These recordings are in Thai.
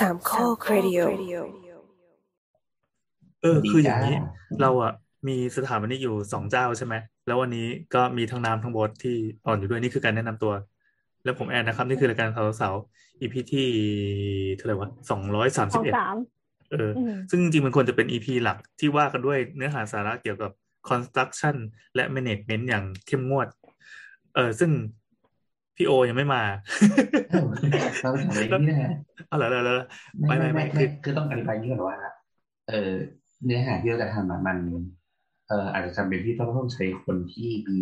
สามข้อครดิโอเออ คืออย่างนี้ เราอะมีสถาบันนี้อยู่สองเจ้าใช่ไหม แล้ววันนี้ก็มีทั้งน้ำทั้งบดที่อ่อนอยู่ด้วยนี่คือการแนะนำตัว แล้วผมแอนนะครับ นี่คือรายการสาวสาวอีพีที่เท่าไหร่วะสองร้อยสามสิบเอ็ดเออ ซึ่งจริงๆมันควรจะเป็นอีพีหลักที่ว่ากันด้วยเนื้อหาสาระเกี่ยวกับ construction และ management อย่างเข้มงวด เออซึ่ง พี่โอยังไม่มาเราทำอะไรนี่นะเอาเหรอเหรอไม่ไม่ไม่คือคือต้องอธิบายนี้ก่อนว่า เออเนื้อหาที่เราจะทำมัน เอออาจจะจำเป็นที่ต้องต้องใช้คนที่มี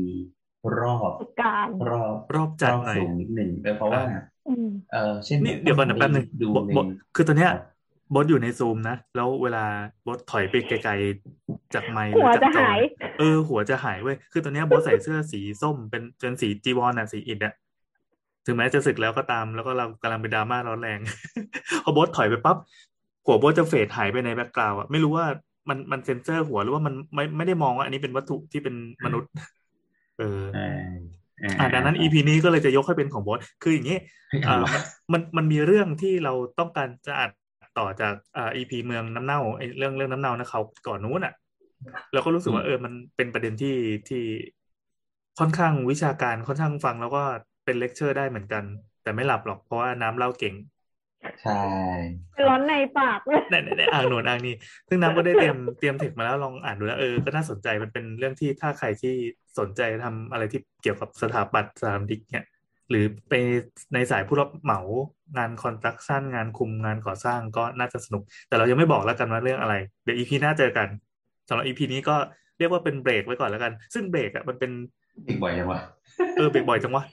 รอบการรอบรอบจัดหน่อยสูงนิดหนึ่งเพราะว่าเออเช่นนี่เดี๋ยวก่อนนะแป๊บนึงดูคือตอนเนี้ยบดอยู่ในซูมนะ แล้วเวลาบดถอยไปไกลๆจากไมค์หรือจากจอเออ หัวจะหายเว้ยคือตอนนี้บอสใส่เสื้อสีส้มเป็นจนสีจีวรอะสีอิฐอะ ถึงแม้จะสึกแล้วก็ตาม แล้วก็เรากำลังเป็นดราม่าร้อนแรงพอบอสถอยไปปั๊บหัวบอสจะ fade หายไปใน background อะไม่รู้ว่ามันมันเซนเซอร์หัวหรือว่ามันไม่ไม่ได้มองว่าอันนี้เป็นวัตถุที่เป็นมนุษย์ เอออ่าดังนั้น EP นี้ก็เลยจะยกให้เป็นของบอสคืออย่างนี้อ่ามันมันมีเรื่องที่เราต้องการจะอัดต่อจากอ่า EP เมืองน้ำเน่าไอ้เรื่องเรื่องน้ำเน่านะเขาก่อนนู้นอะเราก็รู้สึกว่าเออมันเป็นประเด็นที่ที่ค่อนข้างวิชาการค่อนข้างฟังแล้วก็ เป็นเลคเชอร์ได้เหมือนกัน แต่ไม่หลับหรอกเพราะว่าน้ำเล่าเก่งใช่ร้อนในปากเลยในในอ่างหนวนอ่างนี้ ซึ่งน้ำก็ได้เตรียมเตรียมเทคมาแล้วลองอ่านดูแล้วเออ ก็น่าสนใจมันเป็นเรื่องที่ถ้าใครที่สนใจทำอะไรที่เกี่ยวกับสถาปัตย์สถาปนิกเนี่ย หรือไปในสายผู้รับเหมางาน construction งานคุมงานก่อสร้างก็น่าจะสนุก แต่เรายังไม่บอกแล้วกันว่าเรื่องอะไร เดี๋ยว EP หน้าเจอกันสำหรับ EP นี้ก็เรียกว่าเป็นเบรกไว้ก่อนแล้วกัน ซึ่งเบรกอะมันเป็น เบรกบ่อยจังวะเออเบรกบ่อยจังวะ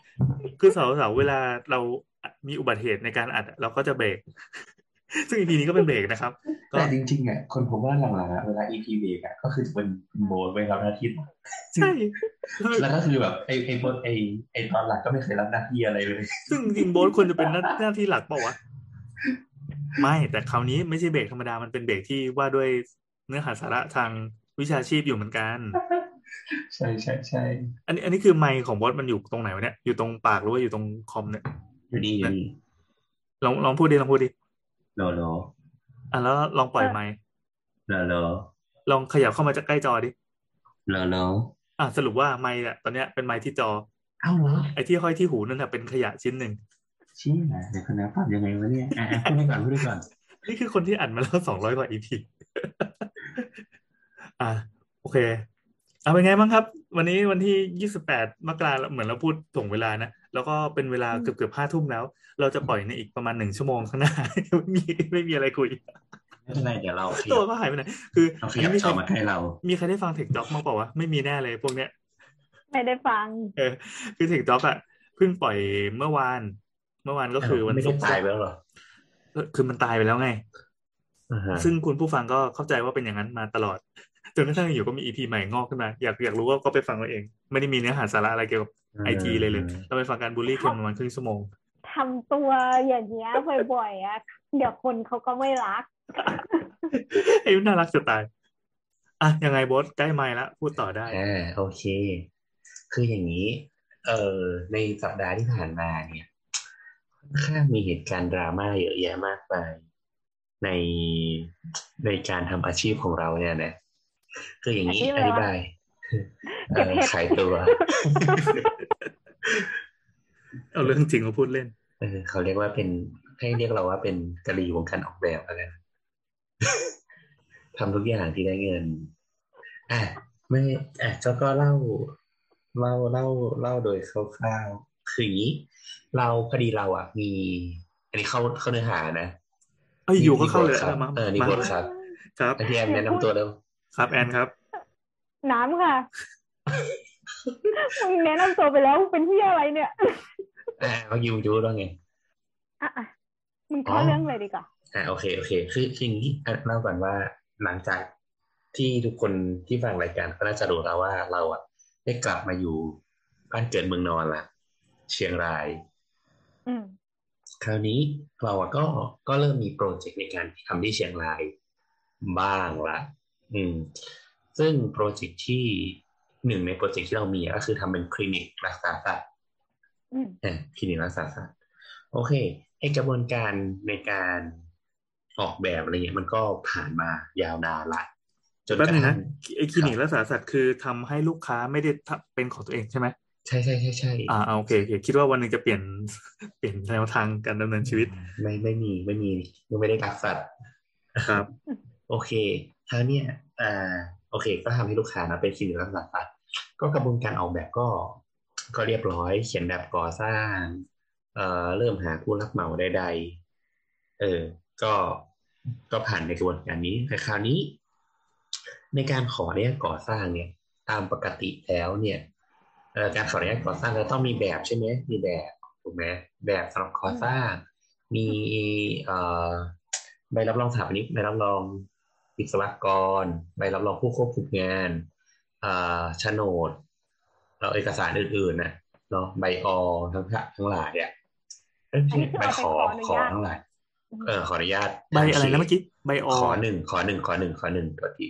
คือเสาๆเวลาเรามีอุบัติเหตุในการอัด เราก็จะเบรกซึ่ง EP นี้ก็เป็นเบรกนะครับแต่จริงๆอะคนผมว่าหลังๆอะเวลา EP เบรกอะก็คือจะเป็นโบนไปรับหน้าที่ใช่แล้วก็คือแบบไอไอโบนไอไอตอนหลักก็ไม่เคยรับหน้าที่อะไรเลย ซึ่งจริงโบนควรจะเป็นหน้าที่หลักเปล่าวะไม่แต่คราวนี้ไม่ใช่เบรกธรรมดามันเป็นเบรกที่ว่าด้วยเนื้อหาสาระทางวิชาชีพอยู่เหมือนกัน ใช่ใช่ใช่อันนี้อันนี้คือไมค์ของบอสมันอยู่ตรงไหนวะเนี่ยอยู่ตรงปากหรือว่าอยู่ตรงคอมเนี่ยอยู่นี่อยู่นี่ลองลองพูดดิลองพูดดิโลโลอะแล้วลองปล่อยไมค์โลโลลองขยับเข้ามาจากใกล้จอดิโลโลอะสรุปว่าไมค์อะตอนเนี้ยเป็นไมค์ที่จอเอ้าเหรอไอ้ที่ห้อยที่หูนั่นน่ะเป็นขยะชิ้นหนึ่งชิ้นไหนเดี๋ยวคนนี้ปรับยังไงวะเนี่ยอะพูดให้ก่อนพูดให้ก่อนนี่คือคนที่อ่านมาแล้วสองร้อยกว่าอีพีอะโอเค เอาเป็นไงบ้างครับ วันนี้วันที่ยี่สิบแปดมกราเหมือนเราพูดถ่วงเวลานะ แล้วก็เป็นเวลาเกือบเกือบห้าทุ่มแล้ว เราจะปล่อยในอีกประมาณหนึ่งชั่วโมงข้างหน้า ไม่มีไม่มีอะไรคุยไม่เป็นไรเดี๋ยวเราตัวก็หายไปไหนคือขยับจอมาให้เรา มีใครได้ฟังเทคจ็อกมาบอกว่าไม่มีแน่เลยพวกเนี้ย ไม่ได้ฟัง เออ คือเทคจ็อกอะเพิ่งปล่อยเมื่อวาน เมื่อวานก็คือวันศุกร์ตายไปแล้วหรอคือมันตายไปแล้วไงซึ่งคุณผู้ฟังก็เข้าใจว่าเป็นอย่างนั้นมาตลอด จนกระทั่งอยู่ก็มีอีพีใหม่งอกขึ้นมา อยากอยากรู้ว่าก็ไปฟังเอาเอง ไม่ได้มีเนื้อหาสาระอะไรเกี่ยวกับไอทีเลยเลยเราไปฟังการบูลลี่คนประมาณครึ่งชั่วโมงทำตัวอย่างเงี้ยบ่อยๆอะเดี๋ยวคนเขาก็ไม่รักไอ้น่ารักจะตายอะยังไงบอสใกล้ไม่ละพูดต่อได้อ่าโอเค คืออย่างนี้ เออในสัปดาห์ที่ผ่านมาเนี่ยค่อนข้างมีเหตุการณ์ดราม่าเยอะแยะมากมายในในการทำอาชีพของเราเนี่ยนะ คืออย่างนี้อธิบายขายตัว เอาเรื่องจริงมาพูดเล่นเออเขาเรียกว่าเป็นให้เรียกเราว่าเป็นกะลีวงการออกแบบอะไรทำทุกอย่างที่ได้เงินอะไม่อะเจ้าก็เล่าเล่าเล่าเล่าโดยคร่าวๆคืออย่างนี้ เราพอดีเราอะมี อันนี้เข้าเข้าเนื้อหานะเอ้ยอยู่ก็เข้าเลยครับเออนี่บทครับครับพี่แอนแนะนำตัวเร็ว ครับแอนครับ น้ำค่ะมึงแนะนำตัวไปแล้วเป็นที่อะไรเนี่ยอ่าเขายูยูแล้วไงอะมึงเข้าเรื่องเลยดีกว่าอ่าโอเคโอเค คือคืออย่างนี้เล่าก่อนว่าหลังจากที่ทุกคนที่ฟังรายการก็น่าจะรู้แล้วว่าเราอะ ได้กลับมาอยู่บ้านเกิดเมืองนอนละเชียงรายอืมคราวนี้เราก็ก็เริ่มมีโปรเจกต์ในการทำที่เชียงรายบ้างละ อืม ซึ่งโปรเจกต์ที่หนึ่งในโปรเจกต์ที่เรามีก็คือทำเป็นคลินิกรักษาสัตว์อ่าคลินิกรักษาสัตว์โอเคไอกระบวนการในการออกแบบอะไรเงี้ยมันก็ผ่านมายาวนานละจนกระทั่งไอ้คลินิกรักษาสัตว์คือทำให้ลูกค้าไม่ได้เป็นของตัวเองใช่ไหมใช่ใช่ใช่ใช่อ่าโอเคโอเคคิดว่าวันหนึ่งจะเปลี่ยนเปลี่ยนแนวทางการดำเนินชีวิต ไม่ไม่มีไม่มีไม่ได้รักสัตว์ครับ โอเค ท้าเนี่ยอ่าโอเค ก็ทำให้ลูกค้านะเป็นคลินิกรักษาสัตว์ก็กระบวนการออกแบบก็ ก็เรียบร้อย เขียนแบบก่อสร้าง เอ่อเริ่มหาผู้รับเหมาใดๆเออ ก็ก็ผ่านในกระบวนการนี้แต่คราวนี้ ในการขอเนี่ยก่อสร้างเนี่ย ตามปกติแล้วเนี่ยการขออนุญาตก่อสร้างเราต้องมีแบบใช่ไหมมีแบบถูกไหมแบบสำหรับก่อสร้าง มีใบรับรองสถาปนิกใบรับรอง วิศวกร ใบรับรองผู้ควบคุมงานโฉนดเราเอกสารอื่นๆนะเนาะใบอทั้งทั้งหลายอะใบขอขอทั้งหลายเออขออนุญาตใบอะไรนะเมื่อกี้ใบอขอหนึ่งขอหนึ่งขอหนึ่งขอหนึ่งตัวที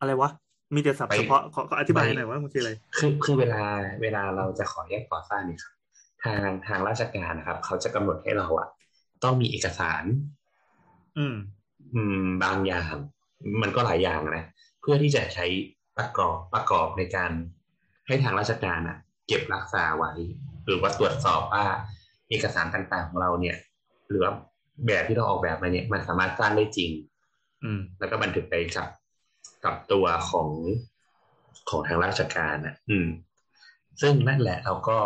อะไรวะมีแต่ศัพท์เฉพาะขออธิบายหน่อยว่ามันคืออะไรคือคือเวลาเวลาเราจะขอแยกก่อสร้างนี่ครับทางทางราชการนะครับ เขาจะกำหนดให้เราอะต้องมีเอกสาร อืมอืม บางอย่าง มันก็หลายอย่างนะ เพื่อที่จะใช้ประกอบประกอบในการให้ทางราชการอะเก็บรักษาไว้ หรือว่าตรวจสอบว่าเอกสารต่างๆของเราเนี่ย หรือแบบที่เราออกแบบมาเนี่ย มันสามารถสร้างได้จริง อืม แล้วก็บันทึกไปกับกับตัวของของทางราชการอะ อืม ซึ่งนั่นแหละเราก็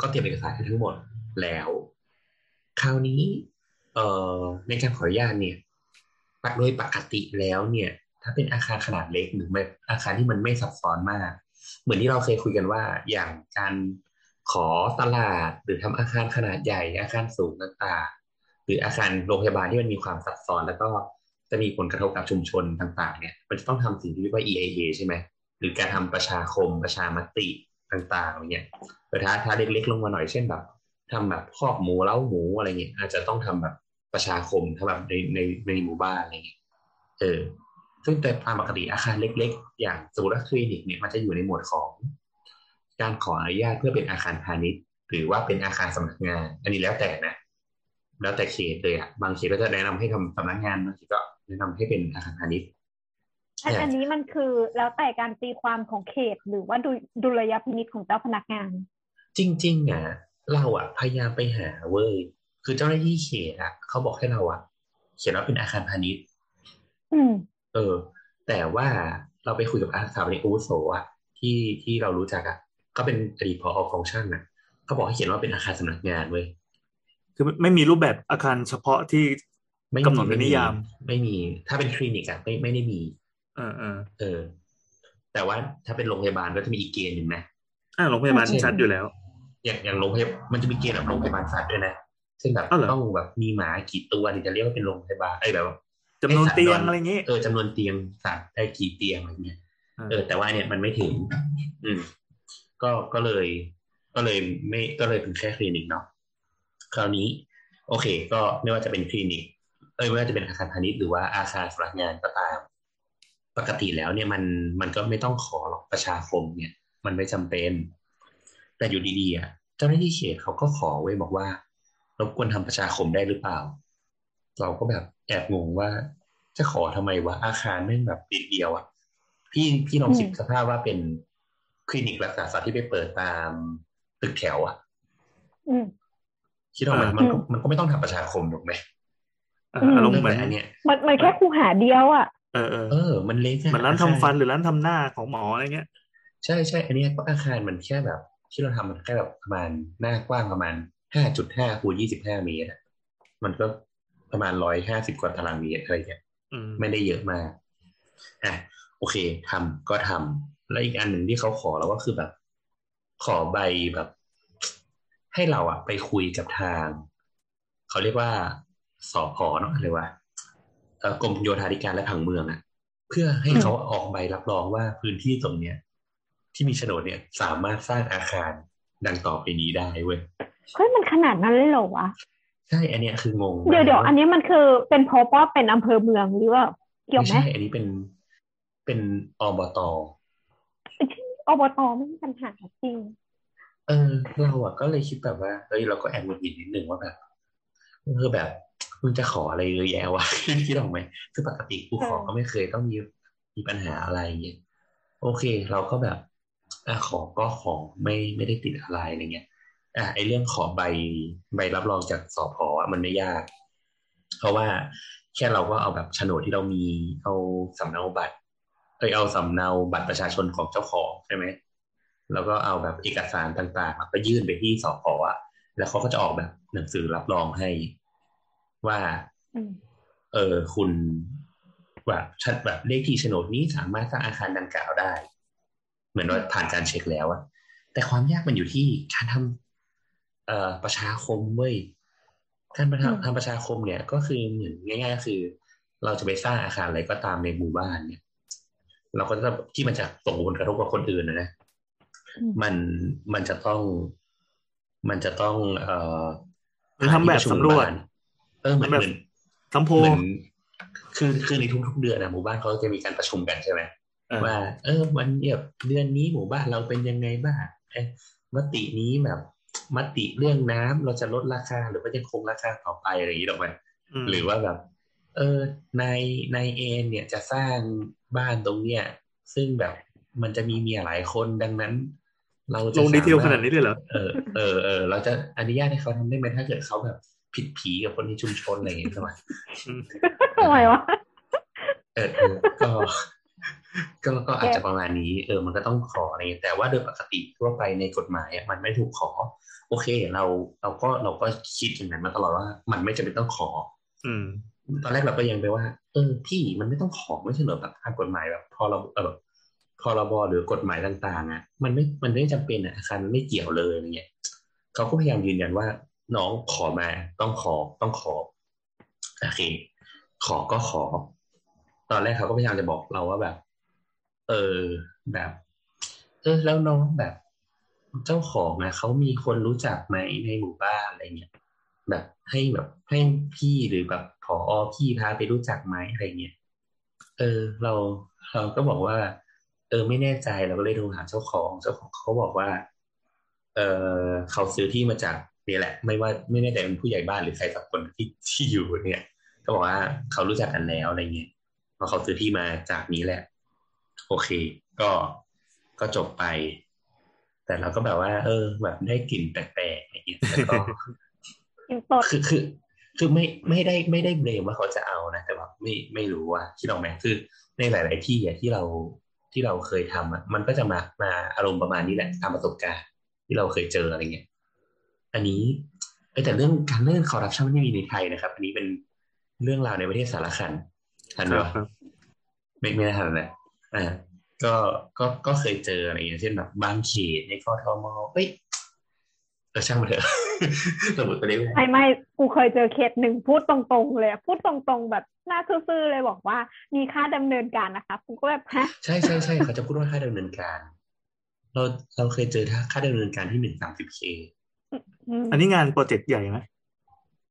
ก็เตรียมเอกสารทั้งหมดแล้ว คราวนี้ เอ่อในการขออนุญาตเนี่ย โดยปกติแล้วเนี่ย ถ้าเป็นอาคารขนาดเล็กหรือไม่อาคารที่มันไม่ซับซ้อนมาก เหมือนที่เราเคยคุยกันว่าอย่างการขอตลาดหรือทำอาคารขนาดใหญ่ อาคารสูงต่างๆ หรืออาคารโรงพยาบาลที่มันมีความซับซ้อน แล้วก็จะมีผลกระทบกับชุมชนต่าง ๆ เนี่ย มันจะต้องทำสิ่งที่เรียกว่า EIA ใช่ไหมหรือการทำประชาคมประชามติต่างๆอะไรเงี้ยแต่ถ้าถ้าเล็กๆลงมาหน่อยเช่นแบบทำแบบครอบหมูเล้าหมูอะไรเงี้ยอาจจะต้องทำแบบ ประชาคมทำแบบในในในหมู่บ้านอะไรเงี้ยเออ ซึ่งแต่ตามปกติอาคารเล็ก ๆ อย่างสมมติว่าคลินิกเนี่ยมันจะอยู่ในหมวดของ การขออนุญาตเพื่อเป็นอาคารพาณิชย์ หรือว่าเป็นอาคารสำนักงาน อันนี้แล้วแต่นะ แล้วแต่เขตเลยอะบางเขตก็จะแนะนำให้ทำสำนักงานบางเขตก็แนะนำให้เป็นอาคารพาณิชย์อันนี้มันคือแล้วแต่การตีความของเขตหรือว่าดูดุลยพินิจของเจ้าพนักงาน จริงๆอะเราอะพยายามไปหาเว้ย คือเจ้าหน้าที่เขตอะเขาบอกให้เราอะเขียนว่าเป็นอาคารพาณิชย์อืมเออ แต่ว่าเราไปคุยกับอาสาบริอุโสอะที่ที่เรารู้จักอะก็เป็นอดีตพอของช่างอะเขาบอกให้เขียนว่าเป็นอาคารสำนักงานเว้ยคือไม่มีรูปแบบอาคารเฉพาะที่กำหนดในนิยาม ไม่มีถ้าเป็นคลินิกอะไม่ไม่ได้มีเออเออเออ แต่ว่าถ้าเป็นโรงพยาบาลก็จะมีอีกเกณฑ์หนึ่งนะอ่าโรงพยาบาลชัดอยู่แล้ว อย่างอย่างโรงพยาบาลมันจะมีเกณฑ์แบบโรงพยาบาลสัตว์ด้วยนะ เช่นแบบต้องแบบมีหมากี่ตัวถึงจะเรียกว่าเป็นโรงพยาบาลไอ้แบบจำนวนเตียงอะไรเงี้ยเออจำนวนเตียงสัตว์ได้กี่เตียงอะไรเงี้ยเออแต่ว่าเนี่ยมันไม่ถึง อืม ก็ก็เลย ก็เลยไม่ก็เลยเป็นแค่คลินิกเนาะคราวนี้ โอเค ก็ไม่ว่าจะเป็นคลินิก เอ้ยไม่ว่าจะเป็นอาคารพาณิชย์หรือว่าอาคารสำนักงานก็ตาม ปกติแล้วเนี่ยมันมันก็ไม่ต้องขอหรอกประชาคมเนี่ย มันไม่จำเป็น แต่อยู่ดีๆอะเจ้าหน้าที่เขตเขาก็ขอไว้บอกว่า รบกวนทำประชาคมได้หรือเปล่า เราก็แบบแอบงงว่า จะขอทำไมวะอาคารไม่แบบปิดเดียวอะพี่พี่ลองคิดสภาพว่าเป็นคลินิกรักษาสัตว์ที่ไปเปิดตามตึกแถวอะคิดว่ามันมันมันก็ไม่ต้องทำประชาคมถูกไหมอารมณ์เหมือนอันเนี้ยมันมันแค่คูหาเดียวอะเออเออ มันเล็กเหมือนร้านทำฟันหรือร้านทำหน้าของหมออะไรเงี้ย ใช่ใช่อันนี้ก็อาคารมันแค่แบบ ที่เราทำมันแค่แบบประมาณหน้ากว้างประมาณ ห้าจุดห้าคูณยี่สิบห้าเมตรมันก็ประมาณร้อยห้าสิบกว่าตารางเมตรอะไรเงี้ยไม่ได้เยอะมากอะโอเคทำก็ทำแล้วอีกอันหนึ่งที่เขาขอเราก็คือแบบ ขอใบแบบ ให้เราอะไปคุยกับทาง เขาเรียกว่าสอพอเนาะเรียกว่ากรมโยธาธิการและผังเมืองอะเพื่อให้เขาออกใบรับรองว่าพื้นที่ตรงเนี้ย ที่มีโฉนดเนี่ย สามารถสร้างอาคารดังต่อไปนี้ได้เว้ย เฮ้ยมันขนาดนั้นเลยเหรอวะใช่อันเนี้ยคืองงเดี๋ยวเดี๋ยวอันนี้มันคือเป็นเพราะว่าเป็นอำเภอเมืองหรือว่าเกี่ยวไหมไม่ใช่อันนี้เป็นเป็นอบตอบตไม่มีปัญหาจริงเออเราอะก็เลยคิดแบบว่าเฮ้ยเราก็แอบมุดหินนิดนึงว่าแบบคือแบบมึงจะขออะไรเยอะแยะวะคิดออกไหมคือปกติกูขอก็ไม่เคยต้องมีมีปัญหาอะไรอย่างเงี้ยโอเค เราก็แบบอะขอก็ขอไม่ไม่ได้ติดอะไรอะไรเงี้ย อะไอเรื่องขอใบใบรับรองจากสพอะมันไม่ยาก เพราะว่าแค่เราก็เอาแบบโฉนดที่เรามีเอาสำเนาบัตรเอยเอาสำเนาบัตรประชาชนของเจ้าของใช่ไหมแล้วก็เอาแบบเอกสารต่างๆไปยื่นไปที่สพอะแล้วเขาก็จะออกแบบหนังสือรับรองให้ว่า เออคุณแบบชัดแบบเลขที่โฉนดนี้สามารถสร้างอาคารดังกล่าวได้ เหมือนว่าผ่านการเช็คแล้วอะแต่ความยากมันอยู่ที่การทำ เอ่อประชาคมเว้ยการทำทำประชาคมเนี่ย ก็คือเหมือนง่ายๆก็คือ เราจะไปสร้างอาคารอะไรก็ตามในหมู่บ้านเนี่ย เราก็จะที่มันจะส่งผลกระทบกับคนอื่นนะนะมันมันจะต้อง มันจะต้อง เอ่อทำแบบสำรวจเออเหมือนเหมือนคำโพคือคือในทุกๆเดือนนะหมู่บ้านเขาจะมีการประชุมกันใช่ไหมว่า เออ วันเนี้ยเดือนนี้หมู่บ้านเราเป็นยังไงบ้างมตินี้แบบ มติเรื่องน้ำเราจะลดราคาหรือว่าจะคงราคาต่อไปอะไรอย่างนี้หรอกมันหรือว่าแบบ เออนายนายเอนเนี่ยจะสร้างบ้านตรงเนี้ยซึ่งแบบมันจะมีเมียหลายคนดังนั้น เราจะลงดีเทลขนาดนี้เลยเหรอเออเออเออเราจะอนุญาตให้เขาทำได้ไหมถ้าเกิดเขาแบบผิดผีกับคนในชุมชนอะไรอย่างเงี้ยใช่ไหมทำไมวะเออก็ ก็ก็อาจจะประมาณนี้ เออ มันก็ต้องขออะไรแต่ว่าโดยปกติทั่วไปในกฎหมายมันไม่ถูกขอ โอเค เราเราก็เราก็คิดอย่างนั้นมาตลอดว่า มันไม่จำเป็นต้องขอ อืม ตอนแรกเราก็ยังไปว่า เออพี่มันไม่ต้องขอไม่ใช่เหรอแบบทางกฎหมายแบบพอเราเออพอรบหรือกฎหมายต่างๆอะ มันไม่มันไม่จำเป็นอะอาคารไม่เกี่ยวเลยอะไรเงี้ยเขาก็พยายามยืนยันว่า น้องขอมาต้องขอต้องขอโอเคขอก็ขอ ตอนแรกเขาก็พยายามจะบอกเราว่าแบบ เออแบบ เออ แล้วน้องแบบ เจ้าของนะเขามีคนรู้จักไหมในหมู่บ้านอะไรเงี้ยแบบให้แบบให้พี่หรือแบบผอพี่พาไปรู้จักไหมอะไรเงี้ยเออ เราเราก็บอกว่า เออไม่แน่ใจเราก็เลยโทรหาเจ้าของ เจ้าของเขาบอกว่า เออเขาซื้อที่มาจากนี่แหละ ไม่ว่าไม่แน่ใจเป็นผู้ใหญ่บ้านหรือใครสักคนที่ที่อยู่เนี่ย ก็บอกว่าเขารู้จักกันแล้วอะไรเงี้ยพอเขาซื้อที่มาจากนี้แหละ โอเค ก็ก็จบไป แต่เราก็แบบว่า เออ แบบได้กลิ่นแปลกๆอย่างเงี้ยแล้วก็คือคือ คือไม่ไม่ได้ไม่ได้เบรมว่าเขาจะเอานะแต่ว่าไม่ไม่รู้ว่าที่เราแม้คือ ในหลาย ๆ ที่อะที่เราที่เราเคยทำอะมันก็จะมามาอารมณ์ประมาณนี้แหละตามประสบการณ์ ที่เราเคยเจออะไรเงี้ยอันนี้แต่เรื่องการเรื่องคอร์รัปชันไม่มีในไทยนะครับ อันนี้เป็นเรื่องราวในประเทศสารคันทันไหมไม่ไม่ได้ทันเลย อ่าก็ก็ก็เคยเจออะไรอย่างเช่นแบบบางเขตในกทมเฮ้ยเออช่างมาเถอะสมมติตัวนี้ไม่ไม่กูเคยเจอเขตหนึ่งพูดตรงๆเลยพูดตรงๆแบบหน้าซื่อๆเลยบอกว่า มีค่าดำเนินการนะคะกูก็แบบฮะใช่ใช่ใช่เขาจะพูดว่าค่าดำเนินการ เราเราเคยเจอค่าดำเนินการที่หนึ่งสามสิบเคอันนี้งานโปรเจกต์ใหญ่ไหม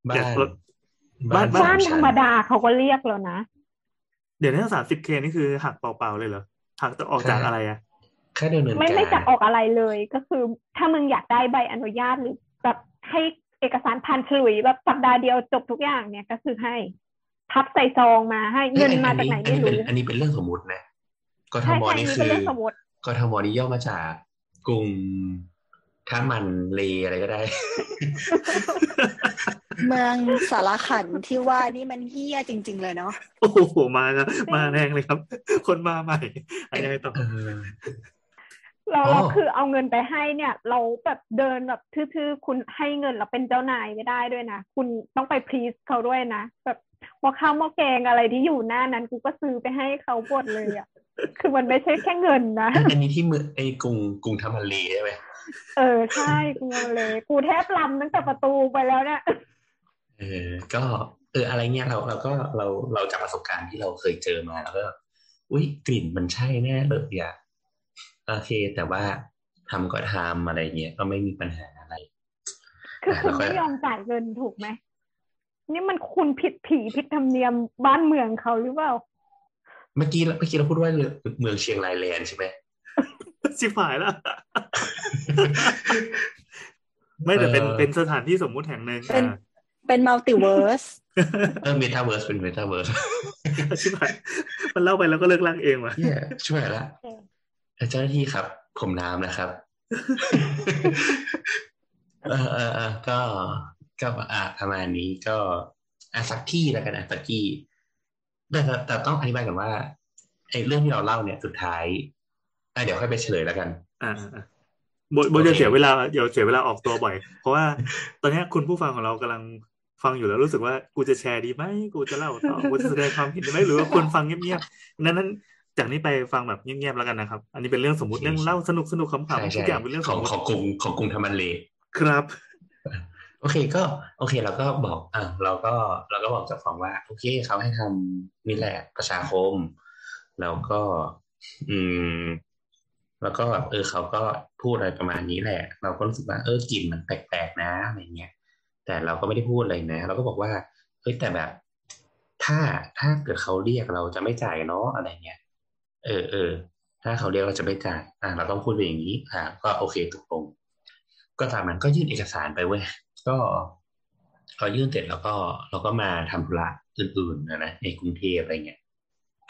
บ้านบ้านบ้านธรรมดาเขาก็เรียกแล้วนะ เดี๋ยวนี้สามสิบเคนี่คือหักเปล่าๆเลยเหรอหักจะออกจากอะไรอะค่าเดินเนินไม่ไม่จากออกอะไรเลยก็คือ ถ้ามึงอยากได้ใบอนุญาตหรือแบบให้เอกสารผ่านฉลุยแบบสัปดาห์เดียวจบทุกอย่างเนี่ยก็คือให้พับใส่ซองมาให้เงินมาจากไหนไม่รู้อันนี้เป็นเรื่องสมมตินะกทมนี่คือกทมนี่ย่อมาจากกรุง ถ้ามันเลอะไรก็ได้ เมืองสารขันที่ว่านี่มันเฮี้ยจริง ๆ เลยเนาะโอ้โหมาแล้วมาแรงเลยครับ คนมาใหม่อะไรต่อเราเราคือเอาเงินไปให้เนี่ย เราแบบเดินแบบทื่อๆคุณให้เงินเราเป็นเจ้านายไม่ได้ด้วยนะคุณต้องไปพรีสเขาด้วยนะแบบพอข้าวหม้อแกงอะไรที่อยู่หน้านั้นกูก็ซื้อไปให้เขาหมดเลยอะคือมันไม่ใช่แค่เงินนะอันนี้ที่เมืองไอ้กรุงกรุงธรรมรีใช่ไหม เออใช่กูเลย กูแทบลำตั้งแต่ประตูไปแล้วเนี่ยเออก็เอออะไรเงี้ยเราเราก็เราเราจากประสบการณ์ที่เราเคยเจอมาแล้วก็อุ้ยกลิ่นมันใช่แน่เลยอะโอเค แต่ว่าทำก็ทำอะไรเงี้ยก็ไม่มีปัญหาอะไร คือคุณไม่ยอมจ่ายเงินถูกไหมนี่มันคุณผิดผีผิดธรรมเนียมบ้านเมืองเขาหรือเปล่า เมื่อกี้เมื่อกี้เราพูดว่าเมืองเชียงรายแลนด์ใช่ไหม ชิบหายแล้ว ไม่แต่เป็นเป็นสถานที่สมมุติแห่งหนึ่งเป็นเป็น multiverseเออเมตาเวิร์สเป็นเมตาเวิร์สชิบหายมันเล่าไปแล้วก็เลิ่กลั่กเองว่ะช่วยละเจ้าหน้าที่ครับ ผมน้ำนะครับเออเออเออก็ก็อ่าประมาณนี้ก็อะสักที่แล้วกันอะสักที่แต่แต่ต้องอธิบายก่อนว่าไอ้เรื่องที่เราเล่าเนี่ยสุดท้ายอะ เดี๋ยวค่อยไปเฉลยแล้วกัน อ่าบทบทจะเสียเวลาเดี๋ยวเสียเวลาออกตัวบ่อย เพราะว่าตอนนี้คุณผู้ฟังของเรากำลังฟังอยู่แล้วรู้สึกว่ากูจะแชร์ดีไหมกูจะเล่าต่อกูจะแสดงความเห็นดีไหมหรือว่าควรฟังเงียบๆนั้นนั้นจากนี้ไปฟังแบบเงียบๆแล้วกันนะครับ อันนี้เป็นเรื่องสมมติเรื่องเล่าสนุกสนุกขำๆทุกอย่างเป็นเรื่องของของกลุ่มของกลุ่มธรรมันเลครับ โอเคก็ โอเคเราก็บอกอ่าเราก็เราก็บอกเจ้าของว่า โอเคเขาให้ทำนี่แหละประชาคม แล้วก็ อืม แล้วก็แบบเออเขาก็พูดอะไรประมาณนี้แหละ เราก็รู้สึกว่าเออกลิ่นมันแปลกๆนะอะไรเงี้ย แต่เราก็ไม่ได้พูดอะไรนะ เราก็บอกว่าเฮ้ยแต่แบบ ถ้าถ้าเกิดเขาเรียกเราจะไม่จ่ายเนาะอะไรเงี้ยเออเออถ้าเขาเรียกเราจะไม่จ่ายอ่าเราต้องพูดไปอย่างนี้อ่าก็โอเคตกลง ก็ตามนั้นก็ยื่นเอกสารไปเว้ยก็พอยื่นเสร็จแล้วก็เราก็มาทำธุระอื่นๆนะนะในกรุงเทพอะไรเงี้ย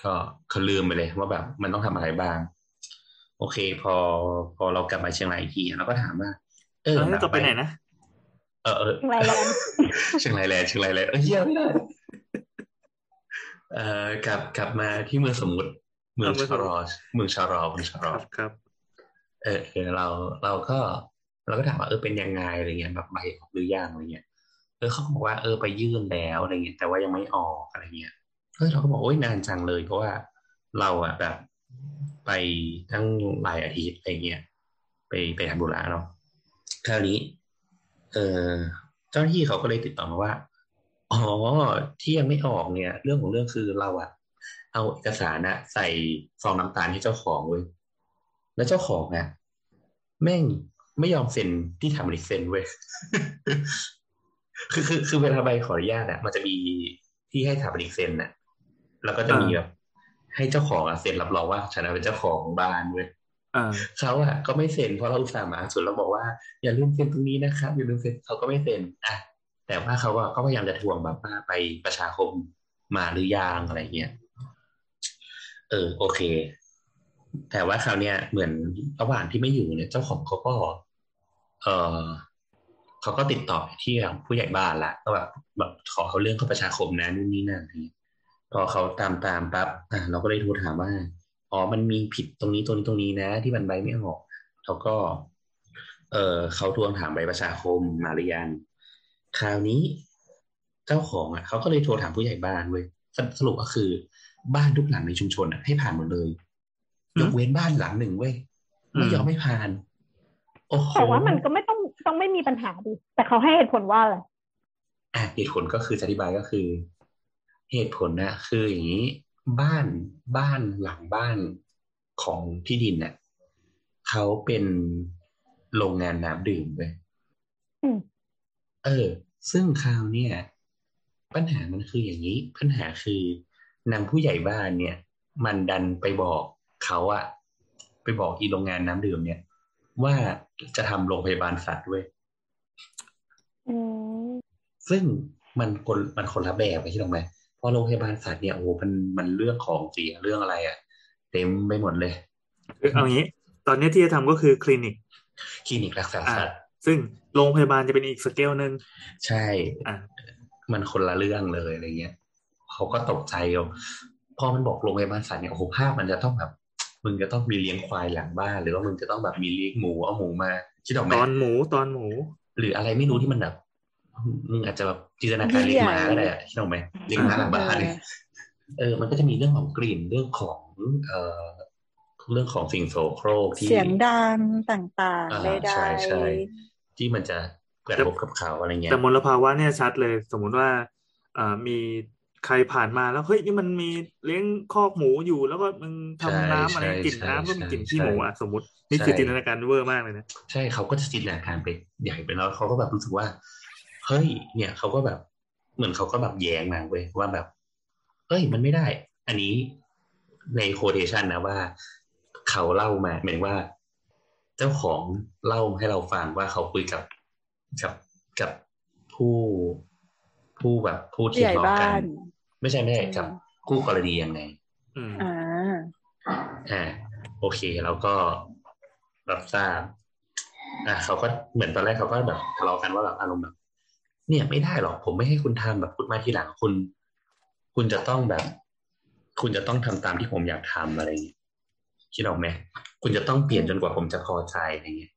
ก็เขาลืมไปเลยว่าแบบมันต้องทำอะไรบ้าง โอเค พอพอเรากลับมาเชียงรายอีกทีเราก็ถามว่า เออจะไปไหนนะเออเออเชียงรายแลนด์เชียงรายแลนด์เชียงรายแลนด์เออเยี่ยมไม่ได้เอ่อกลับกลับมาที่เมืองสมุทรเมืองชารอเมืองชารอเมืองชารอครับ เออเออเราเราก็เราก็ถามว่าเออเป็นยังไงอะไรเงี้ยแบบใบออกหรือยังอะไรเงี้ยเออเขาบอกว่าเออไปยื่นแล้วอะไรเงี้ยแต่ว่ายังไม่ออกอะไรเงี้ยเฮ้ยเราก็บอกโอ้ยนานจังเลยเพราะว่าเราอะแบบ ไปทั้งหลายอาทิตย์อะไรเงี้ยไปไปทำบุญเนาะคราวนี้ เออเจ้าหน้าที่เขาก็เลยติดต่อมาว่าอ๋อที่ยังไม่ออกเนี่ย เรื่องของเรื่องคือเราอะเอาเอกสารนะใส่ซองน้ำตาลให้เจ้าของเว้ยแล้วเจ้าของอะแม่งไม่ยอมเซ็นที่ทำริเซ็นเว้ยคือคือคือเวลาใบขออนุญาตอะมันจะมีที่ให้ทำริเซ็นอะแล้วก็จะมีแบบ ให้เจ้าของอะเซ็นรับรองว่าฉันเป็นเจ้าของบ้านเว้ยเขาอะก็ไม่เซ็นเพราะเราอุตส่าห์มาสุดเราบอกว่าอย่าลืมเซ็นตรงนี้นะครับอย่าลืมเซ็นเขาก็ไม่เซ็นอะแต่ว่าเขาก็พยายามจะทวงแบบว่าไปประชาคมมาหรือยังอะไรเงี้ยเออโอเค แต่ว่าคราวเนี้ยเหมือนระหว่างที่ไม่อยู่เนี่ย เจ้าของเขาก็เออเขาก็ติดต่อที่ผู้ใหญ่บ้านละก็แบบแบบขอเขาเรื่องเข้าประชาคมนะนู่นนี่นั่นที พอเขาตามตามปั๊บอะเราก็เลยโทรถามว่าอ๋อมันมีผิดตรงนี้ตรงนี้ตรงนี้นะ ที่มันใบไม่ออกเขาก็ เออเขาทวงถามใบประชาคมมาหรือยังคราวนี้ เจ้าของอะเขาก็เลยโทรถามผู้ใหญ่บ้านเว้ยสรุปก็คือ บ้านทุกหลังในชุมชนอะให้ผ่านหมดเลยยกเว้นบ้านหลังหนึ่งเว้ยไม่ยอมไม่ผ่านโอ้โหแต่ว่ามันก็ไม่ต้องต้องไม่มีปัญหาดิแต่เขาให้เหตุผลว่าอะไรอะเหตุผลก็คืออธิบายก็คือ เหตุผลนะคืออย่างนี้บ้านบ้านหลังบ้านของที่ดินเนี่ยเขาเป็นโรงงานน้ำดื่มเลยเออ ซึ่งคราวเนี่ย ปัญหามันคืออย่างนี้ ปัญหาคือนางผู้ใหญ่บ้านเนี่ย มันดันไปบอกเขาอะไปบอกอีโรงงานน้ำดื่มเนี่ย ว่าจะทำโรงพยาบาลสัตว์ด้วยซึ่งมันคนมันคนละแบบไปที่ตรงไห มพอโรงพยาบาลสัตว์เนี่ยโอ้มันมันเรื่องของเสียเรื่องอะไรอะ่ะ เต็มไปหมดเลยเอางี้ ตอนนี้ที่จะทำก็คือคลินิก คลินิกรักษาสัตว์ซึ่งโรงพยาบาลจะเป็นอีกสเกลหนึ่งใช่อ่ามันคนละเรื่องเลยอะไรเงี้ยเขาก็ตกใจพอมันบอกโรงพยาบาลสัตว์เนี่ยโอ้โหภาพมันจะต้องแบบมึงจะต้องมีเลี้ยงควายหลังบ้าน หรือว่ามึงจะต้องแบบมีเลี้ยงหมูเอาหมูมาคิดออกไหมตอนหมูตอนหมู หรืออะไรไม่รู้ที่มันแบบมึง อาจจะแบบจินตนาการเลี้ยงม้าก็ได้คิดออกไหมเลี้ยงม้าหลังบ้านเออ มันก็จะมีเรื่องของกลิ่นเรื่องของ เอ่อเรื่องของสิ่งโสโครกที่เสียงดังต่างๆใดๆใช่ใช่ที่มันจะกระทบกับเขาอะไรเงี้ยแต่มลภาวะเนี่ยชัดเลย สมมุติว่าอ่ามีใครผ่านมาแล้วเฮ้ยนี่มันมีเลี้ยงคอกหมูอยู่ แล้วก็มึงทำน้ำอะไรกลิ่นน้ำก็มีกลิ่นขี้หมูอะสมมตินี่คือจินตนาการเวอร์มากเลยนะใช่เขาก็จะจินตนาการไปใหญ่ไปแล้วเขาก็แบบรู้สึกว่า เฮ้ย เนี่ยเขาก็แบบ เหมือนเขาก็แบบแย้งมาเว้ยว่าแบบเฮ้ย มันไม่ได้ อันนี้ในโคเทชันนะว่า เขาเล่ามาหมายว่า เจ้าของเล่าให้เราฟังว่าเขาคุยกับกับกับผู้ผู้แบบผู้ที่ทะเลาะกัน ไม่ใช่ไม่ใช่กับคู่กรณียังไงอ่าอ่าโอเคแล้วก็รับทราบอ่าเขาก็เหมือนตอนแรกเขาก็แบบทะเลาะกันว่าแบบอารมณ์แบบ เนี่ยไม่ได้หรอกผมไม่ให้คุณทำแบบพูดมาทีหลังคุณ คุณจะต้องแบบ คุณจะต้องทำตามที่ผมอยากทำอะไรอย่างเงี้ยคิดออกไหมคุณจะต้องเปลี่ยนจนกว่าผมจะพอใจอะไรเงี้ย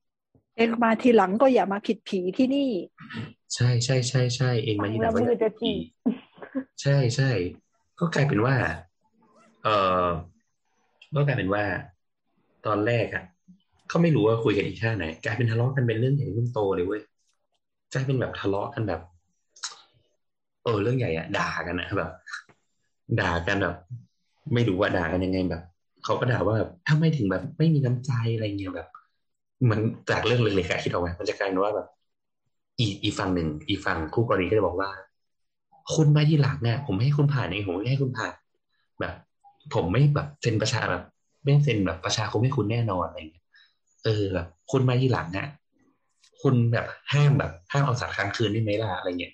เองมาทีหลังก็อย่ามาผิดผีที่นี่ ใช่ใช่ใช่ใช่เองมาทีหลังก็อย่าผิดผีใช่ใช่ก็กลายเป็นว่า เออก็กลายเป็นว่า ตอนแรกอะเขาไม่รู้ว่าคุยกันอีกแค่ไหนกลายเป็นทะเลาะกันเป็นเรื่องใหญ่เรื่องโตเลยเว้ย กลายเป็นแบบทะเลาะกันแบบ เออ เรื่องใหญ่อะด่ากันนะแบบ ด่ากันแบบ ไม่รู้ว่าด่ากันยังไงแบบเขาก็ด่าว่าแบบถ้าไม่ถึงแบบไม่มีน้ำใจอะไรเงี้ยแบบ มันจากเรื่องเล็กๆคิดเอาไว้มันจะกลายเป็นว่าแบบ อีอีฝั่งหนึ่งอีฝั่งคู่กรณีก็จะบอกว่า คุณมาที่หลังเนี่ยผมไม่ให้คุณผ่านเองผมไม่ให้คุณผ่านแบบ ผมไม่แบบเซ็นประชาแบบไม่เซ็นแบบประชาคมให้คุณแน่นอนอะไรเงี้ยเออแบบคุณมาที่หลังเนี่ย คุณแบบห้ามแบบห้ามเอาสัตว์ค้างคืนได้ไหมล่ะอะไรเงี้ย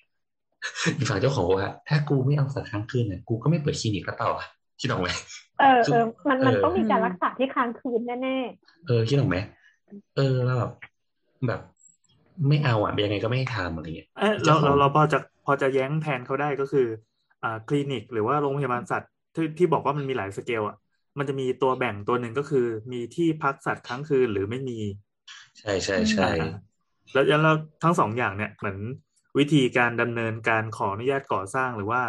อีฝั่งเจ้าของว่าถ้ากูไม่เอาสัตว์ค้างคืนเนี่ยกูก็ไม่เปิดคลินิกแล้วต่อคิดออกไหมเออเออมันมันต้องมีการรักษาที่ค้างคืนแน่ๆเออคิดออกไหมเออแล้วแบบแบบไม่เอาอะยังไงก็ไม่ให้ทำอะไรเงี้ยเออเราเราเราพอจะพอจะแย้งแทนเขาได้ก็คืออ่าคลินิก หรือว่าโรงพยาบาลสัตว์ที่ที่บอกว่ามันมีหลายสเกลอะมันจะมีตัวแบ่งตัวหนึ่งก็คือ มีที่พักสัตว์ค้างคืนหรือไม่มี ใช่ใช่ใช่ แล้วแล้วทั้งสองอย่างเนี่ยเหมือนวิธีการดำเนินการขออนุญาตก่อสร้างหรือว่า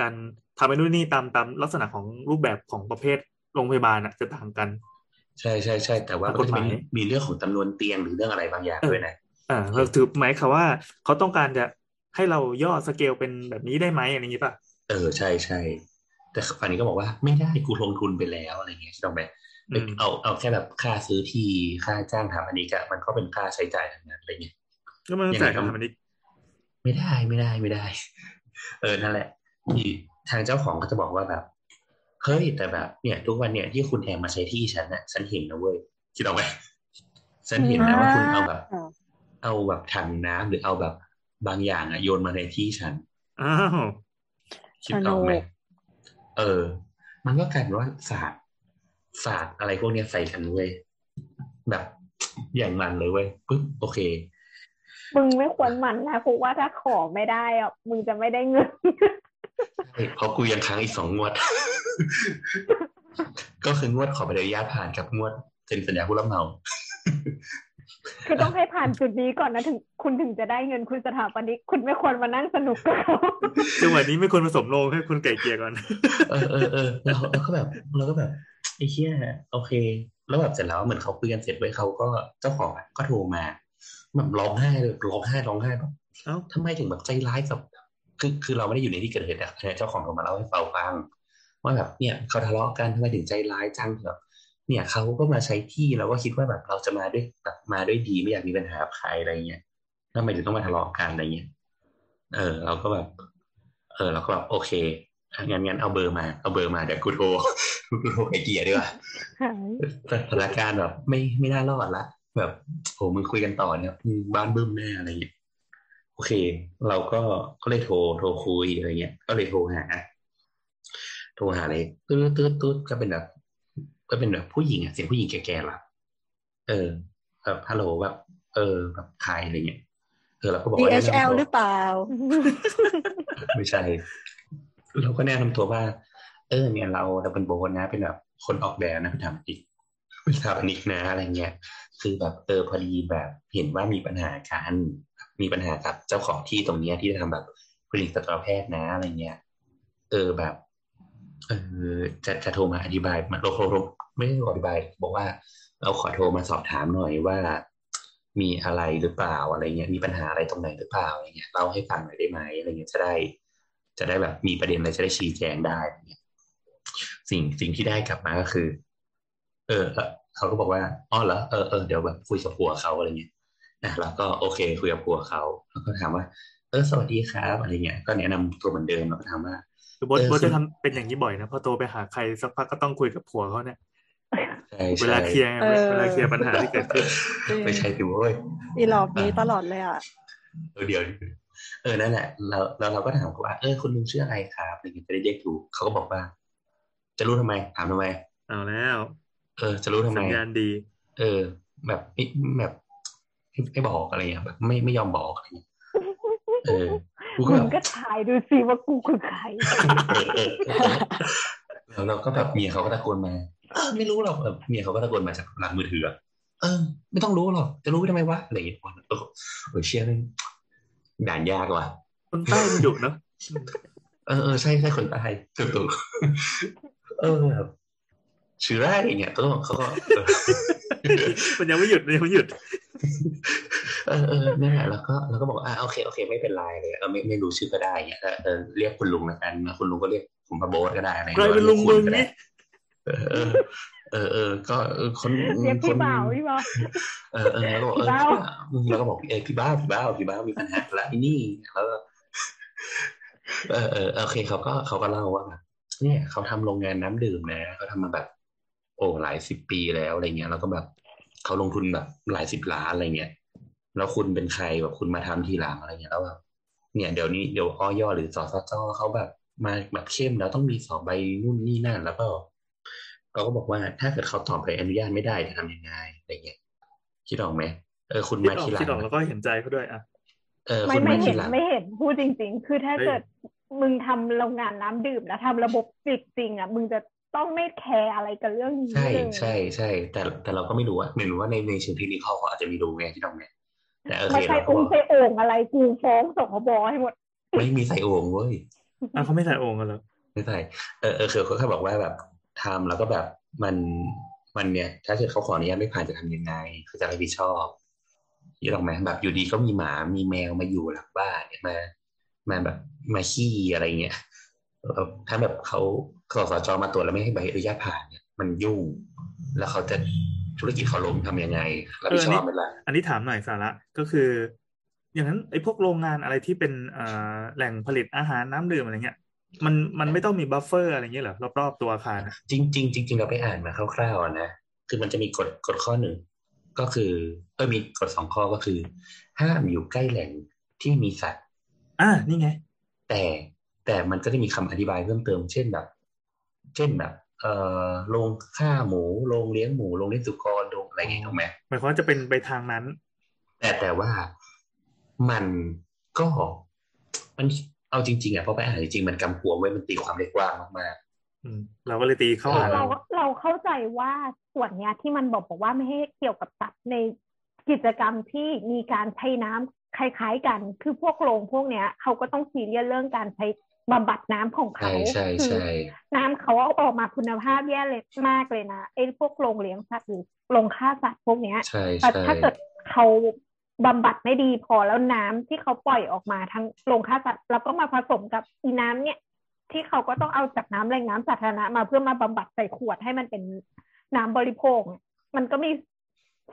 การทำไปนู่นนี่ตามตามลักษณะของรูปแบบของประเภทโรงพยาบาลอะจะต่างกัน ใช่ใช่ใช่แต่ว่าก็จะมีมีเรื่องของจำนวนเตียงหรือเรื่องอะไรบางอย่างด้วยนะอ่าเราถือหมายคำว่าเขาต้องการจะให้เราย่อสเกลเป็นแบบนี้ได้ไหมอะไรอย่างนี้ป่ะเออใช่ใช่แต่ฝั่งนี้ก็บอกว่าไม่ได้กูลงทุนไปแล้วอะไรเงี้ยใช่ไหม เอาเอาแค่แบบค่าซื้อทีค่าจ้างทำอันนี้ก็มันก็เป็นค่าใช้จ่ายทั้งนั้นอะไรเงี้ยก็มันจ่ายทำอันนี้ไม่ได้ไม่ได้ไม่ได้ เออนั่นแหละที่ทางเจ้าของก็จะบอกว่าแบบเฮ้ยแต่แบบเนี่ย ทุกวันเนี่ยที่คุณแอบมาใช้ที่ฉันน่ะฉันเห็นนะเว้ยคิดเอาไหมฉันเห็นนะว่าคุณเอาแบบ เอาแบบถังน้ำหรือเอาแบบบางอย่างอะโยนมาในที่ฉันอ้าวคิดเอาไหมเออ มันก็กลายเป็นว่าศาสตร์ ศาสตร์อะไรพวกเนี้ยใส่กันเว้ยแบบอย่างมันเลยเว้ยปึ๊บโอเค มึงไม่ควรมันนะเพราะว่าถ้าขอไม่ได้อะมึงจะไม่ได้เงินเพราะกูยังค้างอีกสองงวด ก็คืองวดขอใบอนุญาตผ่านกับงวดเซ็นสัญญาผู้รับเหมา คือต้องให้ผ่านจุดนี้ก่อนนะถึงคุณถึงจะได้เงินคุณสถาปนิกคุณไม่ควรมานั่งสนุกกับเขาจังหวะนี้ไม่ควรผสมลงให้คุณไก่เกียร์ก่อน เออเออเออแล้วก็แบบเราก็แบบไอ้เชี่ยโอเค แล้วแบบเสร็จแล้วเหมือนเขาคุยกันเสร็จไว้เขาก็เจ้าของก็โทรมาแบบร้องไห้เลยร้องไห้ร้องไห้แบบเอ้าทำไมถึงแบบใจร้ายกับคือคือเราไม่ได้อยู่ในที่เกิดเหตุแต่เจ้าของโทรมาเล่าให้เฝ้าฟังว่าแบบเนี่ยเขาทะเลาะกันทำไมถึงใจร้ายจังแบบ เนี่ยเขาก็มาใช้ที่เราก็คิดว่าแบบเราจะมาด้วยแบบมาด้วยดีไม่อยากมีปัญหาใครอะไรเงี้ยทำไมถึงต้องมาทะเลาะกันอะไรเงี้ยเออ เราก็แบบ เออ เราก็แบบโอเคงั้นงั้นเอาเบอร์มาเอาเบอร์มาเดี๋ยวกูโทรกูโทรไอเกียดีกว่าสถานการณ์แบบไม่ไม่น่ารอดละแบบโอ้มึงคุยกันต่อเนี่ยบ้านบึ้มแน่อะไรเงี้ยโอเค เราก็ก็เลยโทรโทรคุยอะไรเงี้ย ก็เลยโทรหา โทรหาเลยตืดตืดตืดก็เป็นแบบ ก็เป็นแบบผู้หญิงอะเสียงผู้หญิงแก่ๆล่ะเออแบบฮัลโหลแบบเออแบบใครอะไรเงี้ยเออเราก็บอกว่า DHL หรือเปล่า ไม่ใช่ เราก็แนะนำตัวว่า เออ เนี่ยเราเราเป็นโบนนะ เป็นแบบคนออกแบบนะเป็นทำอีกเป็นสถาปนิกนะอะไรเงี้ย คือแบบเออพอดีแบบเห็นว่ามีปัญหาการมีปัญหากับเจ้าของที่ตรงเนี้ยที่จะทำแบบผลิตสัตวแพทย์นะอะไรเงี้ย เออแบบ เออจะจะโทรมาอธิบายมาเราโทร ไม่ได้อธิบาย บอกว่าเราขอโทรมาสอบถามหน่อยว่า มีอะไรหรือเปล่าอะไรเงี้ยมีปัญหาอะไรตรงไหนหรือเปล่าอะไรเงี้ยเล่าให้ฟังหน่อยได้ไหมอะไรเงี้ยจะได้ จะได้แบบมีประเด็นอะไรจะได้ชี้แจงได้เงี้ยสิ่งสิ่งที่ได้กลับมาก็คือ เออเขาก็บอกว่าอ๋อเหรอเออเออเดี๋ยวแบบคุยกับผัวเขาอะไรเงี้ยนะแล้วก็โอเคคุยกับผัวเขาแล้วก็ถามว่า เออสวัสดีครับอะไรเงี้ยก็แนะนำตัวเหมือนเดิมแล้วก็ถามว่าคือบอสบอสจะทำเป็นอย่างนี้บ่อยนะพอโตไปหาใครสักพักก็ต้องคุยกับผัวเขาเนี่ย เวลาเคลียร์เวลาเคลียร์ปัญหาที่เกิดขึ้นไม่ใช่ถือว่าอีหลอกนี้ตลอดเลยอะเดี๋ยวเออนั่นแหละเราเราเราก็ถามเขาว่าเออคุณลุงชื่ออะไรครับอะไรเงี้ยจะได้เรียกถูกเขาก็บอกว่า จะรู้ทำไม ถามทำไมเอาแล้ว เออ จะรู้ทำไมสัญญาณดี เออ แบบไม่แบบไม่บอกอะไรเงี้ยแบบไม่ไม่ยอมบอกอะไรเงี้ยเออกูก็มึแบงบก็ถ่ายดูสิว่ากูคือใครแล้วเราก็แบบเมียเขาก็ตะโกนมา เออไม่รู้หรอกแบบเมียเขาก็ตะโกนมาจากหลังมือถืออะเออ ไม่ต้องรู้หรอกจะรู้ไปทำไมวะอะไรอย่างเงี้ยเออเออเชี่ยแม่งด่านยากว่ะคนใต้มันดุเนาะเออเออใช่ใช่คนใต้ถูกถูกเออแบบชื่อแรกอย่างเงี้ยก็เขาก็เออมันยังไม่หยุดมันยังไม่หยุด เออเออนั่นแหละแล้วก็แล้วก็บอกอ่าโอเคโอเค ไม่เป็นไรเลยเออไม่ไม่รู้ชื่อก็ได้เงี้ยเออเออเรียกคุณลุงแล้วกันคุณลุงก็เรียกผมพระโบ๊ทก็ได้อะไรใครเป็นลุงมึงนี่ เออเออเออเออก็เออคนเรียกคพี่นบ่าวพี่บ่าวเออเออแล้วก็บอกเออพี่บ้าวแล้วก็บอกเออพี่บ้าวพี่บ้าวพี่บ้าวมีปัญหาละไอ้นี่แล้วก็เออเออโอเคเขาก็เขาก็เล่าว่าแบบเนี่ยเขาทำโรงงานน้ำดื่มนะเขาทำมาแบบ โอ้หลายสิบปีแล้วอะไรเงี้ย แล้วก็แบบเขาลงทุนแบบหลายสิบล้านอะไรเงี้ยแล้วคุณเป็นใครแบบคุณมาทำทีหลังอะไรเงี้ยแล้วแบบเนี่ยเดี๋ยวนี้เดี๋ยวอ้อยหรือสสจเขาแบบมาแบบเข้มแล้วต้องมีสอบใบนู่นนี่นั่นแล้วก็ เขาก็บอกว่าถ้าเกิดเขาตอบใบอนุญาตไม่ได้จะทำยังไงอะไรเงี้ยคิดออกไหมเออคุณคิดมาออกทีหลัคิดออกงแล้วก็เห็นใจเขาด้วยอะเออไม่คุณไม่มาทีเห็นหลังไม่เห็นพูดจริง ๆ คือถ้าเฮ้ยเกิดมึงทำโรงงานน้ำดื่มแล้วทำระบบปิดจริงอะมึงจะต้องไม่แคร์อะไรกับเรื่องนี้ใช่เลยใช่ใช่แต่แต่เราก็ไม่รู้ว่าไม่รู้ว่าในในเชิงเทคนิคเขาอาจจะมีรู้ไงที่ตรงเนี้ยแต่โอเคไม่ใช่เราก็องค์ใช่โอ่งอะไรกูฟ้องสคบให้หมด ไม่มีใส่โอ่งเว้ยอะเขาไม่ใส่โองกันเหรอไม่ใช่เออเออคือเขาแค่บอกว่าแบบ ทำแล้วก็แบบมันมันเนี่ย ถ้าเกิดเขาขออนุญาตไม่ผ่านจะทำยังไงเขาจะรับผิดชอบยี่หรอกไหมแบบอยู่ดีก็มีหมามีแมวมาอยู่หลังบ้านเนี่ยมามาแบบมาขี้อะไรเงี้ยเออถ้าแบบเขาสสจมาตรวจแล้วไม่ให้ใบอนุญาตผ่านเนี่ยมันยุ่ง แล้วเขาจะธุรกิจเขาล้มทำยังไงรับผิดชอบเป็นไรอันนี้ถามหน่อยสาระก็คือ อย่างนั้นไอ้พวกโรงงานอะไรที่เป็นเอ่อแหล่งผลิตอาหารน้ำดื่มอะไรเงี้ย มันมันไม่ต้องมี buffer อะไรเงี้ยเหรอรอบๆตัวอาคารอะจริงจริงจริงๆเราไปอ่านมาคร่าวๆอะนะคือมันจะมีกฎกฎข้อหนึ่งก็คือเออมีกฎสองข้อก็คือ ห้ามอยู่ใกล้แหล่งที่มีสัตว์ อ่านี่ไง แต่แต่มันก็จะมีคำอธิบายเพิ่มเติม เช่นแบบ เช่นแบบ เอ่อโรงฆ่าหมูโรงเลี้ยงหมูโรงเลี้ยงสุกรโรงอะไรเงี้ยถูกไหมหมายความว่าจะเป็นไปทางนั้น แต่แต่ว่ามันก็มัน เอาจริงๆอะเพราะไปอ่านจริงๆมันกำกวมไว้มันตีความได้กว้างมากอืมเราก็เลยตีเข้าเอหาอเราเราเราเข้าใจว่าส่วนเนี้ยที่มันบอกบอกว่าไม่ให้เกี่ยวกับสัตว์ในกิจกรรมที่มีการใช้น้ำคล้ายๆกัน คือพวกโรงพวกเนี้ยเขาก็ต้องซีเรียสเรื่องการใช้บำบัดน้ำของๆใช่เขาใช่คือใช่น้ำเขาเอาออกมาคุณภาพแย่เลยมากเลยนะไอ้พวกโรงเลี้ยงสัตว์หรือโรงฆ่าสัตว์พวกเนี้ยใช่แต่ใช่ถ้าเกิดเขา บำบัดไม่ดีพอแล้วน้ำที่เขาปล่อยออกมาทั้งโรงฆ่าสัตว์แล้วก็มาผสมกับอีน้ำเนี่ย ที่เขาก็ต้องเอาจากน้ำแหล่งน้ำสาธารณะมาเพื่อมาบำบัดใส่ขวดให้มันเป็นน้ำบริโภคเนี่ยมันก็มี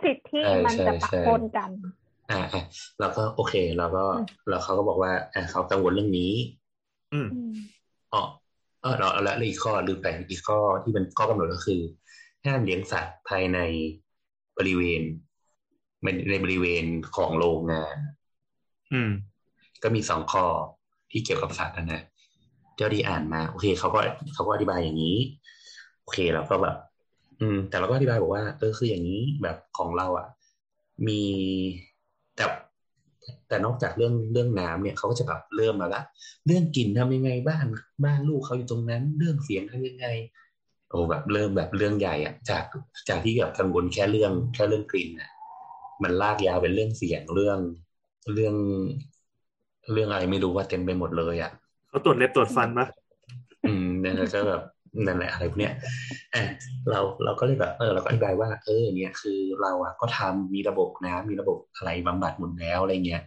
สิทธิ์ที่ใช่มันจะใช่ปะใช่ปนกัน อ่าอะแล้วก็โอเค แล้วก็อืมแล้วเขาก็บอกว่าอ่าเขากังวลเรื่องนี้อืมอืมอ๋อเออแล้วแล้วอีกข้อลืมไปอีกข้อที่เป็นข้อกำหนดก็คือ ห้ามเลี้ยงสัตว์ภายในบริเวณ ในในบริเวณของโรงงาน อืม ก็มีสองข้อที่เกี่ยวกับสัตว์นะนะเจ้าที่อ่านมา โอเคเขาก็เขาก็อธิบายอย่างนี้ โอเคเราก็แบบ อืม แต่เราก็อธิบายบอกว่าเออคืออย่างนี้แบบของเราอะ มีแต่แต่นอกจากเรื่องเรื่องน้ำเนี่ยเขาก็จะแบบเริ่มมาละเรื่องกลิ่นทำยังไงบ้านบ้านลูกเขาอยู่ตรงนั้น เรื่องเสียงทำยังไง โอ้แบบเริ่มแบบเรื่องใหญ่อะจากจากที่แบบกังวลแค่เรื่องแค่เรื่องกลิ่นอะ มันลากยาวเป็นเรื่องเสียงเรื่องเรื่องเรื่องอะไรไม่รู้ว่าเต็มไปหมดเลยอะเขาตรวจเล็บตรวจฟันปะอืมนั่นแหละก็แบบนั่นแหละอะไรพวกเนี้ยอะเราเราก็เลยแบบเออเราก็อธิบายว่า เออเนี่ยคือเราอะก็ทำมีระบบน้ำมีระบบอะไรบำบัดหมดแล้วอะไรเงี้ย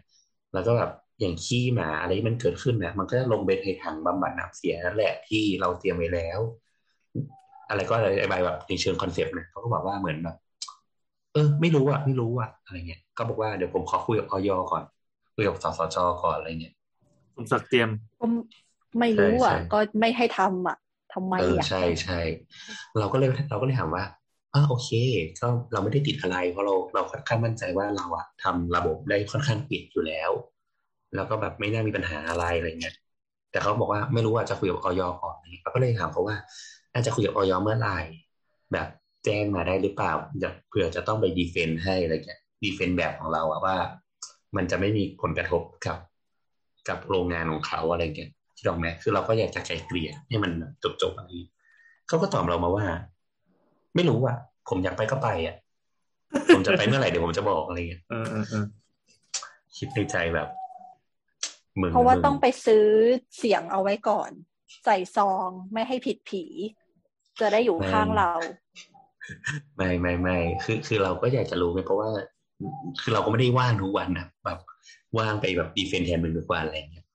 แล้วก็แบบอย่างขี้หมาอะไรที่มันเกิดขึ้นนะมันก็จะลงไปในถังบำบัดน้ำเสียนั่นแหละที่เราเตรียมไว้แล้ว อะไรก็อธิบายแบบในเชิงคอนเซปต์นะเขาก็บอกว่าเหมือนแบบ เออ ไม่รู้อะไม่รู้อะอะไรเงี้ยก็บอกว่าเดี๋ยวผมขอคุยกับออยก่อนคุยกับสสจก่อนอะไรเงี้ยสมศักดิ์เตรียมก็ไม่รู้อะใช่ใช่ก็ไม่ให้ทำอะทำไมเอออะใช่ใช่เราก็เลยเราก็เลยถามว่าอ่าโอเค ก็เราไม่ได้ติดอะไรเพราะเราเราค่อนข้างมั่นใจว่าเราอะทำระบบได้ค่อนข้างปิดอยู่แล้ว แล้วก็แบบไม่น่ามีปัญหาอะไรอะไรเงี้ยแต่เขาบอกว่าไม่รู้ว่าจะคุยกับออยก่อนเราก็เลยถามเขาว่าน่าจะคุยกับออยเมื่อไหร่แบบ แจ้งมาได้หรือเปล่าเผื่อจะต้องไปดีเฟนต์ให้อะไรเงี้ยดีเฟนต์แบบของเราอะว่า มันจะไม่มีผลกระทบกับ กับโรงงานของเขาอะไรเงี้ยที่อกไหมคือเราก็อยากจะไกลเกลี่ยให้มันจบจบอะไรเขาก็ตอบเรามาว่า ไม่รู้อะผมอยากไปก็ไปอะผมจะไปเมื่อไหร่เดี๋ยวผมจะบอกอะไรเงี้ยคิดในใจแบบมึงเพราะว่าต้องไปซื้อเสียงเอาไว้ก่อน ใส่ซองไม่ให้ผิดผี จะได้อยู่ข้างเรา ไม่ไม่ไม่คือคือเราก็อยากจะรู้ไงเพราะว่า คือเราก็ไม่ได้ว่างทุกวันนะแบบว่างไปแบบดีเฟนแทนมึงทุกวันอะไรเงี้ย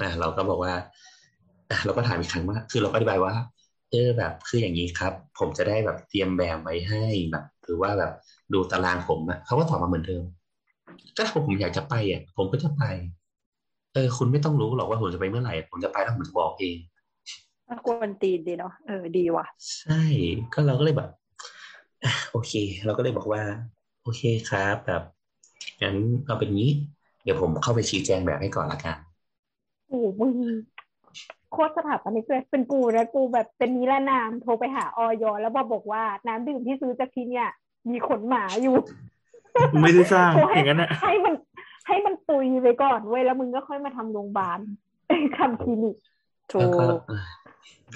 อ่าเราก็บอกว่าอะเราก็ถามอีกครั้งว่า คือเราก็อธิบายว่าเออแบบคืออย่างนี้ครับ ผมจะได้แบบเตรียมแบบไว้ให้แบบหรือว่าแบบดูตารางผมอะเขาก็ตอบมาเหมือนเดิมก็ถ้าผมอยากจะไปอะ ผมก็จะไป เออ คุณไม่ต้องรู้หรอกว่าผมจะไปเมื่อไหร่ ผมจะไปแล้วผมจะบอกเองกวนตีนดีเนาะเออดีว่ะ ใช่ ก็เราก็เลยแบบ โอเค เราก็เลยบอกว่า โอเคครับแบบงั้นเอาเป็นงี้ เดี๋ยวผมเข้าไปชี้แจงแบบให้ก่อนละกันโอ้มึงโคตรสถาปนิกเลยเป็นกูนะกูแบบเป็นนิรนามโทรไปหาออยแล้วมาบอกว่าน้ำดื่มที่ซื้อจากที่เนี่ย มีขนหมาอยู่ ไม่ได้สร้างอย่างนั้นให้มัน ให้มันตุยไปก่อนเว้ยแล้วมึงก็ค่อยมาทำโรงพยาบาลทำคลินิกถูก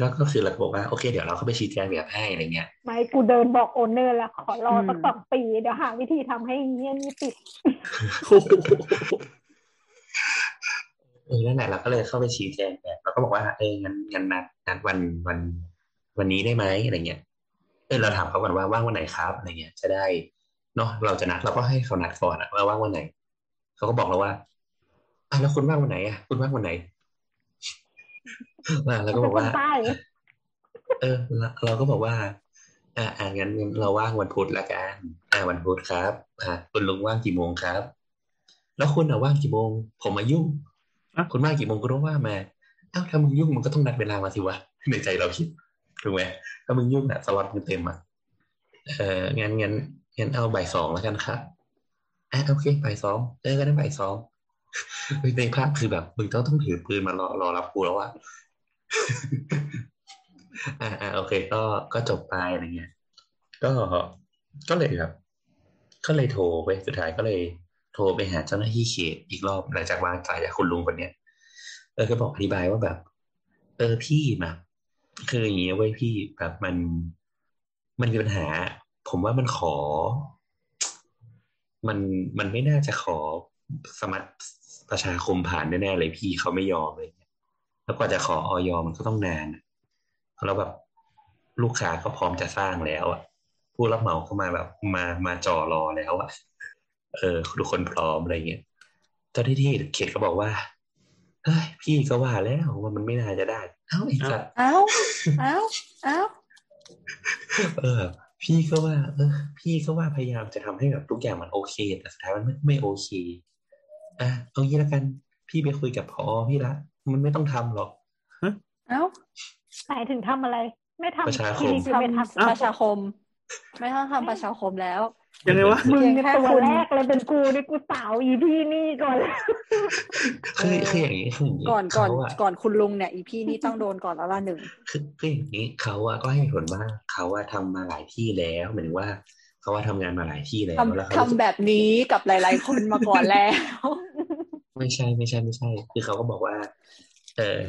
ก็ก็คือเราบอกว่าโอเคเดี๋ยวเราเข้าไปชี้แจงแบบให้อะไรเงี้ยไม่กูเดินบอกโอนเนอร์แล้วขอรอสักสองปีเดี๋ยวหาวิธีทำให้เงี้ยนี่ติดเออนั่นแหละเราก็เลยเข้าไปชี้แจงแบบเราก็บอกว่าเอองั้นงั้นนัดนัดวันวันวันนี้ได้ไหมอะไรเงี้ยเออเราถามเขาก่อนว่าว่างวันไหนครับอะไรเงี้ย จะได้เนาะเราจะนัดเราก็ให้เขานัดก่อนอะว่าว่างวันไหนเขาก็บอกเราว่าอะแล้วคุณว่างวันไหนอะคุณว่างวันไหน แล้วก็บอกว่าเออเราก็บอกว่า อ่าอ่างั้นเราว่างวันพุธละกันอ่าวันพุธครับ อ่าคุณลุงว่างกี่โมงครับ แล้วคุณอะว่างกี่โมง ผมมายุ่งคุณว่างกี่โมงก็ต้องว่ามาเอ้าถ้ามึงยุ่งมันก็ต้องนัดเวลามาสิวะในใจเราคิดถูกไหมถ้ามึงยุ่งเนี่ยสล็อตมึงเต็มอะเอองั้นงั้นงั้นเอาบ่ายสองแล้วกันครับอะโอเคบ่ายสองเออก็ได้บ่ายสอง ในภาพคือแบบมึงต้องต้องถือปืนมารอรอรับกูแล้วว่าอ่าอ่าโอเค ก็ก็จบไปอะไรเงี้ย ก็ก็เลยแบบก็เลยโทรไปสุดท้ายก็เลยโทรไปหาเจ้าหน้าที่เขตอีกรอบหลังจากวางสายจากคุณลุงคนเนี้ยเออก็บอกอธิบายว่าแบบ เออพี่แบบคืออย่างนี้เว้ยพี่แบบมันมันมีปัญหา ผมว่ามันขอ มันมันไม่น่าจะขอสมัคร ประชาคมผ่านแน่ๆเลยพี่เขาไม่ยอมเลยแล้วกว่าจะขอออยมันก็ต้องนานแล้วแบบลูกค้าก็พร้อมจะสร้างแล้วอะผู้รับเหมาเข้ามาแบบมามาจ่อรอแล้วอะเออทุกคนพร้อมอะไรเงี้ยเจ้าที่ที่เขตก็บอกว่าเฮ้ยพี่ก็ว่าแล้วว่ามันไม่น่าจะได้เอ้าไอ้สัตว์เอ้าเอ้าเอ้าเออ พี่ก็ว่า เออ พี่ก็ว่าพยายามจะทำให้แบบทุกอย่างมันโอเค แต่สุดท้ายมันไม่ไม่โอเค อะเอางี้แล้วกัน พี่ไปคุยกับพอพี่ละ มันไม่ต้องทำหรอกเอ้าหมายถึงทำอะไร ไม่ทำประชาคมไม่ทำประชาคม ไม่ต้องทำประชาคมแล้วยังไงวะมึงเป็นตัวแรกเลยเป็นกูนี่กูสาวอีพี่นี่ก่อนคือคืออย่างนี้คืออย่างนี้ก่อนก่อนก่อนคุณลุงเนี่ย อีพี่นี่ต้องโดนก่อนแล้วละหนึ่งคือคืออย่างนี้เขาอะก็ให้ผลว่าเขาว่าทำมาหลายที่แล้วหมายถึงว่า เขาว่าทำงานมาหลายที่แล้วแล้วทำแบบนี้กับหลาย ๆ คนมาก่อนแล้ว ไม่ใช่ไม่ใช่ไม่ใช่ คือเขาก็บอกว่า เออ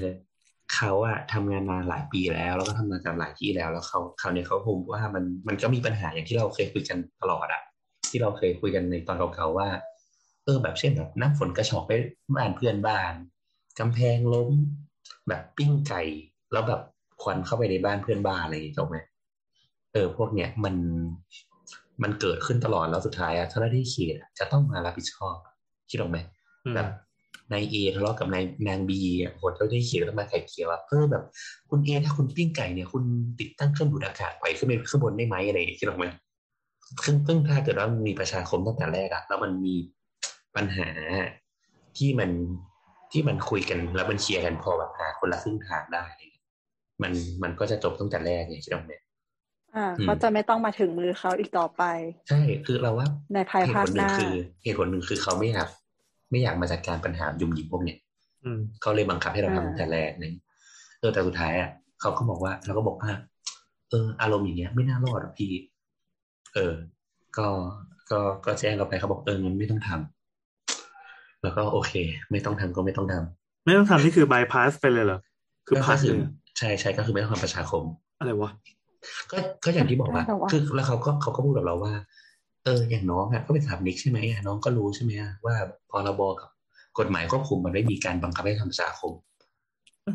เขาอะทำงานมาหลายปีแล้ว แล้วก็ทำงานกับหลายที่แล้ว แล้วเขาคราวนี้เขาพูดว่ามันมันก็มีปัญหาอย่างที่เราเคยคุยกันตลอดอะที่เราเคยคุยกันในตอนเก่าๆว่า เออแบบเช่นแบบน้ำฝนกระชอกไปบ้านเพื่อนบ้านกำแพงล้ม แบบปิ้งไก่แล้วแบบควันเข้าไปในบ้านเพื่อนบ้านอะไรอย่างเงี้ยถูกไหมเออพวกเนี้ยมัน มันเกิดขึ้นตลอดแล้วสุดท้ายอะเจ้าหน้าที่เขตจะต้องมารับผิดชอบ คิดออกไหมแบบนายเอทะเลาะกับนายนางบีอะคนเขาได้เขียนมาไข่เขียวว่าเออแบบ คุณเอถ้าคุณปิ้งไก่เนี่ย คุณติดตั้งเครื่องดูดอากาศไปขึ้นไปขึ้นบนได้ไหมอะไรคิดออกไหมซึ่งซึ่งถ้าเกิดว่ามีประชาคมตั้งแต่แรกอะแล้วมันมีปัญหาที่มันที่มันคุยกันแล้วมันเคลียร์กันพอแบบหาคนละครึ่งทางได้ มันมันก็จะจบตั้งแต่แรกเนี่ยคิดออกไหม อ่าเขาจะไม่ต้องมาถึงมือเขาอีกต่อไป ใช่คือเราว่าในภายภาคหน้าคือเหตุผลหนึ่งคือเขาไม่อยากไม่อยากมาจัดการปัญหายุ่มยิบพวกเนี้ยเขาเลยบังคับให้เราทำแต่แรกเนี่ยเออแต่สุดท้ายอะเขาก็บอกว่าเราก็บอกว่าเออ อารมณ์อย่างเงี้ย ไม่น่ารอดหรอกพี่ เออ ก็ก็ก็แจ้งเราไปเขาบอกเอองั้นไม่ต้องทำแล้วก็โอเค ไม่ต้องทำก็ไม่ต้องทำไม่ต้องทำนี่คือบายพาสไปเลยเหรอคือพาสใช่ใช่ก็คือไม่ต้องทำประชาคม อะไรวะ ก็ก็อย่างที่บอกว่าคือแล้วเขาก็เขาก็พูดกับเราว่า เออ อย่างน้องอะก็เป็นสถาปนิกใช่ไหมน้องก็รู้ใช่ไหมว่าพอรบกับกฎหมายควบคุมมันไม่มีการบังคับให้ทำประชาคม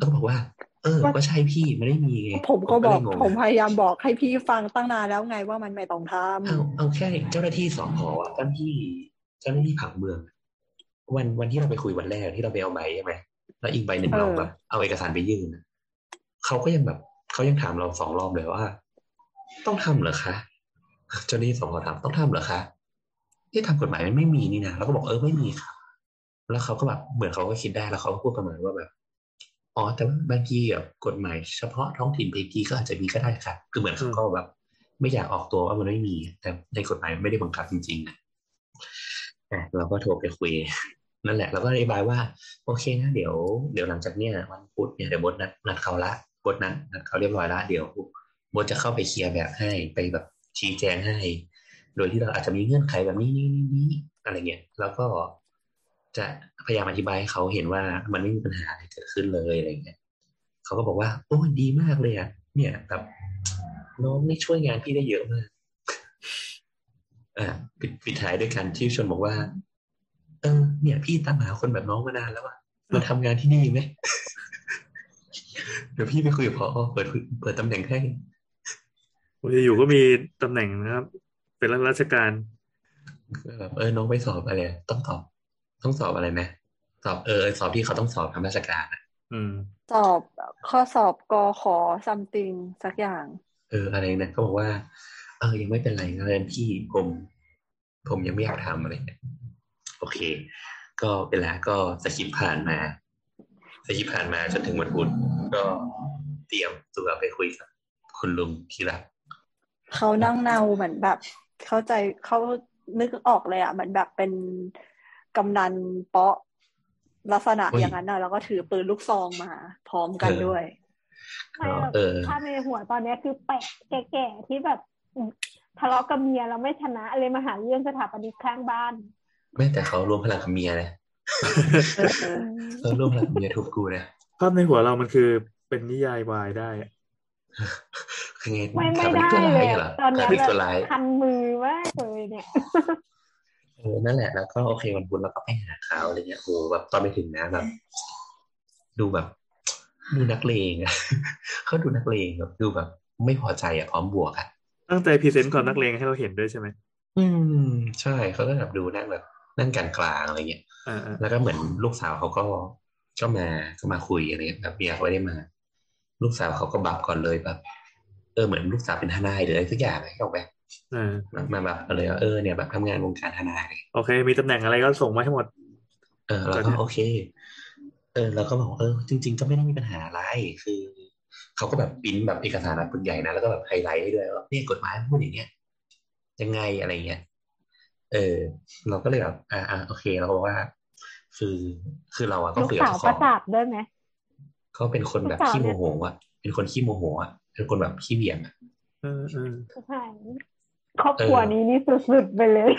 ก็บอกว่า เออ ก็ใช่พี่ไม่ได้มีไงผมก็บอก ผมพยายามบอกให้พี่ฟังตั้งนานแล้วไงว่ามันไม่ต้องทำเอาเอาแค่เจ้าหน้าที่สอพอเจ้าหน้าที่ เจ้าหน้าที่ผังเมือง วันวันที่เราไปคุยวันแรกที่เราไปเอาใบใช่ไหมแล้วอีกใบหนึ่งเราแบบเอาเอกสารไปยื่นเขาก็ยังแบบ เขายังถามเราสองรอบเลยว่า ต้องทำเหรอคะเจ้าหน้าที่สองคนถามต้องทำเหรอคะที่ทำกฎหมายมันไม่มีนี่นะเราก็บอกเออไม่มีค่ะแล้วเขาก็แบบเหมือนเขาก็คิดได้แล้วเขาก็พูดประมาณว่าแบบอ๋อแต่ว่าบางทีแบบกฎหมายเฉพาะท้องถิ่นเพกีก็อาจจะมีก็ได้ค่ะ คือเหมือนเขาก็แบบ ไม่อยากออกตัวว่ามันไม่มี แต่ในกฎหมายไม่ได้บังคับจริงๆอะเราก็โทรไปคุยนั่นแหละเราก็อธิบายว่า โอเคนะเดี๋ยว เดี๋ยวหลังจากเนี้ยวันพุธเนี่ยเดี๋ยวบดนัดนัดเขาละ บดนัดนัดเขาเรียบร้อยและเดี๋ยวบดจะเข้าไปเคลียร์แบบให้ไปแบบชี้แจงให้ โดยที่เราอาจจะมีเงื่อนไขแบบนี้นี้นี้อะไรเงี้ยแล้วก็จะพยายามอธิบายให้เขาเห็นว่ามันไม่มีปัญหาอะไรเกิดขึ้นเลยอะไรเงี้ยเขาก็บอกว่า โอ้ดีมากเลยอะเนี่ยแบบน้องนี่ช่วยงานพี่ได้เยอะมากอ่าปิดปิดท้ายด้วยกันที่ชนบอกว่า เออ เนี่ย พี่ตามหาคนแบบน้องมานานแล้วอะมาทำงานที่นี่ไหม เดี๋ยวพี่ไปคุยกับพอเปิดเปิดตำแหน่งให้อยู่ก็มีตำแหน่งนะครับ เป็นราชการแบบเออน้องไปสอบอะไร ต้องตอบ ต้องสอบอะไรไหมสอบเออสอบที่เขาต้องสอบทำราชการอะอืมสอบข้อสอบกอขอซัมติงสักอย่าง เอออะไรเนี่ยเขาบอกว่า เออ ยังไม่เป็นไรนะเรียนพี่ผม ผมยังไม่อยากทำอะไรเนี่ยโอเค ก็เวลาก็สกิปผ่านมา สกิปผ่านมาจนถึงวันพุธก็เตรียมตัวไปคุยกับคุณลุงที่รักเขานั่งเนาเหมือนแบบ เข้าใจเขานึกออกเลยอะเหมือนแบบเป็นกำนันเปาะลักษณะอย่างนั้นนะแล้วก็ถือปืนลูกซองมา พร้อมกันด้วยถ้าในหัวตอนนี้คือแปะแก่ๆที่แบบทะเลาะกับเมียเราไม่ชนะเลยมาหาเรื่องสถาปนิกข้างบ้าน ไม่แต่เขารวมพลังกับเมียเลย เขารวมพลังกับเมียทุบกูเลยภาพในหัวเรามันคือเป็นนิยายวายได้คือไงไม่ไม่ได้เลยตอนนี้แบบคันมือมากเลยเนี่ยเออนั่นแหละแล้วก็โอเควันพุธเราก็ไปหาเขาอะไรเงี้ยโอ้แบบตอนไปถึงนะแบบ ดูแบบ ดูนักเลงอะเขาดูนักเลงแบบดูแบบ ไม่พอใจอะพร้อมบวกอะตั้งใจพรีเซนต์ความนักเลงให้เราเห็นด้วยใช่ไหมอืม ใช่เขาก็แบบดูนั่งแบบ นั่งกลางกลางอะไรเงี้ยแล้วก็เหมือนลูกสาวเขาก็ก็มาก็มาคุยอะไรเงี้ยแบบเมียเขาไม่ได้มา ลูกสาวเขาก็บับก่อนเลยแบบเออเหมือนลูกสาวเป็นทนายหรืออะไรสักอย่างอะไรก็แบบมาแบบอะไรเออเนี่ยแบบทำงานวงการทนายโอเค มีตำแหน่งอะไรก็ส่งมาให้หมด เออแล้วก็โอเค เออแล้วก็บอกเออ จริง ๆ ก็ไม่ได้มีปัญหาอะไรคือเขาก็แบบปิ้นแบบเอกสารปึกใหญ่นะแล้วก็แบบไฮไลท์ให้ด้วยว่าเนี่ยกฎหมายพูดอย่างเงี้ยยังไงอะไรเงี้ย เออ เราก็เลยแบบอ่าอ่าโอเคเราบอกว่า คือคือเราอะก็คุยกับเจ้าของประสาทด้วยไหมเขาเป็นคนแบบขี้โมโหอะเป็นคนขี้โมโหอะเป็นคนแบบขี้เบี่ยงอะเออเออใช่ครอบครัวนี้นี่สุดๆไปเลย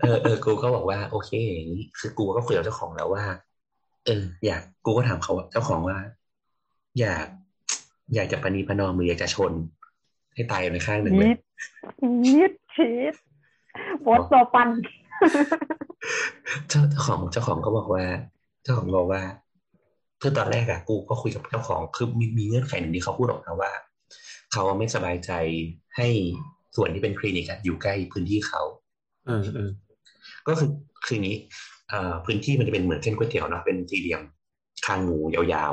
เออเออกูก็บอกว่า โอเคอย่างนี้คือกูก็คุยกับเจ้าของแล้วว่า เออ อยากกูก็ถามเขาเจ้าของว่า อยาก อยากจะปณีพนอมมืออยากจะชน ให้ตายในข้างหนึ่งเลยยิดชีส บอสโซปันเจ้าเจ้าของเจ้าของก็บอกว่า เจ้าของบอกว่าคือตอนแรกอะกูก็คุยกับเจ้าของคือมีมีเงื่อนไขหนึ่งที่เขาพูดออกมาว่า เขาไม่สบายใจให้ส่วนที่เป็นคลินิกอยู่ใกล้พื้นที่เขาเออเออก็คือคือนี้พื้นที่มันจะเป็นเหมือนเส้นก๋วยเตี๋ยวนะเป็นสี่เหลี่ยมคางงูยาว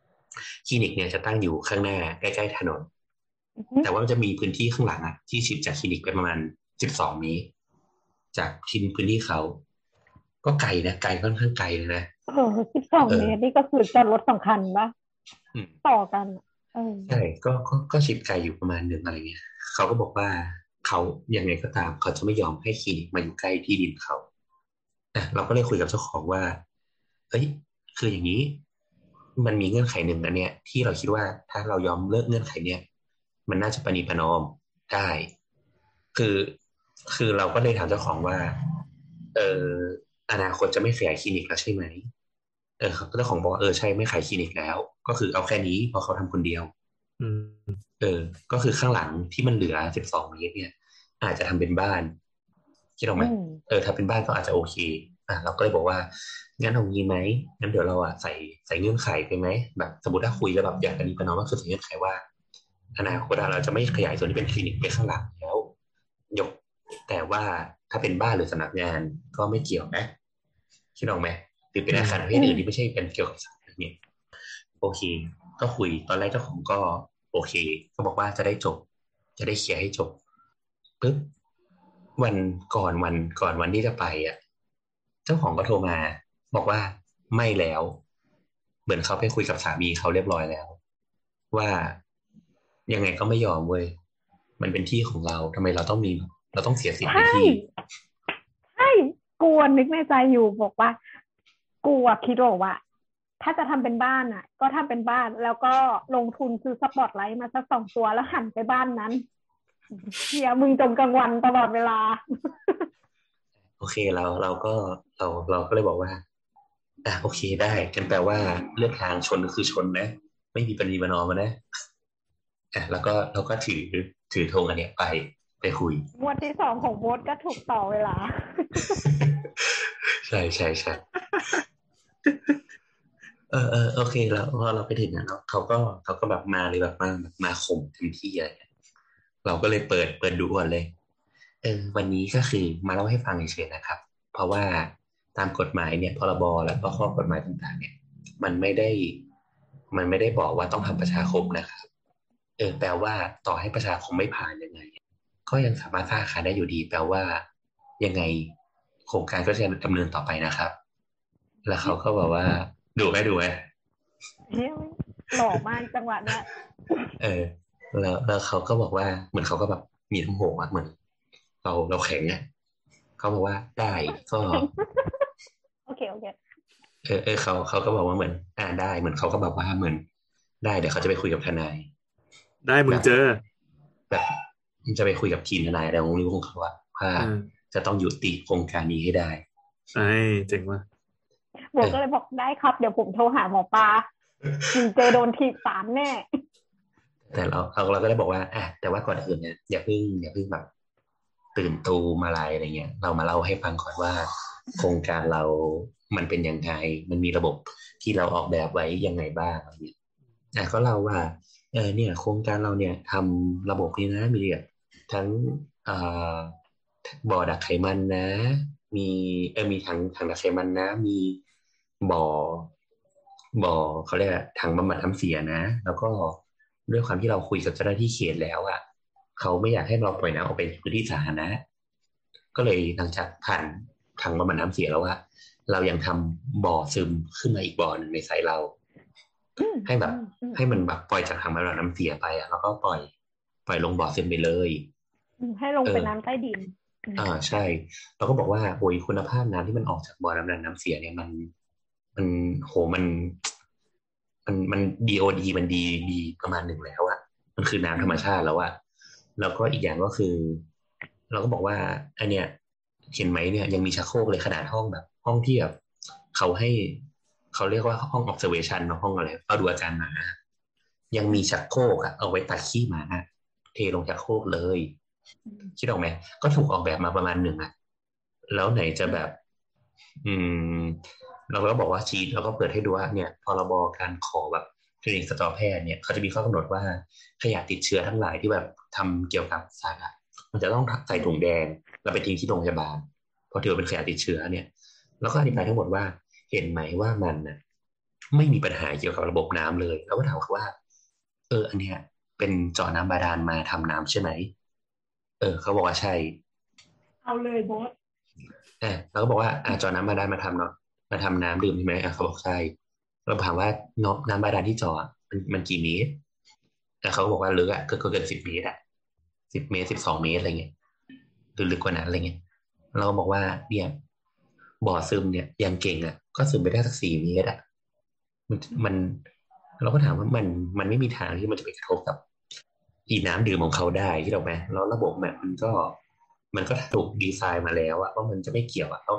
ๆ คลินิกเนี่ยจะตั้งอยู่ข้างหน้าใกล้ๆถนน แต่ว่ามันจะมีพื้นที่ข้างหลังอะที่ชิดจากคลินิกไปประมาณ สิบสองเมตร จากทินพื้นที่เขา ก็ไกลนะไกลค่อนข้างไกลเลยนะเออสิบสองเมตรนี่ก็คือจอดรถสำคัญปะต่อกันใช่ก็ก็ก็ชิดไกลอยู่ประมาณหนึ่งอะไรเงี้ยเขาก็บอกว่าเขาอย่างไรก็ตาม เขาจะไม่ยอมให้คลินิกมาอยู่ใกล้ที่ดินเขาอะเราก็เลยคุยกับเจ้าของว่าเอ้ยคืออย่างนี้ มันมีเงื่อนไขหนึ่งนะเนี่ย ที่เราคิดว่าถ้าเรายอมเลิกเงื่อนไขเนี่ยมันน่าจะปณีประนอมได้ คือ คือเราก็เลยถามเจ้าของว่า เอออนาคตจะไม่ขยายคลินิกแล้วใช่ไหมเออเจ้าของบอกว่าเออใช่ไม่ขายคลินิกแล้ว ก็คือเอาแค่นี้เพราะเขาทำคนเดียว อืม เออ ก็คือข้างหลังที่มันเหลือสิบสองเมตรเนี่ย อาจจะทำเป็นบ้านคิดออกไหมเออถ้าเป็นบ้านก็อาจจะโอเค อะเราก็เลยบอกว่างั้นเอางี้ไหมงั้นเดี๋ยวเราอะใส่ใส่เงื่อนไขไปไหมแบบสมมติถ้าคุยแล้วแบบอยากกันนี้ปนอมก็คือใส่เงื่อนไขว่าอนาคตเราจะไม่ขยายส่วนที่เป็นคลินิกไปข้างหลังแล้ว ยก แต่ว่าถ้าเป็นบ้านหรือสำนักงานก็ไม่เกี่ยวนะคิดออกไหมหรือเป็นอาคารประเภทอื่นที่ไม่ใช่เป็นเกี่ยวกับสารเนี่ยโอเค ก็คุยตอนแรกเจ้าของก็ โอเค ก็บอกว่าจะได้จบ จะได้เคลียร์ให้จบปึ๊บวันก่อนวันก่อนวันที่จะไปอะ เจ้าของก็โทรมา บอกว่าไม่แล้ว เหมือนเขาไปคุยกับสามีเขาเรียบร้อยแล้ว ว่ายังไงก็ไม่ยอมเว้ยมันเป็นที่ของเราทำไมเราต้องมี เราต้องเสียสิทธิ์ในที่ใช่กลัวนึกในใจอยู่บอกว่ากลัวคิดว่าถ้าจะทำเป็นบ้านอะ ก็ทำเป็นบ้านแล้วก็ลงทุนซื้อสปอตไลท์มาสักสองตัวแล้วหันไปบ้านนั้นเฮียมึงจงกลางวันตลอดเวลา โอเคเราเราก็เราเราก็เลยบอกว่าอะโอเคได้กันแปลว่าเลือกทางชนคือชนนะ ไม่มีปณีประนอมมานะอะแล้วก็เราก็ถือถือธงอันเนี้ยไป ไปคุยวันที่สองของโบสก็ถูกต่อเวลา ใช่ใช่ใช่เออเออโอเคแล้วพอเราไปถึงนะเขาก็เขาก็แบบมาเลยแบบมาแบบมาข่มเต็มที่อะไรเราก็เลยเปิดเปิดดูก่อนเลย เออ วันนี้ก็คือมาเล่าให้ฟังเฉยๆนะครับ เพราะว่าตามกฎหมายเนี่ยพรบแล้วก็ข้อกฎหมายต่าง ๆ เนี่ย มันไม่ได้ มันไม่ได้บอกว่าต้องทำประชาคมนะครับ เออแปลว่าต่อให้ประชาคมไม่ผ่านยังไง ก็ยังสามารถสร้างอาคารได้อยู่ดี แปลว่ายังไงโครงการก็จะดำเนินต่อไปนะครับ แล้วเขาก็บอกว่า ดูไหมดูไหมหล่อมากจังหวะนี้เออ แล้วแล้วเขาก็บอกว่าเหมือนเขาก็แบบมีทั้งโหอะเหมือนเราเราแข็งเนี่ยเขาบอกว่าได้ก็โอเคโอเคเออเออเขาเขาก็บอกว่าเหมือน อ่าได้ เหมือนเขาก็บอกว่าเหมือน ได้เดี๋ยวเขาจะไปคุยกับทนาย ได้มึงเจอ แบบ จะไปคุยกับทีมทนายแต่ของรู้ของเขาว่าว่าจะต้องยุติโครงการนี้ให้ได้ไอ้เจ๋งว่ะผมก็เลยบอกได้ครับ เดี๋ยวผมโทรหาหมอปลาเจอโดนทีสามแน่ แต่เราเราเราก็ได้บอกว่าอะแต่ว่าก่อนอื่นเนี่ยอย่าเพิ่งอย่าเพิ่งแบบตื่นตูมาลายอะไรเงี้ย เรามาเล่าให้ฟังก่อนว่า โครงการเรามันเป็นยังไง มันมีระบบที่เราออกแบบไว้ยังไงบ้างเนี่ยอะก็เล่าว่าเออเนี่ย โครงการเราเนี่ยทำระบบนี้นะมี ทั้งอ่าบ่อดักไขมันนะ มีเออมีถังถังดักไขมันนะ มีบ่อบ่อเขาเรียกถังบำบัดน้ำเสียนะ แล้วก็ด้วยความที่เราคุยกับเจ้าหน้าที่เขตแล้วอะ่ะเขาไม่อยากให้เราปล่อยน้ำออกไปพื้นที่สาธารณะก็เลยหลังจากผ่านทางบำบัดน้ำเสียแล้วว่าเรายังทำบ่อซึมขึ้นมาอีกบ่อหนึ่งในไซเรา ให้แบบให้มันแบบปล่อยจากทางบำบัดน้ำเสียไปอะแล้วก็ปล่อยปล่อยลงบ่อซึมไปเลย ให้ลงเป็นน้ำใต้ดิน อ่าใช่ เราก็บอกว่าโอ้ยคุณภาพน้ำที่มันออกจากบ่อน้ำน้ำเสียเนี่ยมัน มันโหมัน มันมันดีโอดีมันดีดีประมาณหนึ่งแล้วอะมันคือน้ำธรรมชาติแล้วอะแล้วก็อีกอย่างก็คือ เราก็บอกว่าอันเนี้ยเห็นไหมเนี่ยยังมีชักโครกเลยขนาดห้องแบบ ห้องที่แบบเขาให้เขาเรียกว่าห้อง observation เนาะห้องอะไรเราดูอาจารย์หมายังมีชักโครกอะเอาไว้ตัดขี้หมาเทลงชักโครกเลย คิดออกไหมก็ถูกออกแบบมาประมาณหนึ่งอะแล้วไหนจะแบบ อืม เราก็บอกว่าชีตเราก็เปิดให้ดูว่าเนี่ยพรบการขอแบบคลินิกสตอแพทย์เนี่ยเขาจะมีข้อกำหนดว่าขยะติดเชื้อทั้งหลายที่แบบทำเกี่ยวกับสารมันจะต้องใส่ถุงแดงแล้วไปทิ้งที่โรงพยาบาลเพราะถือเป็นขยะติดเชื้อเนี่ย แล้วก็อธิบายทั้งหมดว่าเห็นไหมว่ามันนะไม่มีปัญหาเกี่ยวกับระบบน้ำเลย แล้วก็ถามว่า เออ อันเนี้ยเป็นเจาะน้ำบาดาลมาทำน้ำใช่ไหม เออ เขาบอกว่าใช่ เอาเลยบอสเออเราก็บอกว่าอ่าเจาะน้ำบาดาลมาทำเนาะมาทำน้ำดื่มใช่ไหมอะเขาบอกใช่เราถามว่าน้ำน้ำบาดาลที่จอมันมันกี่เมตรแต่เขาบอกว่าลึกอะก็เกินสิบเมตรอะสิบเมตรสิบสองเมตรอะไรเงี้ยหรือลึกกว่านั้นอะไรเงี้ยเราบอกว่าเนี่ยบ่อซึมเนี่ยยังเก่งอะ ก็ซึมไปได้สักสี่เมตรอะมันมัน เราก็ถามว่ามันมันไม่มีทางที่มันจะไปกระทบกับ อีน้ำดื่มของเขาได้ที่เราไหมแล้วระบบแบบมันก็มันก็ถูกดีไซน์มาแล้วอะว่ามันจะไม่เกี่ยวอะแล้ว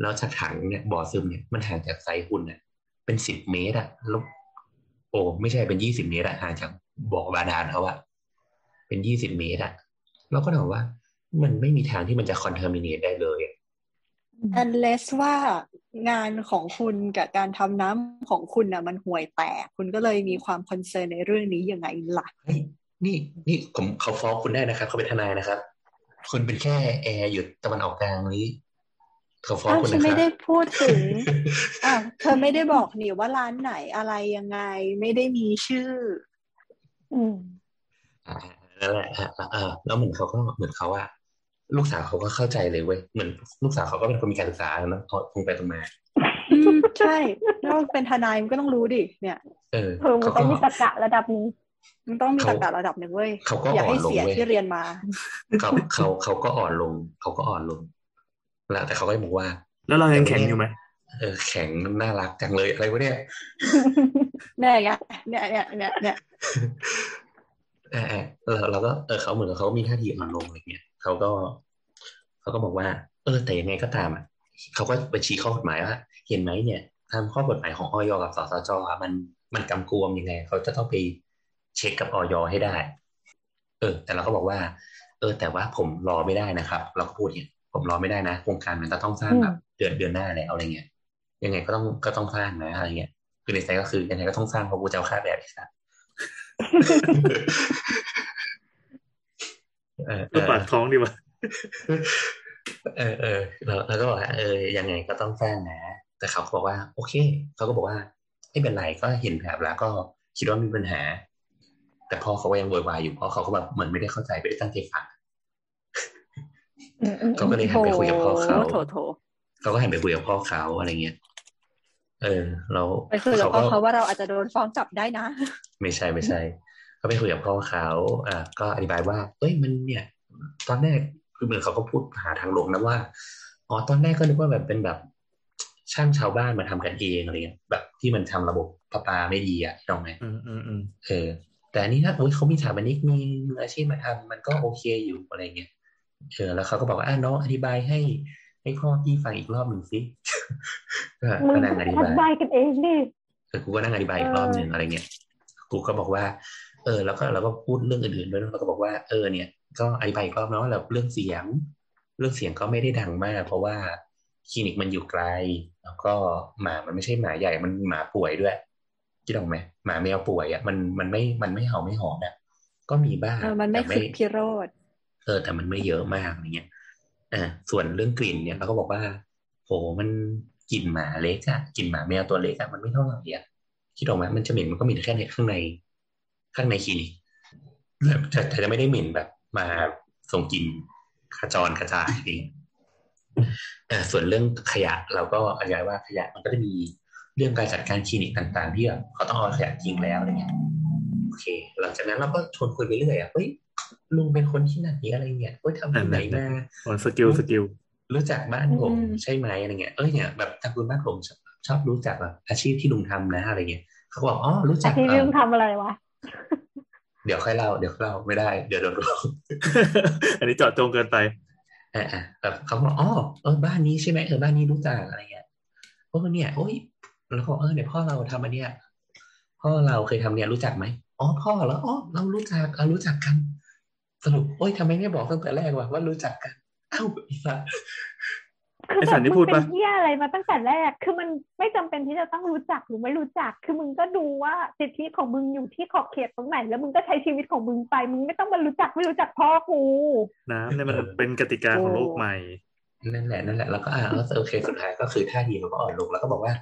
แล้วจากถังเนี่ยบ่อซึมเนี่ยมันห่างจาก site นู้นเนี่ยเป็นสิบเมตรอะแล้วโอ้ไม่ใช่เป็นยี่สิบเมตรอะห่างจากบ่อบาดาลเขาอะเป็นยี่สิบเมตรอะเราก็ถามว่า มันไม่มีทางที่มันจะ contaminate ได้เลย unless ว่างานของคุณกับการทำน้ำของคุณน่ะมันห่วยแตก คุณก็เลยมีความคอนเซิร์นในเรื่องนี้ยังไงล่ะเฮ้ย นี่นี่ผมเขาฟ้องคุณได้นะครับเขาเป็นทนายนะครับ คุณเป็นแค่แอร์หยุดตะวันออกกลางนี้เขาฟ้องคุณนะครับฉันไม่ได้พูดถึงอ่าเธอไม่ได้บอกนี่ว่าร้านไหนอะไรยังไง ไม่ได้มีชื่อ อืมอ่านั่นแหละอ่าแล้วเหมือนเขาก็เหมือนเขาว่าลูกสาวเขาก็เข้าใจเลยเว้ยเหมือนลูกสาวเขาก็เป็นคนมีการศึกษาแล้วตรงไปตรงมาใช่แล้วเป็นทนายมันก็ต้องรู้ดิเนี่ย เออเขาต้องมีตรรกะระดับนี้ มันต้องมีตรรกะระดับหนึ่งเว้ยเขาก็อ่อนลงเว้ยที่เรียนมาเขาเขาเขาก็อ่อนลง เขาก็อ่อนลง แล้วแต่เขาก็บอกว่า แล้วเรายังแข็งอยู่ไหมเออแข็งน่ารักจังเลยอะไรวะเนี่ยเนี่ยเนี่ยเนี่ยเนี่ยเนี่ยเออเราเราก็เออเขาเหมือนเขามีท่าทีอ่อนลงอะไรเงี้ยเขาก็เขาก็บอกว่า เออ แต่ยังไงก็ตามอะเขาก็ไปชี้ข้อกฎหมายว่าเห็นไหมเนี่ยทำข้อกฎหมายของออยกับสสจอะมันมันกำกวมยังไง เขาจะต้องไป เช็คกับออยให้ได้ เออ แต่เราก็บอกว่า เออ แต่ว่าผมรอไม่ได้นะครับ เราก็พูดอย่างผมรอไม่ได้นะโครงการมันจะต้องสร้างแบบเดือนเดือนหน้าแล้วอะไรเงี้ย ยังไงก็ต้องก็ต้องสร้างนะอะไรเงี้ย คือในใจก็คือยังไงก็ต้องสร้างเพราะกูจะเอาค่าแบบอีกสักก็ปากท้องดีวะเออเออแล้วก็บอกว่าเออยังไงก็ต้องแฟงนะ แต่เขาบอกว่า โอเค เขาก็บอกว่าไม่เป็นไรก็เห็นแบบแล้วก็คิดว่ามีปัญหา แต่พ่อเขาก็ยังโวยวายอยู่พ่อเขาก็แบบเหมือนไม่ได้เข้าใจไม่ได้ตั้งใจฟังเขาก็เลยหันไปคุยกับพ่อเขาเขาก็หันไปคุยกับพ่อเขาอะไรเงี้ยเออเราไปคุยกับพ่อเขาว่าเราอาจจะโดนฟ้องจับได้นะ ไม่ใช่ไม่ใช่ก็ไปคุยกับพ่อเขาอ่าก็อธิบายว่าเอ้ยมันเนี่ย ตอนแรกคือเหมือนเขาก็พูดหาทางลงนะว่าอ๋อตอนแรกก็นึกว่าแบบเป็นแบบช่างชาวบ้านมาทำกันเองอะไรเงี้ยแบบที่มันทำระบบประปาไม่ดีอะตรงไหมอืมอืมอืมเออ แต่อันนี้ถ้าเขามีสถาปนิกมีมืออาชีพมาทำมันก็โอเคอยู่อะไรเงี้ยเออแล้วเขาก็บอกว่าอ่าน้องอธิบายให้ให้พ่อพี่ฟังอีกรอบหนึ่งสิก็นั่งอธิบายกันเองดิแต่กูก็นั่งอธิบายอีกรอบหนึ่งอะไรเงี้ยกูก็บอกว่า เออ แล้วก็เราก็พูดเรื่องอื่นๆด้วยเราก็บอกว่าเออเนี่ย ก็อธิบายอีกรอบนะว่าเราเรื่องเสียง เรื่องเสียงก็ไม่ได้ดังมาก เพราะว่าคลินิกมันอยู่ไกล แล้วก็หมามันไม่ใช่หมาใหญ่มันหมาป่วยด้วย คิดออกไหมหมาแมวป่วยอะมันมันไม่มันไม่เห่าไม่หอนอะก็มีบ้างมันไม่คือพิโรธเออแต่มันไม่เยอะมากอย่างเงี้ยอ่าส่วนเรื่องกลิ่นเนี่ยเราก็บอกว่า โหมันกลิ่นหมาเล็กอะกลิ่นหมาแมวตัวเล็กอะมันไม่เท่าไหร่อะคิดออกไหมมันจะเหม็นมันก็มีแค่ในข้างใน ข้างในคลินิกแต่แต่จะไม่ได้หมิ่นแบบมาส่งกินขจรกระจายเองส่วนเรื่องขยะเราก็อธิบายว่าขยะมันก็จะมี เรื่องการจัดการคลินิกต่าง ๆ ที่แบบเขาต้องเอาขยะทิ้งแล้วอะไรเงี้ยโอเค หลังจากนั้นเราก็ชวนคุยไปเรื่อยอะเฮ้ยลุงเป็นคนที่ไหนอะไรเงี้ยเฮ้ยทำที่ไหนมาสกิลสกิลรู้จักบ้านผมใช่ไหมอะไรเงี้ยเอ้ยเนี่ยแบบทางคุณบ้านผมชอบรู้จักแบบอาชีพที่ลุงทำนะอะไรเงี้ยเขาบอกอ๋อรู้จักอาชีพที่ลุงทำอะไรวะเดี๋ยวค่อยเล่าเดี๋ยวเล่าไม่ได้ เดี๋ยวโดนร้องอันนี้เจาะจงเกินไปอ่าแบบเขาบอกอ๋อเออบ้านนี้ใช่ไหมเออบ้านนี้รู้จักอะไรเงี้ยโอ้เนี่ยโอ้ย แล้วก็เออเนี่ยพ่อเราทำอันเนี้ยพ่อเราเคยทำเนี่ยรู้จักไหมอ๋อพ่อแล้วอ๋อเรารู้จักเรารู้จักกันสรุปโอ้ยทำไมไม่บอกตั้งแต่แรกวะว่ารู้จักกันเอ้าอีสัคือแบบมึงเป็นเหี้ยอะไรมาตั้งแต่แรก คือมันไม่จำเป็นที่จะต้องรู้จักหรือไม่รู้จัก คือมึงก็ดูว่าสิทธิของมึงอยู่ที่ขอบเขตตรงไหน แล้วมึงก็ใช้ชีวิตของมึงไป มึงไม่ต้องมารู้จักไม่รู้จักพ่อกูนะนี่มันเป็นกติกาของโลกใหม่ นั่นแหละนั่นแหละแล้วก็อ่าโอเคสุดท้ายก็คือท่าทีมันก็อ่อนลง แล้วก็บอกว่า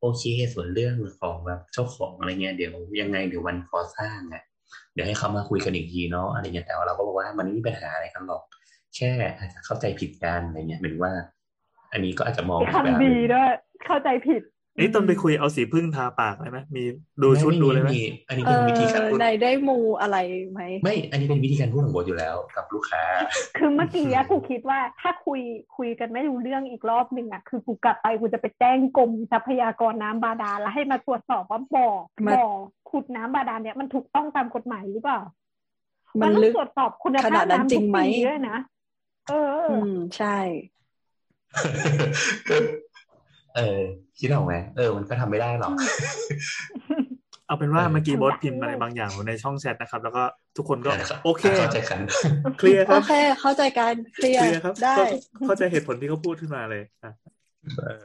โอเคส่วนเรื่องของแบบเจ้าของอะไรเงี้ยเดี๋ยวยังไงเดี๋ยววันก่อสร้างอะเดี๋ยวให้เขามาคุยกันอีกทีเนาะอะไรเงี้ยแต่ว่าเราก็บอกว่ามันไม่มีปัญหาอะไรกันหรอก แค่อาจจะเข้าใจผิดกันอะไรเงี้ยหรือว่า อันนี้ก็อาจจะมองคำดีด้วยเข้าใจผิด นี่ตอนไปคุยเอาสีพึ่งทาปากเลยไหมมีดูชุดดูเลยไหมอันนี้เป็นวิธีการพูดในได้มูอะไรไหมไม่ อันนี้เป็นวิธีการพูดของโบอยู่แล้วกับลูกค้า คือเมื่อกี้กูคิดว่าถ้าคุยคุยกันไม่รู้เรื่องอีกรอบหนึ่งอะคือกูกลับไปกูจะไปแจ้งกรมทรัพยากรน้ำบาดาลแล้วให้มาตรวจสอบว่าบ่อบ่อขุดน้ำบาดาลเนี่ยมันถูกต้องตามกฎหมายหรือเปล่า มันต้องตรวจสอบคุณภาพน้ำจริงไหมด้วยนะเออ อืมใช่ เออ คิดออกไหมเออ มันก็ทำไม่ได้หรอก เอาเป็นว่าเมื่อกี้บอสพิมพ์อะไรบางอย่างในช่องแชทนะครับ แล้วก็ทุกคนก็โอเคเข้าใจกันเคลียร์ครับโอเค เข้าใจกันเคลียร์ครับได้เข้าใจเหตุผลที่เขาพูดขึ้นมาเลยอะ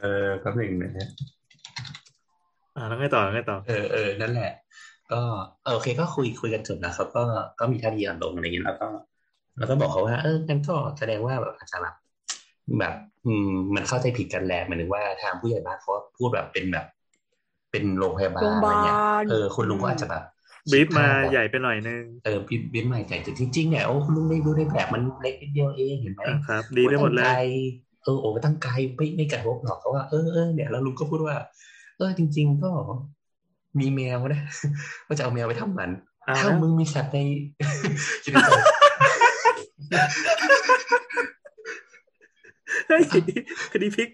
เออแป๊บนึงนะอ่าแล้วไงต่อไงต่อเออเออนั่นแหละ ก็โอเคก็คุยคุยกันจบนะครับ ก็ก็มีท่าทีอ่อนลงอะไรอย่างเงี้ยแล้วก็ แล้วก็บอกเขาว่า เออกันก็แสดงว่าแบบอาจจะแบบแบบ อืมมันเข้าใจผิดกันแหละหมายถึงว่าทางผู้ใหญ่บ้านเขาพูดแบบเป็นแบบ เป็นโรงพยาบาลอะไรเงี้ยเออคุณลุงก็อาจจะแบบบีบมาใหญ่ไปหน่อยนึงเออบีบบีบมาใหญ่แต่จริงๆเนี่ยโอ้คุณลุงได้ดูได้แบบมันเล็กนิดเดียวเองเห็นไหมครับ ดีไปหมดเลยเออโอ้ตั้งไกลไม่ไม่กระทบหรอกเขาว่าเออเออเนี่ยแล้วลุงก็พูดว่า เออจริง ๆ ก็มีแมวนะก็จะเอาแมวไปทำมันถ้ามึงมีสัตว์ในชีวิ ตคดีพิก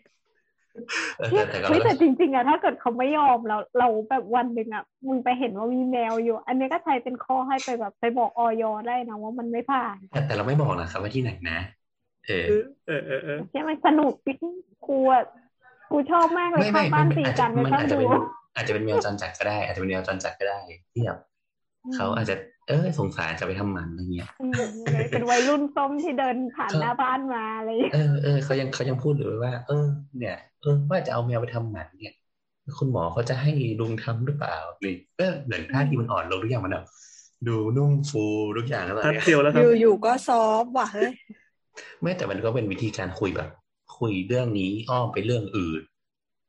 ไม่แต่จริง ๆอะถ้าเกิดเขาไม่ยอมเราเราแบบวันหนึ่งอะมึงไปเห็นว่ามีแมวอยู่ อันนี้ก็ใช้เป็นข้อให้ไปแบบไปบอกออยได้นะว่ามันไม่ผ่าน แต่เราไม่บอกนะครับว่าที่ไหนนะ เออ เออเออเออใช่ไหมสนุกปิ๊กกูอะกูชอบมากเลยข้างบ้านตีกันไม่ต้องดูอาจจะเป็นแมวจรจัดก็ได้ อาจจะเป็นแมวจรจัดก็ได้ที่แบบเขาอาจจะ เออสงสารจะไปทำมันอะไรเงี้ยเป็นวัยรุ่นส้มที่เดินผ่านหน้าบ้านมาอะไรเออเออเขายังเขายังพูดอยู่ว่า เออ เนี่ยเออว่าจะเอาแมวไปทำหมันเนี่ย คุณหมอเขาจะให้ลุงทำหรือเปล่าหรือเออเหมือนท่าที่มันอ่อนลงทุกอย่างมันแบบดูนุ่มฟูทุกอย่างอะไรเดียวแล้วครับอยู่อยู่ก็ซอฟว่ะเฮ้ยไม่แต่มันก็เป็นวิธีการคุยแบบ คุยเรื่องนี้อ้อมไปเรื่องอื่น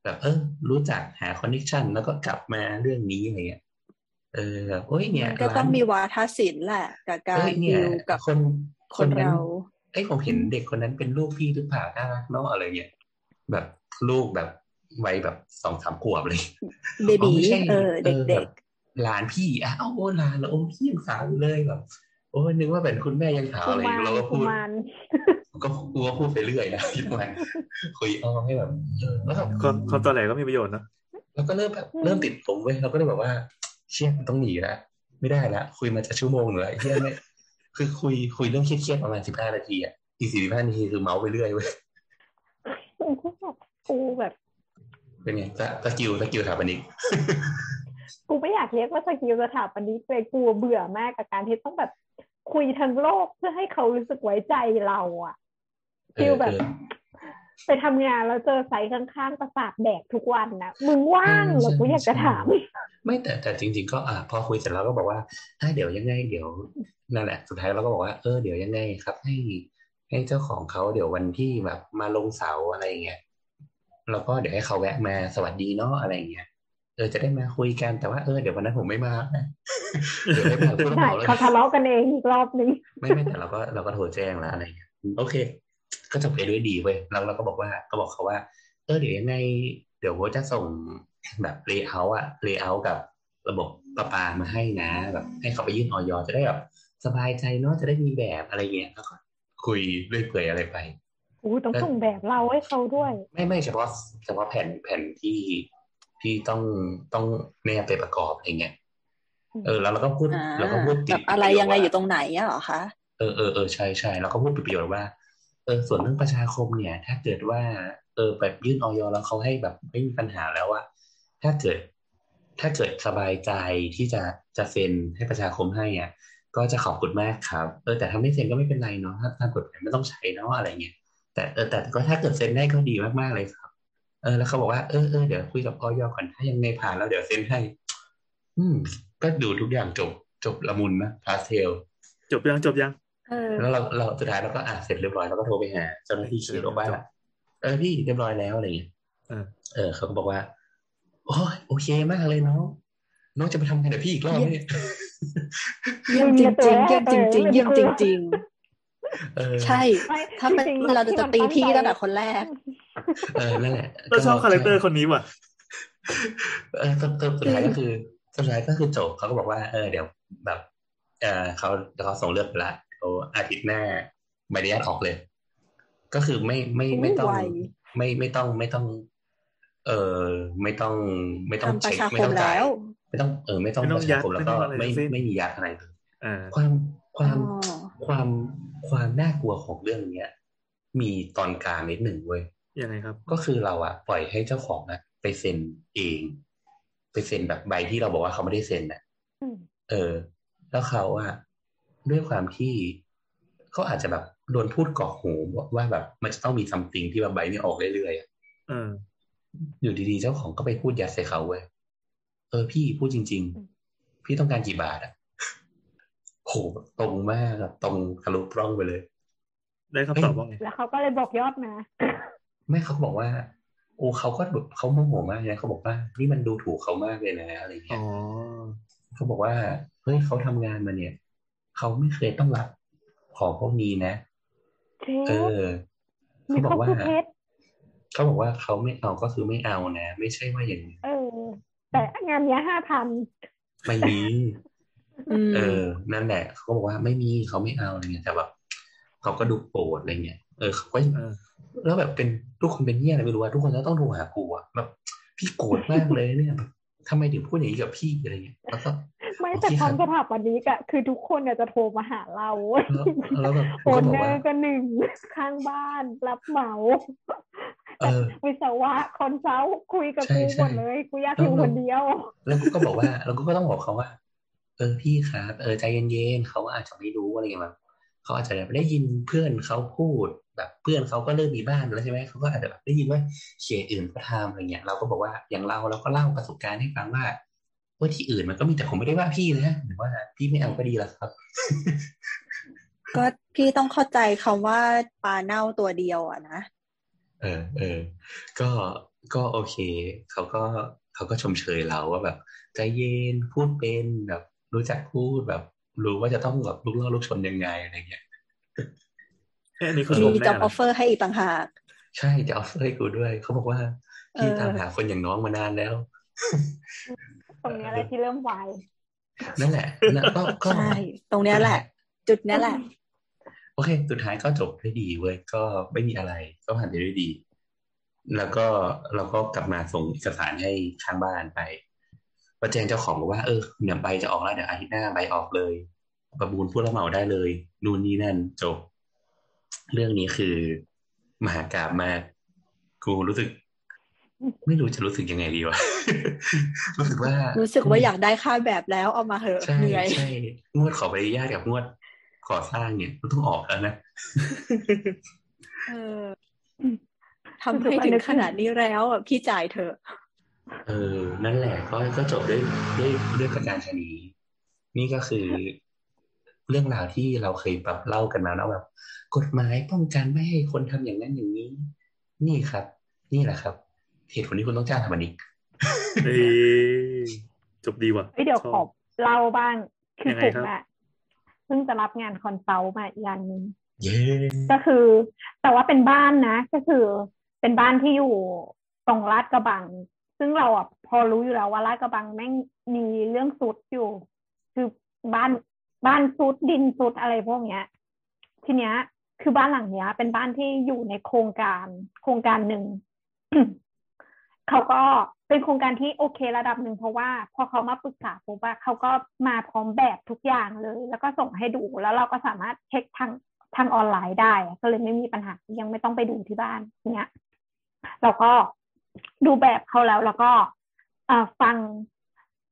แบบเออรู้จักหาคอนเนคชันแล้วก็กลับมาเรื่องนี้อะไรเงี้ย เออแบบโอ้ยเนี่ยก็ต้องมีวาทศิลป์แหละกับการดิวกับคนคนเราไอ้ผมเห็นเด็กคนนั้นเป็นลูกพี่หรือเปล่าน่ารักเนาะอะไรเงี้ยแบบลูกแบบวัยแบบสองสามขวบเลยเบบี้เออเด็กๆหลานพี่อ้าวโอ้หลานแล้วโอ้พี่ยังสาวเลยแบบโอ้นึกว่าเป็นคุณแม่ยังสาวอะไรเราก็พูดก็กูก็พูดไปเรื่อยนะคิดว่าคุยอ้อให้แบบแล้วคนตอนไหนก็มีประโยชน์นะแล้วก็เริ่มแบบเริ่มติดผมเว้ยเราก็เลยแบบว่า เชี่ยมันต้องหนีแล้วไม่ได้แล้วคุยมาจะชั่วโมงเลยเชี่ยไม่คือคุยคุยเรื่องเครียดๆประมาณสิบห้านาทีอะอีกสี่สิบห้านาทีคือเม้าท์ไปเรื่อยเว้ยกูแบบ เป็นไงสกิลสกิลสถาปนิกกูไม่อยากเรียกว่าสกิลสถาปนิกเลยกูเบื่อมากกับการที่ต้องแบบคุยทั้งโลกเพื่อให้เขารู้สึกไว้ใจเราอะ feel แบบ ไปทำงานแล้วเจอ site ข้างๆประสาทแดกทุกวันนะมึงว่างหรอกูอยากจะถาม ไม่แต่แต่จริง ๆ ก็อ่าพอคุยเสร็จแล้วก็บอกว่าถ้าเดี๋ยวยังไงเดี๋ยวนั่นแหละสุดท้ายเราก็บอกว่าเออเดี๋ยวยังไงครับ ให้ให้เจ้าของเขาเดี๋ยววันที่แบบมาลงเสาอะไรเงี้ยแล้วก็เดี๋ยวให้เขาแวะมาสวัสดีเนาะอะไรเงี้ยเออจะได้มาคุยกันแต่ว่าเออเดี๋ยววันนั้นผมไม่มาเดี๋ยวไม่มาเขาทะเลาะกันเองอีกรอบนึงไม่ไม่แต่เราก็เราก็โทรแจ้งแล้วอะไรเงี้ยโอเค ก็จบไปด้วยดีเว้ยแล้วเราก็บอกว่าก็บอกเขาว่า เออเดี๋ยวยังไง เดี๋ยวโบจะส่งแบบเลเยอร์อะเลเยอร์กับระบบประปามาให้นะแบบให้เขาไปยื่นออยจะได้แบบสบายใจเนาะจะได้มีแบบอะไรเงี้ยแล้วก็คุยเรื่อยเปื่อยอะไรไปอู้ต้องส่งแบบเราให้เขาด้วย ไม่ไม่เฉพาะเฉพาะแผ่นแผ่นที่ที่ต้องต้องแนบไปประกอบอะไรเงี้ยเออแล้วเราก็พูดเราก็พูดติดอะไรยังไงอยู่ตรงไหนอะเหรอคะเออเออเออใช่ใช่แล้วก็พูดประโยชน์ว่าเออส่วนเรื่องประชาคมเนี่ย ถ้าเกิดว่าเออแบบยื่นออยแล้วเขาให้แบบไม่มีปัญหาแล้วว่าถ้าเกิด ถ้าเกิดสบายใจที่จะจะเซ็นให้ประชาคมให้อะก็จะขอบคุณมากครับเออแต่ถ้าไม่เซ็นก็ไม่เป็นไรเนาะถ้าถ้ากฎหมายไม่ต้องใช้เนาะอะไรเงี้ยแต่เออแต่ก็ถ้าเกิดเซ็นได้ก็ดีมากๆเลยครับ เออแล้วเขาบอกว่าเออเออเดี๋ยวคุยกับออยก่อนถ้ายังไม่ผ่านแล้วเดี๋ยวเซ็นให้ อืม ก็ดูทุกอย่างจบจบละมุนนะพาสเทลจบยังจบยัง แล้วเราเราสุดท้ายเราก็อ่านเสร็จเรียบร้อยเราก็โทรไปหาเจ้าหน้าที่ขี่รถบ้านเออพี่เรียบร้อยแล้วอะไรอย่างเงี้ยเออเขาก็บอกว่าโอ้ยโอเคมากเลยน้องน้องจะไปทำงานกับพี่อีกรอบเนี่ยเยี่ยมจริงจริงเยี่ยมจริงจริงเยี่ยมจริงจริงใช่ ถ้าเป็นเราจะตีพี่ตั้งแต่คนแรก เออนั่นแหละเราชอบ character คนนี้ว่ะเออสุดท้ายก็คือสุดท้ายก็คือจบเขาก็บอกว่าเออเดี๋ยวแบบ เออเขาเขาส่งเลือกไปละเขา อาทิตย์หน้าใบอนุญาตออกเลย ก็คือไม่ไม่ไม่ต้องไม่ไม่ต้องไม่ต้อง เออไม่ต้องไม่ต้องเช็คไม่ต้องจ่ายไม่ต้องเออไม่ต้องประชาคมแล้วก็ไม่ไม่มียาอะไรเลยความความความความน่ากลัวของเรื่องเนี้ยมีตอนกลางนิดหนึ่งเว้ยยังไงครับ ก็คือเราอะปล่อยให้เจ้าของอะไปเซ็นเอง ไปเซ็นแบบใบที่เราบอกว่าเขาไม่ได้เซ็นอะเออ แล้วเขาอะ ด้วยความที่เขาอาจจะแบบโดนพูดกอกหูว่าแบบ มันจะต้องมีซัมติงที่แบบใบนี้ออกเรื่อยๆอะอยู่ดีๆ เจ้าของก็ไปพูดยัดใส่เขาเว้ยเออพี่พูดจริง ๆ พี่ต้องการกี่บาทอะโหตรงมากตรงทะลุปล้องไปเลย ได้คำตอบว่าไงแล้วเขาก็เลยบอกยอดมาไม่เขาบอกว่า โอ้เขาก็แบบเขาโมโหมากนะเขาบอกว่านี่มันดูถูกเขามากเลยนะอะไรเงี้ยเขาบอกว่าเฮ้ยเขาทำงานมาเนี่ย เขาไม่เคยต้องรับของพวกนี้นะเออเขาบอกว่าเขาบอกว่าเขาไม่เอาก็คือไม่เอานะ ไม่ใช่ว่าอย่างนี้เออ แต่งานเนี้ยห้าพันไม่มีเออ นั่นแหละเขาบอกว่าไม่มีเขาไม่เอาอะไรเงี้ยแต่แบบเขาก็ดูโกรธอะไรเงี้ยเออเขาก็แล้วแบบเป็นทุกคนเป็นเงี้ยอะไรไม่รู้ว่าทุกคนจะต้องโทรหากูอะแบบพี่โกรธมากเลยเนี่ยทำไมถึงพูดอย่างนี้กับพี่อะไรเงี้ยแล้วก็ ไม่แต่ความสถาปนิกอะคือทุกคนจะโทรมาหาเราแล้วแบบ owner ก็หนึ่งข้างบ้านรับเหมาวิศวะ consultคุยกับกูหมดเลยกูอยากอยู่คนเดียว แล้วกูก็บอกว่า แล้วกูก็ต้องบอกเขาว่า เออพี่ครับเออใจเย็นๆเขาอาจจะไม่รู้อะไรเงี้ยแบบเขาอาจจะได้ยินเพื่อนเขาพูดแบบเพื่อนเขาก็เริ่มมีบ้านแล้วใช่ไหมเขาก็อาจจะแบบได้ยินว่าเขียอื่นก็ทำอะไรเงี้ยเราก็บอกว่าอย่างเราเราก็เล่าประสบการณ์ให้ฟังว่า ว่าที่อื่นมันก็มีแต่ผมไม่ได้ว่าพี่นะหรือว่าพี่ไม่เอาก็ดีแล้วครับ ก็พี่ต้องเข้าใจคำว่าปลาเน่าตัวเดียวอะนะเออเออก็ก็โอเคเขาก็เขาก็ชมเชยเราว่าแบบ ใจเย็นพูดเป็นแบบ รู้จักพูดแบบ รู้ว่าจะต้องแบบลูกล่อลูกชนยังไงอะไรเงี้ยอันนี้คือมีจ็อบออฟเฟอร์ให้อีกต่างหาก ใช่จะ offer ให้กูด้วย เขาบอกว่าพี่ตามหาคนอย่างน้องมานานแล้ว ตรงนี้อะไรที่เริ่มวายนั่นแหละก็ก็ใช่ตรงนี้แหละ จุดนี้แหละ โอเค สุดท้ายก็จบได้ดีเว้ยก็ไม่มีอะไร ก็ผ่านไปได้ดี แล้วก็เราก็กลับมาส่งเอกสารให้ข้างบ้านไปประแจ้งเจ้าของบอกว่าเออเนี่ยใบจะออกแล้วเดี๋ยวอาทิตย์หน้าใบออกเลย ประมูลผู้รับเหมาได้เลยนู่นนี่นั่นจบ เรื่องนี้คือมหากราบมากกูรู้สึก ไม่รู้จะรู้สึกยังไงดีวะรู้สึกว่า รู้สึกว่าอยากได้ค่าแบบแล้วเอามาเหอะเหนื่อยใช่งวดขอใบอนุญาตกับงวดก่อสร้างเนี่ยต้องออกแล้วนะเออทำให้ถึงขนาดนี้แล้วอะพี่จ่ายเถอะ เออ นั่นแหละก็ก็จบด้วยด้วยด้วยประการชนีนี่ก็คือเรื่องราวที่เราเคยแบบเล่ากันมาแล้วแบบ กฎหมายป้องกันไม่ให้คนทำอย่างนั้นอย่างนี้ นี่ครับ นี่แหละครับ เหตุผลที่คุณต้องจ้างทำอันนี้จบดีว่ะเดี๋ยวขอบเล่าบ้างคือผมอะเพิ่งจะรับงานคอนซัลท์มาอีกอันนึงก็คือ แต่ว่าเป็นบ้านนะ ก็คือเป็นบ้านที่อยู่ตรงลาดกระบัง ซึ่งเราอะพอรู้อยู่แล้วว่าลาดกระบังแม่งมีเรื่องสุดอยู่ คือบ้านบ้านสุดดินสุดอะไรพวกเนี้ย ทีเนี้ย คือบ้านหลังเนี้ย เป็นบ้านที่อยู่ในโครงการ โครงการหนึ่ง เขาก็เป็นโครงการที่โอเคระดับหนึ่งเพราะว่าพอเขามาปรึกษาปุ๊บว่าเขาก็มาพร้อมแบบทุกอย่างเลย แล้วก็ส่งให้ดูแล้วเราก็สามารถเช็คทางทางออนไลน์ได้ ก็เลยไม่มีปัญหายังไม่ต้องไปดูที่บ้านเนี้ยเราก็ดูแบบเขาแล้วแล้วก็ฟัง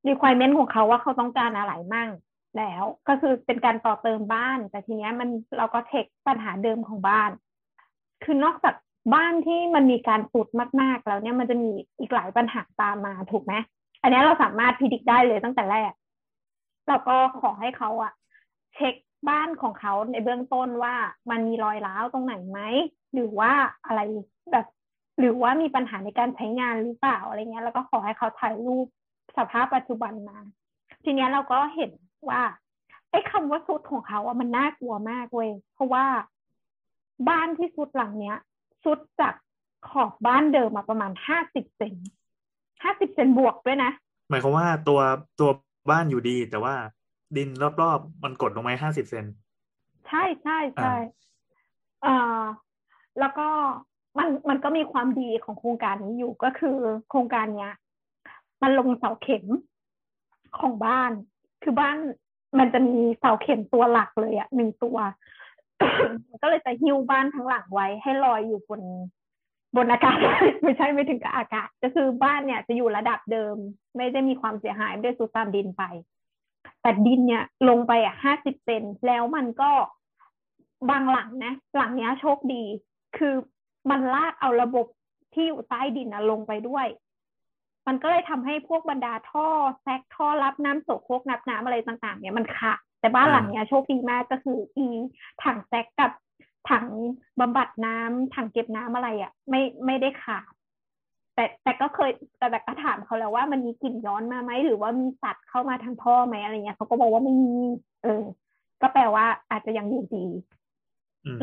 requirement ของเขาว่าเขาต้องการอะไรมั่งแล้ว ก็คือเป็นการต่อเติมบ้าน แต่ทีเนี้ยมันเราก็เทคปัญหาเดิมของบ้าน คือนอกจาก บ้านที่มันมีการสุดมากๆ แล้วเนี่ยมันจะมีอีกหลายปัญหาตามมาถูกไหมอันนี้เราสามารถพิจิตรได้เลยตั้งแต่แรกเราก็ขอให้เขาอะเช็คบ้านของเขาในเบื้องต้นว่ามันมีรอยร้าวตรงไหนไหมหรือว่าอะไรแบบหรือว่ามีปัญหาในการใช้งานหรือเปล่าอะไรเงี้ย แล้วก็ขอให้เขาถ่ายรูปสภาพปัจจุบันมา ทีเนี้ยเราก็เห็นว่าไอ้คำว่าสุดของเขาอะมันน่ากลัวมากเว้ยเพราะว่าบ้านที่สุดหลังเนี้ย สุดจากขอบบ้านเดิมมาประมาณห้าสิบเซนห้าสิบเซนบวกด้วยนะ หมายความว่าตัวตัวบ้านอยู่ดี แต่ว่าดินรอบๆมันกดลงมาห้าสิบเซนใช่ใช่ใช่อ่าแล้วก็มันมันก็มีความดีของโครงการนี้อยู่ก็คือ โครงการเนี้ย มันลงเสาเข็มของบ้าน คือบ้านมันจะมีเสาเข็มตัวหลักเลยอะหนึ่งตัว ก็เลยจะหิ้วบ้านทั้งหลังไว้ ให้ลอยอยู่บนบนอากาศ ไม่ใช่ไม่ถึงกับอากาศ ก็คือบ้านเนี่ยจะอยู่ระดับเดิม ไม่ได้มีความเสียหายไม่ได้สุดตามดินไป แต่ดินเนี่ยลงไปอะห้าสิบเซนแล้วมันก็บางหลังนะ หลังเนี้ยโชคดี คือมันลากเอาระบบที่อยู่ใต้ดินลงไปด้วย มันก็เลยทำให้พวกบรรดาท่อแซกท่อรับน้ำโสโครกนับน้ำอะไรต่าง ๆ เนี่ยมันขาด แต่บ้านหลังเนี้ยโชคดีมากก็คืออีถังแซกกับถังบำบัดน้ำถังเก็บน้ำอะไรอะ่ะ ไม่ไม่ได้ขาดแต่แต่ก็เคยแต่แต่ก็ถามเขาแล้วว่ามันมีกลิ่นย้อนมาไหมหรือว่ามีสัตว์เข้ามาทางท่อไหมอะไรเงี้ยเขาก็บอกว่าไม่มีเออ ก็แปลว่าอาจจะยังอยู่ดี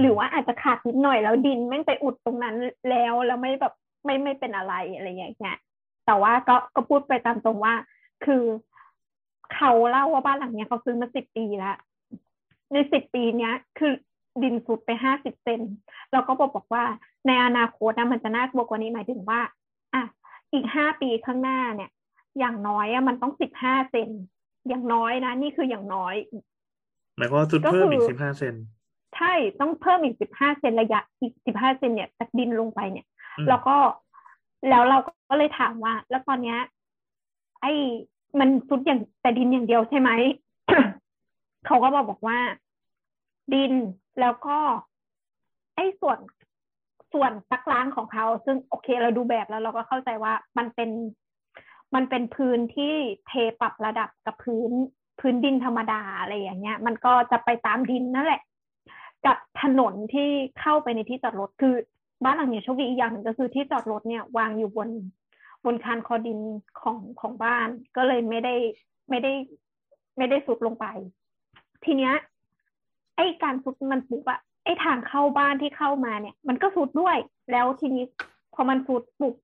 หรือว่าอาจจะขาดนิดหน่อยแล้วดินแม่งไปอุดตรงนั้นแล้วแล้วไม่แบบไม่ไม่เป็นอะไรอะไรอย่างเงี้ยแต่ว่าก็ก็พูดไปตามตรงว่า คือ เขาเล่าว่าบ้านหลังเนี้ยเขาซื้อมาสิบปีแล้ว ในสิบปีเนี้ย คือดินสุดไปห้าสิบเซนแล้วก็บอกบอกว่า ในอนาคตนะมันจะน่ากลัวกว่านี้หมายถึงว่า อะ อีกห้าปีข้างหน้าเนี่ย อย่างน้อยอะมันต้องสิบห้าเซนอย่างน้อยนะ นี่คืออย่างน้อยหมายความว่าสุดเพิ่มอีกสิบห้าเซนใช่ต้องเพิ่มอีกสิบห้าเซนระยะอีกสิบห้าเซนเนี่ยจากดินลงไปเนี่ย แล้วก็แล้วเราก็เลยถามว่า แล้วตอนเนี้ย ไอ้ มันสุดอย่างแต่ดินอย่างเดียวใช่ไหมเขาก็บอกบอกว่า ดินแล้วก็ ไอ้ส่วนส่วนซักล้างของเขา ซึ่งโอเคเราดูแบบแล้วเราก็เข้าใจว่ามันเป็นมันเป็นพื้นที่เทปรับระดับกับพื้นพื้นดินธรรมดาอะไรอย่างเงี้ย มันก็จะไปตามดินนั่นแหละ กับถนนที่เข้าไปในที่จอดรถคือบ้านหลังนี้โชคดีอีกอย่างหนึ่งก็คือที่จอดรถเนี่ยวางอยู่บน บนคานคอดินของของบ้าน ก็เลยไม่ได้ไม่ได้ ไม่ได้สุดลงไป ทีเนี้ย ไอ้การสุดมันปุ๊บอะไอ้ทางเข้าบ้านที่เข้ามาเนี่ย มันก็สุดด้วย แล้วทีนี้พอมันสุดปุ๊บ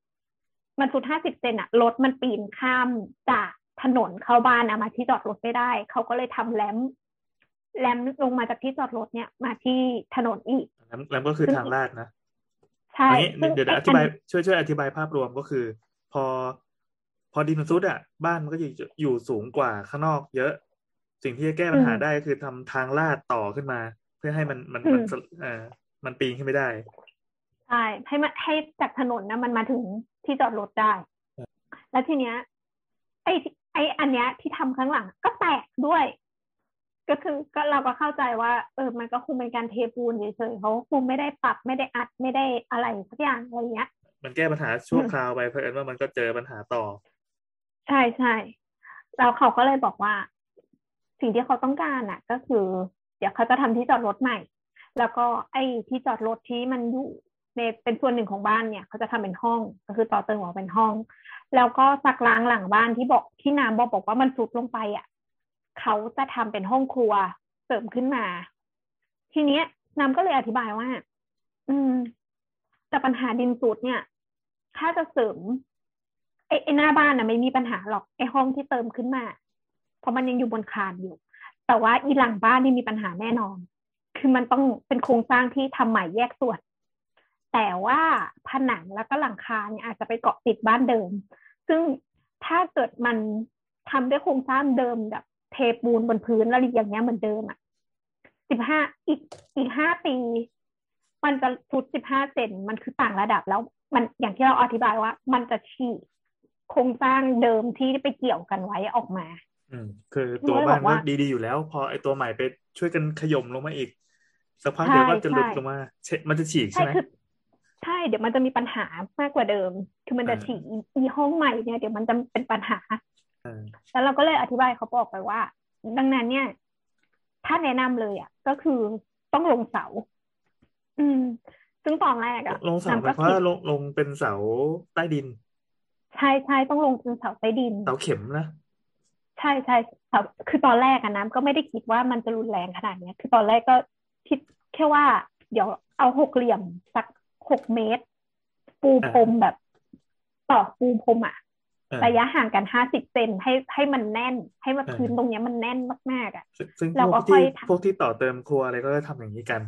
มันสุดห้าสิบเซนอะรถมันปีนข้ามจากถนนเข้าบ้านนะมาที่จอดรถไม่ได้ เขาก็เลยทำแลมแลมลงมาจากที่จอดรถเนี่ย มาที่ถนนอีกแลมก็คือทางลาดนะใช่เดี๋ยวอธิบายช่วยช่วยอธิบายภาพรวมก็คือ พอ พอดินมันซุดอะ บ้านมันก็อยู่อยู่สูงกว่าข้างนอกเยอะ สิ่งที่จะแก้ปัญหาได้คือทำทางลาดต่อขึ้นมา เพื่อให้มันมันมันเอ่อมันปีนขึ้นไม่ได้ใช่ให้มันให้จากถนนนะมันมาถึงที่จอดรถได้ แล้วทีเนี้ย ไอ้ไอ้อันเนี้ยที่ทำข้างหลัง ก็แตกด้วย ก็คือก็เราก็เข้าใจว่า เออมันก็คงเป็นการเทปูนเฉยๆเขาคงไม่ได้ปรับไม่ได้อัดไม่ได้อะไรสักอย่างอะไรเงี้ย มันแก้ปัญหาชั่วคราวไปเพราะเอิญว่ามันก็เจอปัญหาต่อ ใช่ใช่แล้วเขาก็เลยบอกว่า สิ่งที่เขาต้องการอะ ก็คือ เดี๋ยวเขาจะทำที่จอดรถใหม่ แล้วก็ไอ้ที่จอดรถที่มันอยู่ในเป็นส่วนหนึ่งของบ้านเนี่ย เขาจะทำเป็นห้องก็คือต่อเติมออกเป็นห้อง แล้วก็สักล้างหลังบ้านที่บอกที่น้ำบอกบอกว่ามันสุดลงไปอะเขาจะทำเป็นห้องครัวเสริมขึ้นมา ทีเนี้ยน้ำก็เลยอธิบายว่า อืมแต่ปัญหาดินสุดเนี่ย ถ้าจะเสริมไอ้หน้าบ้านนะไม่มีปัญหาหรอกไอ้ห้องที่เติมขึ้นมา เพราะมันยังอยู่บนคานอยู่ แต่ว่าอีหลังบ้านนี่มีปัญหาแน่นอน คือมันต้องเป็นโครงสร้างที่ทำใหม่แยกส่วนแต่ว่าผนังแล้วก็หลังคาเนี่ยอาจจะไปเกาะติดบ้านเดิม ซึ่งถ้าเกิดมันทำด้วยโครงสร้างเดิมแบบเทปูนบนพื้นแล้วอย่างเงี้ยเหมือนเดิมอะสิบห้าอีกอีกห้าปี มันจะฟุดสิบห้าเซนมันคือต่างระดับแล้ว มันอย่างที่เราอธิบายว่า มันจะฉีกโครงสร้างเดิมที่ไปเกี่ยวกันไว้ออกมา อืม คือตัวบ้านก็ดีๆอยู่แล้ว พอไอตัวใหม่ไปช่วยกันขย่มลงมาอีกสักพักเดียวก็จะหลุดลงมามันจะฉีกใช่ไหมใช่เดี๋ยวมันจะมีปัญหามากกว่าเดิม คือมันจะฉีกอีห้องใหม่เนี่ยเดี๋ยวมันจะเป็นปัญหาแล้วเราก็เลยอธิบายเขาบอกไปว่า ดังนั้นเนี่ย ถ้าแนะนำเลยอะ ก็คือต้องลงเสา อืม ซึ่งตอนแรกอะลงเสาหมายความว่าลงลงเป็นเสาใต้ดิน ใช่ใช่ต้องลงเป็นเสาใต้ดิน เสาเข็มนะ ใช่ใช่คือตอนแรกอะน้ำก็ไม่ได้คิดว่ามันจะรุนแรงขนาดเนี้ย คือตอนแรกก็คิดแค่ว่า เดี๋ยวเอาหกเหลี่ยมสักหกเมตร ปูพรมแบบต่อปูพรมอะระยะห่างกันห้าสิบเซนให้ให้มันแน่น ให้มันพื้นตรงเนี้ยมันแน่นมากๆอะซึ่งเราก็ค่อยพวกที่ต่อเติมครัวอะไรก็จะทำอย่างนี้กัน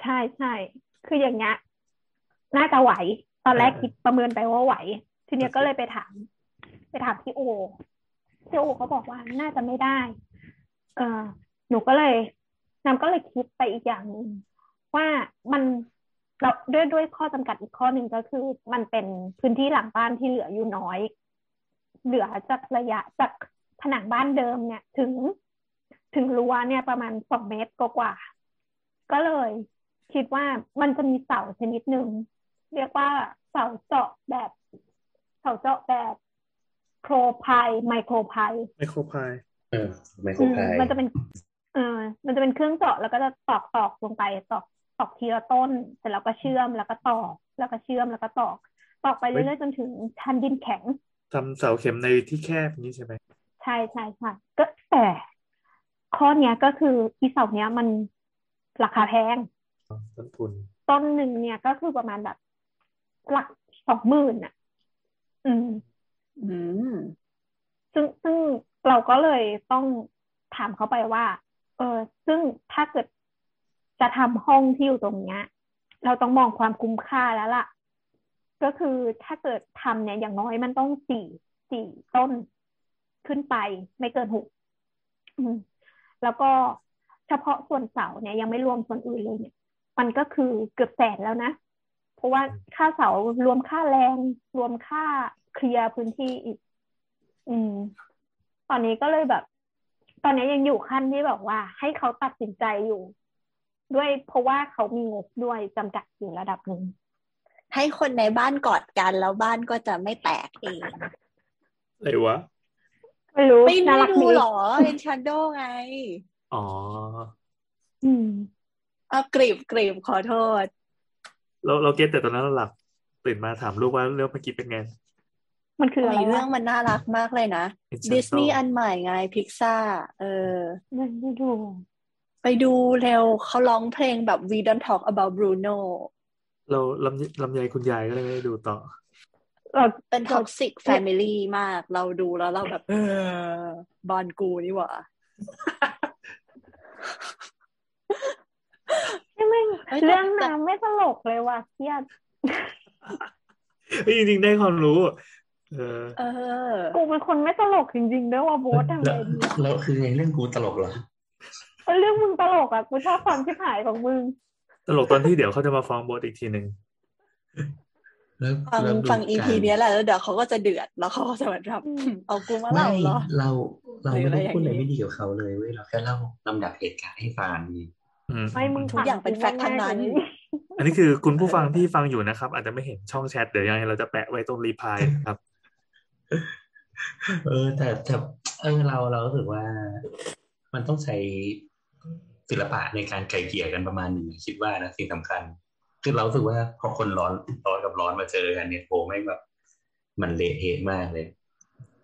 ใช่ใช่ คืออย่างเงี้ยน่าจะไหว ตอนแรกคิดประเมินไปว่าไหว ทีเนี้ยก็เลยไปถาม ไปถามพี่โอพี่โอเขาบอกว่าน่าจะไม่ได้ เออหนูก็เลยนำก็เลยคิดไปอีกอย่างหนึ่งว่ามันเราด้วยด้วยข้อจำกัดอีกข้อหนึ่งก็คือ มันเป็นพื้นที่หลังบ้านที่เหลืออยู่น้อย เหลือจากระยะจากผนังบ้านเดิมเนี่ย ถึงถึงรั้วเนี่ยประมาณสองเมตรกว่าก็เลย คิดว่ามันจะมีเสาชนิดหนึ่งเรียกว่าเสาเจาะแบบเสาเจาะแบบโครพายไมโครพายไมโครพายเออไมโครพายมันจะเป็นเออมันจะเป็นเครื่องเจาะแล้วก็จะตอกตอกลงไปตอกตอกทีละต้นเสร็จแล้วก็เชื่อมแล้วก็ตอกแล้วก็เชื่อมแล้วก็ตอกตอกไปเรื่อยๆจนถึงชั้นดินแข็งทำเสาเข็มในที่แคบนี้ใช่ไหมใช่ใช่ใช่ก็แต่ข้อเนี้ยก็คืออีเสาเนี้ยมันราคาแพง ต้นทุน ต้นหนึ่งเนี่ยก็คือประมาณแบบ หลักสองหมื่นอะ อืม อืม ซึ่งซึ่งเราก็เลยต้องถามเขาไปว่า เออ ซึ่งถ้าเกิดจะทำห้องที่อยู่ตรงเนี้ย เราต้องมองความคุ้มค่าแล้วล่ะ ก็คือถ้าเกิดทำเนี่ยอย่างน้อยมันต้องสี่สี่ต้นขึ้นไป ไม่เกินหกแล้วก็เฉพาะส่วนเสาเนี่ยยังไม่รวมส่วนอื่นเลยเนี่ย มันก็คือเกือบแสนแล้วนะ เพราะว่าค่าเสารวมค่าแรง รวมค่าเคลียร์พื้นที่อีก อืม ตอนนี้ก็เลยแบบ ตอนนี้ยังอยู่ขั้นที่แบบว่า ให้เขาตัดสินใจอยู่ ด้วยเพราะว่าเขามีงบด้วยจำกัดอยู่ระดับหนึ่งให้คนในบ้านกอดกันแล้วบ้านก็จะไม่แตกเองอะไรวะไม่รู้ไม่ไม่ดูหรอเอ็นชันโดไง อ๋อ อืม เอากรีบกรีบขอโทษ เราเรา get แต่ตอนนั้นเราหลับตื่นมาถามลูกว่าเรื่องเมื่อกี้เป็นไง มันคืออะไรเรื่องมันน่ารักมากเลยนะดิสนีย์อันใหม่ไงพิกซ่าเออมันไม่ดู ไปดูเร็วเขาร้องเพลงแบบ We Don't Talk About Bruno เราลำลำไยคุณยายก็เลยไม่ได้ดูต่อเราเป็น toxic family มาก เราดูแล้วเราแบบ เออบ้านกูนี่หว่าไม่เรื่องน้ำไม่ตลกเลยว่ะเครียดจริงๆได้ความรู้ เออ เออ กูเป็นคนไม่ตลกจริงๆด้วยว่าโบ๊ททำไงดีแล้วคือไงเรื่องกูตลกเหรอเรื่องมึงตลกอะกูชอบความชิบหายของมึง ตลกตอนที่เดี๋ยวเขาจะมาฟ้องโบ๊ทอีกทีหนึ่งฟังฟังอีพีนี้แหละแล้วเดี๋ยวเขาก็จะเดือดแล้วเขาก็จะแบบเอากูมาเล่าเหรอเราเราไม่ได้พูดอะไรไม่ดีกับเขาเลยเว้ยเราแค่เล่าลำดับเหตุการณ์ให้ฟัง ไม่มึงทุกอย่างเป็นแฟกต์ทั้งนั้น อันนี้คือคุณผู้ฟังที่ฟังอยู่นะครับ อาจจะไม่เห็นช่องแชทเดี๋ยวยังไงเราจะแปะไว้ตรงรีพายครับ เออ แต่แต่เออเราเรารู้สึกว่า มันต้องใช้ศิลปะในการไก่เกี่ยกันประมาณหนึ่งคิดว่านะสิ่งสำคัญ คือเราสึกว่าพอคนร้อนร้อนกับร้อนมาเจอกันเนี่ยโหไม่แบบ มันเละเทะมากเลย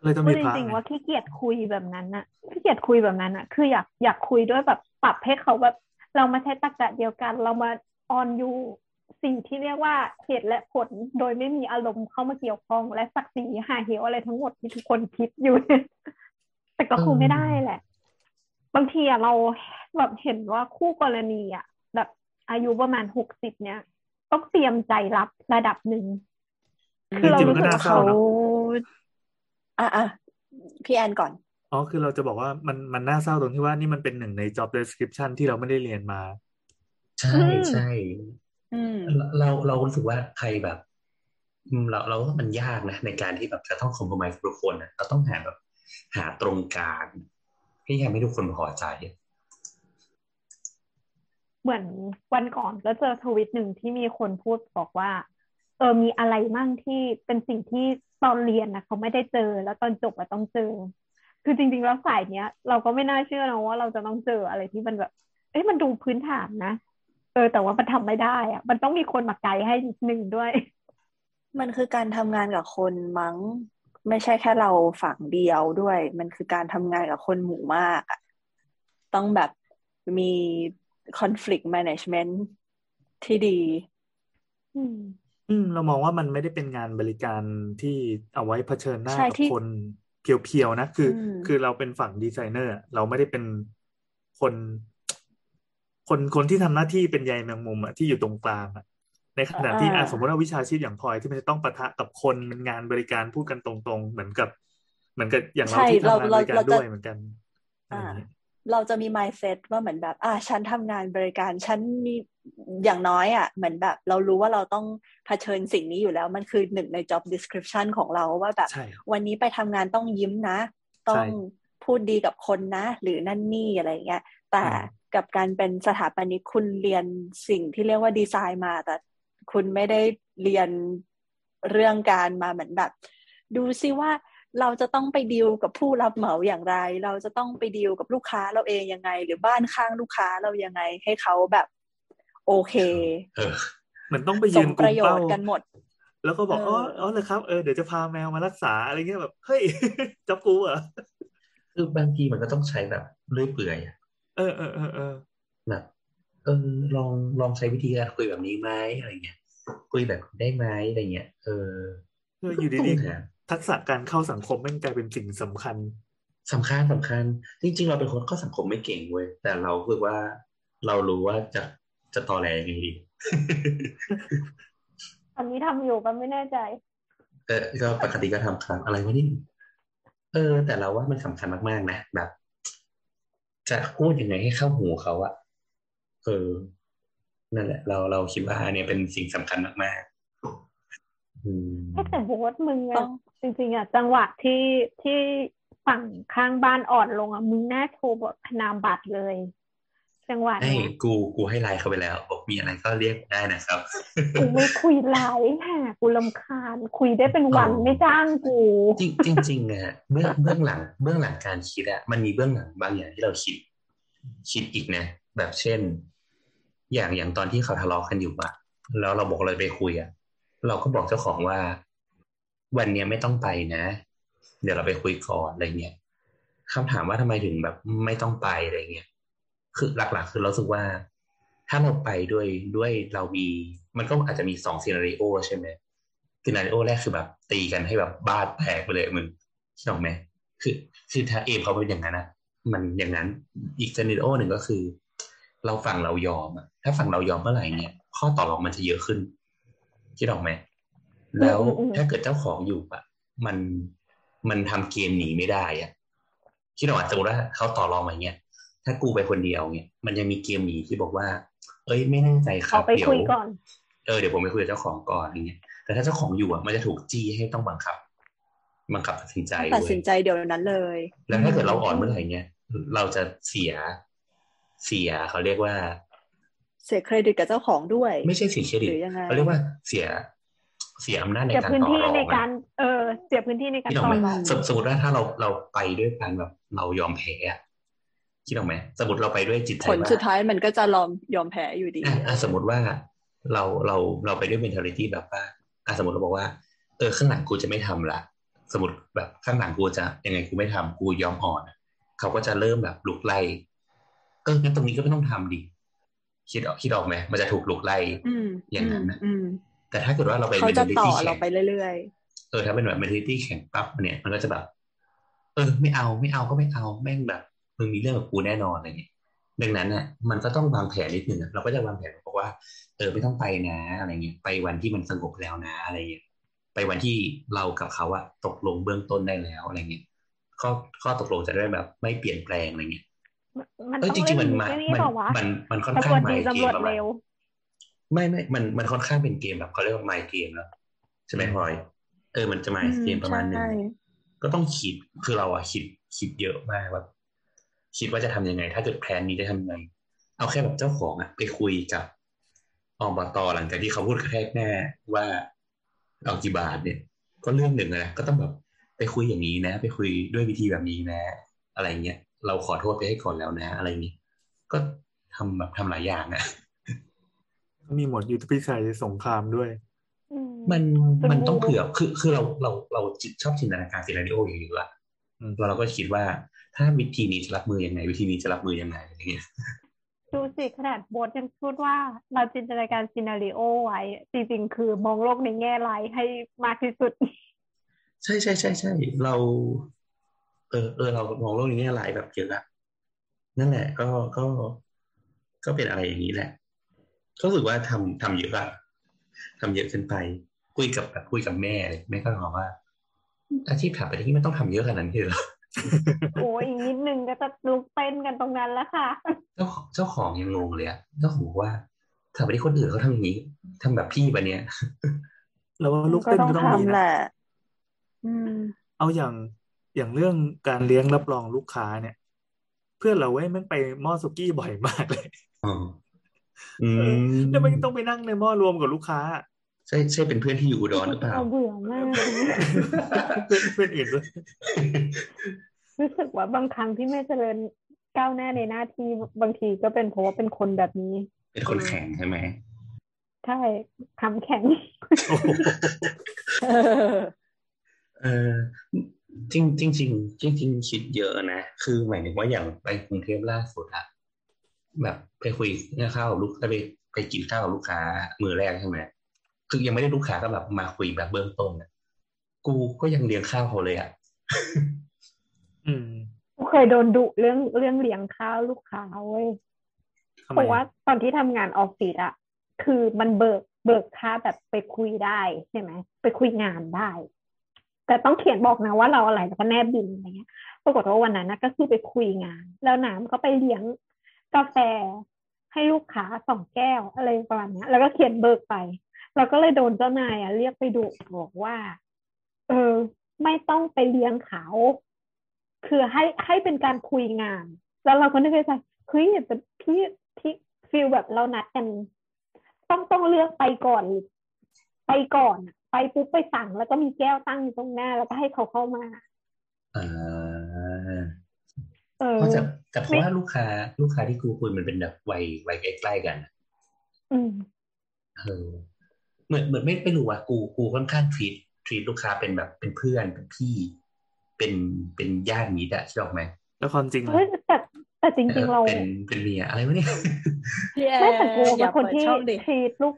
เลยต้องมีจริงๆว่าขี้เกียจคุยแบบนั้นอะขี้เกียจคุยแบบนั้นอะคืออยากอยากคุยด้วยแบบปรับให้เขาแบบ เรามาใช้ตรรกะเดียวกัน เรามาออนยูสิ่งที่เรียกว่าเหตุและผลโดยไม่มีอารมณ์เข้ามาเกี่ยวข้อง และศักดิ์ศรีหาเหวอะไรทั้งหมดที่ทุกคนคิดอยู่แต่ก็คงไม่ได้แหละ บางทีอะเราแบบเห็นว่าคู่กรณีอะแบบอายุประมาณหกสิบเนี้ยต้องเตรียมใจรับระดับหนึ่งคือเรารู้สึกว่าเขาอะอะพี่แอนก่อน อ๋อ คือเราจะบอกว่ามันมันน่าเศร้าตรงที่ว่านี่มันเป็นหนึ่งใน job description ที่เราไม่ได้เรียนมา ใช่ใช่เราเรารู้สึกว่าใครแบบ เราเราว่ามันยากนะ ในการที่แบบจะต้องคอมโพมายทุกคนนะเราต้องหาแบบ หาตรงกลางที่ทำให้ทุกคนพอใจเหมือนวันก่อนก็เจอทวิตหนึ่งที่มีคนพูดบอกว่า เออมีอะไรมั่งที่เป็นสิ่งที่ตอนเรียนนะเขาไม่ได้เจอแล้วตอนจบอะต้องเจอ คือจริงๆแล้วสายเนี้ย เราก็ไม่น่าเชื่อนะว่าเราจะต้องเจออะไรที่มันแบบ เอ้ยมันดูพื้นฐานนะเออแต่ว่ามันทำไม่ได้อะมันต้องมีคนมาไกด์ให้หนึ่งด้วย มันคือการทำงานกับคนมั้ง ไม่ใช่แค่เราฝั่งเดียวด้วย มันคือการทำงานกับคนหมู่มากอะต้องแบบมี conflict management ที่ดีอืมเรามองว่ามันไม่ได้เป็นงานบริการที่เอาไว้เผชิญหน้ากับคน เพียวๆนะคือ คือเราเป็นฝั่งดีไซเนอร์ เราไม่ได้เป็นคน คนคนที่ทำหน้าที่เป็นใยแมงมุมอะที่อยู่ตรงกลางอะในขณะที่สมมติว่าวิชาชีพอย่างพลอยที่มันจะต้องปะทะกับคนเป็นงานบริการพูดกันตรงๆ เหมือนกับ เหมือนกับอย่างเราที่ทำงานบริการด้วยเหมือนกันอ่าเราจะมี mindset ว่าเหมือนแบบ อ่าฉันทำงานบริการ ฉันมี อย่างน้อยอะเหมือนแบบ เรารู้ว่าเราต้องเผชิญสิ่งนี้อยู่แล้วมันคือหนึ่งใน job description ของเราว่าแบบ วันนี้ไปทำงานต้องยิ้มนะ ต้องพูดดีกับคนนะ หรือนั่นนี่อะไรเงี้ยแต่กับการเป็นสถาปนิกคุณเรียนสิ่งที่เรียกว่าดีไซน์มา แต่คุณไม่ได้เรียนเรื่องการมาเหมือนแบบ ดูซิว่าเราจะต้องไปดีลกับผู้รับเหมาอย่างไร เราจะต้องไปดีลกับลูกค้าเราเองยังไง หรือบ้านข้างลูกค้าเรายังไง ให้เขาแบบ โอเคเหมือนต้องไปยืนกประโยชน์กันหมด แล้วก็บอกอ๋ออ๋อเลยครับเออเดี๋ยวจะพาแมวมารักษาอะไรเงี้ยแบบเฮ้ยจับกูอะคือบางทีมันก็ต้องใช้แบบเลื่อยเปื่อยเออเออเออเออแบบเออลองลองใช้วิธีการคุยแบบนี้ไหมอะไรเงี้ยคุยแบบได้ไหมอะไรเงี้ยเอออยู่ดีๆทักษะการเข้าสังคมมันกลายเป็นสิ่งสำคัญสำคัญสำคัญ จริง ๆ เราเป็นคนเข้าสังคมไม่เก่งเว้ยแต่เราคือว่าเรารู้ว่าจะ จะต่อแรงยังไงดีตอนนี้ทำอยู่ก็ไม่แน่ใจ เออก็ปกติก็ทำครับอะไรวะนี่เออ แต่เราว่ามันสำคัญมากๆนะแบบ จะพูดยังไงให้เข้าหูเขาอะเออนั่นแหละ เราเราคิดว่าเนี่ยเป็นสิ่งสำคัญมากๆอืมแต่โบสมึงอะจริงๆอะจังหวะที่ที่ฝั่งข้างบ้านอ่อนลงอะมึงแน่โทรบอกนามบัตรเลย จังหวะนี้กูกูให้ไลน์เขาไปแล้วบอกมีอะไรก็เรียกได้นะครับกูไม่คุยไลน์ค่ะกูลำคาญคุยได้เป็นวันไม่จ้างกู จริงจริงจริงอะเบื้องเบื้องหลัง เบื้องหลังการคิดอะมันมีเบื้องหลังบางอย่างที่เราคิด คิดอีกนะ แบบเช่น อย่างอย่างตอนที่เขาทะเลาะกันอยู่อะแล้วเราบอกเลยไปคุยอะเราก็บอกเจ้าของว่า วันนี้ไม่ต้องไปนะ เดี๋ยวเราไปคุยก่อนอะไรเงี้ยคำถามว่าทำไมถึงแบบไม่ต้องไปอะไรเงี้ย คือหลัก ๆ คือเราสึกว่า ถ้าเราไปด้วยด้วยเรามีมันก็อาจจะมีสองซีนารีโอใช่ไหมscenario แรกคือแบบ ตีกันให้แบบบ้านแตกไปเลยมึงคิดออกไหมคือคือถ้าเอมเขาเป็นอย่างนั้นอะมันอย่างนั้นอีก scenario หนึ่งก็คือ เราฝั่งเรายอมอะถ้าฝั่งเรายอมเมื่อไหร่เนี่ย ข้อต่อรองมันจะเยอะขึ้นคิดออกไหมแล้วถ้าเกิดเจ้าของอยู่อะมันมันทำเกมหนีไม่ได้อะคิดว่าสมมติว่าเขาต่อรองอย่างเงี้ย ถ้ากูไปคนเดียวเนี่ยมันยังมีเกมหนีที่บอกว่า เอ้ยไม่แน่ใจครับเดี๋ยวเออเดี๋ยวผมไปคุยกับเจ้าของก่อนอย่างเงี้ยแต่ถ้าเจ้าของอยู่อะมันจะถูกจี้ให้ต้องบังคับ บังคับตัดสินใจตัดสินใจเดี๋ยวนั้นเลย แล้วถ้าเกิดเราอ่อนเมื่อไหร่เงี้ยเราจะเสียเสียเขาเรียกว่า เสียเครดิตกับเจ้าของด้วย ไม่ใช่เสียเครดิตเขาเรียกว่าเสียเสียอำนาจในการต่อรองในการเออเสียพื้นที่ในการต่อรองสมมติว่าถ้าเราเราไปด้วยการแบบเรายอมแพ้ คิดออกไหมสมมติเราไปด้วยจิตใจผลสุดท้ายมันก็จะยอมยอมแพ้อยู่ดีอะสมมติว่าเราเราเราไปด้วย mentality แบบว่าอะสมมติเราบอกว่าเออข้างหลังกูจะไม่ทำละ สมมติแบบข้างหลังกูจะยังไงกูไม่ทำกูยอมอ่อน เขาก็จะเริ่มแบบลุกไล่เอองั้นตรงนี้ก็ไม่ต้องทำดิคิดออกคิดออกไหมมันจะถูกลุกไล่อย่างนั้นนะแต่ถ้าเกิดว่าเราไปเขาจะต่อเราไปเรื่อยๆเออถ้าเป็นแบบเมทิตี้แข่งปั๊บเนี่ยมันก็จะแบบ เออ ไม่เอาไม่เอาก็ไม่เอาแม่งแบบ มึงมีเรื่องกับกูแน่นอนอะไรเงี้ยดังนั้นอะมันก็ต้องวางแผนนิดนึงเราก็จะวางแผนบอกว่า เออไม่ต้องไปนะ อะไรเงี้ยไปวันที่มันสงบแล้วนะ อะไรเงี้ยไปวันที่เรากับเขาอะตกลงเบื้องต้นได้แล้วอะไรเงี้ยข้อข้อตกลงจะได้แบบ ไม่เปลี่ยนแปลงอะไรเงี้ยมันจริงๆมันมันมันมันค่อนข้างหมายเกมประมาณไม่ไม่มันมันค่อนข้างเป็นเกมแบบเขาเรียกว่าไมเกมแล้วใช่ไหมพลอยเออมันจะไมเกมประมาณนึงก็ต้องคิดคือเราอะคิดคิดเยอะมากแบบ คิดว่าจะทำยังไง ถ้าเกิดแพลนนี้จะทำยังไง เอาแค่แบบเจ้าของอะไปคุยกับอบตหลังจากที่เขาพูดกระแทกแน่ว่าเอากี่บาทเนี่ย ก็เรื่องหนึ่งนะก็ต้องแบบไปคุยอย่างนี้นะ ไปคุยด้วยวิธีแบบนี้นะ อะไรเงี้ยเราขอโทษไปให้ก่อนแล้วนะ อะไรเงี้ยก็ทำแบบทำหลายอย่างอะมีหมดยุทธพิชัยสงครามด้วยมันมันต้องเผื่อคือคือเราเราเราจิตชอบจินตนาการซีนาริโออย่างนี้ละเราเราก็คิดว่า ถ้าวิธีนี้จะรับมือยังไง วิธีนี้จะรับมือยังไงอะไรเงี้ยดูสิขนาดบทยังพูดว่าเราจินตนาการซีนารีโอไว้จริงๆ คือมองโลกในแง่ร้ายให้มากที่สุด ใช่ใช่ใช่ใช่เรา เออเออเรามองโลกในแง่ร้ายแบบเยอะอะนั่นแหละ ก็ก็ก็เป็นอะไรอย่างนี้แหละก็รู้สึกว่าทำทำเยอะอะทำเยอะเกินไปคุยกับแบบคุยกับแม่แม่ก็บอกว่าอาชีพถับไปที่มันต้องทำเยอะขนาดนี้เหรอ โอ้ยอีกนิดนึงก็จะลุกเต้นกันตรงนั้นแล้วค่ะ เจ้าเจ้าของยังงงเลยอะเจ้าของบอกว่าถ้าไปที่คนอื่นเขาทำอย่างนี้ทำแบบพี่ปะเนี่ยแล้วลุกเต้นก็ต้องมีแหละเอาอย่างอย่างเรื่องการเลี้ยงรับรองลูกค้าเนี่ย เพื่อนเราเว้ยมันไปหม้อสุกี้บ่อยมากเลยอืมแล้วมันต้องไปนั่งในหม้อรวมกับลูกค้า ใช่ใช่เป็นเพื่อนที่อยู่อุดรหรือเปล่าเบื่อมากเพื่อนเพื่อนอื่นด้วยรู้สึกว่าบางครั้งที่ไม่เจริญก้าวหน้าในหน้าที่บางทีก็เป็นเพราะว่าเป็นคนแบบนี้ เป็นคนแข็งใช่ไหมใช่ทำแข็งเออจริงจริงจริงจริงจริงคิดเยอะนะ คือหมายถึงว่าอย่างไปกรุงเทพล่าสุดอะแบบไปคุยเนี่ยข้าวกับลูกไปไปกินข้าวกับลูกค้ามือแรกใช่ไหม คือยังไม่ได้ลูกค้าก็แบบมาคุยแบบเบื้องต้นอะกูก็ยังเลี้ยงข้าวเขาเลยอะอืมกูเคยโดนดุเรื่องเรื่องเลี้ยงข้าวลูกค้าเว้ยเพราะว่าตอนที่ทำงานออฟฟิศอะคือมันเบิกเบิกค่าแบบไปคุยได้ใช่ไหมไปคุยงานได้ แต่ต้องเขียนบอกนะว่าเราอะไรแล้วก็แนบบินอะไรเงี้ย ปรากฏว่าวันนั้นนะก็คือไปคุยงาน แล้วน้ำก็ไปเลี้ยงกาแฟให้ลูกค้าสองแก้วอะไรประมาณนี้แล้วก็เขียนเบิกไป เราก็เลยโดนเจ้านายอะเรียกไปดูบอกว่า เออ ไม่ต้องไปเลี้ยงเขา คือให้ให้เป็นการคุยงาน แล้วเราก็นึกในใจเฮ้ยแต่พี่พี่ฟีลแบบเรานัดกันต้องต้องเลือกไปก่อน ไปก่อนไปปุ๊บไปสั่ง แล้วก็มีแก้วตั้งอยู่ตรงหน้า แล้วก็ให้เขาเข้ามาอ่าเออแต่แต่เพราะว่าลูกค้า ลูกค้าที่กูคุยมันเป็นแบบวัยวัยใกล้ๆกันอืมเออ เหมือนเหมือนไม่ไม่รู้ว่ากูกูค่อนข้างทรีตทรีตลูกค้าเป็นแบบเป็นเพื่อนเป็นพี่ เป็นเป็นญาติมิตรอะใช่ไหมแล้วความจริงแต่แต่จริงๆเราเป็นเป็นเมียอะไรวะเนี่ยไม่แต่กูเป็นคนที่ทรีตลูก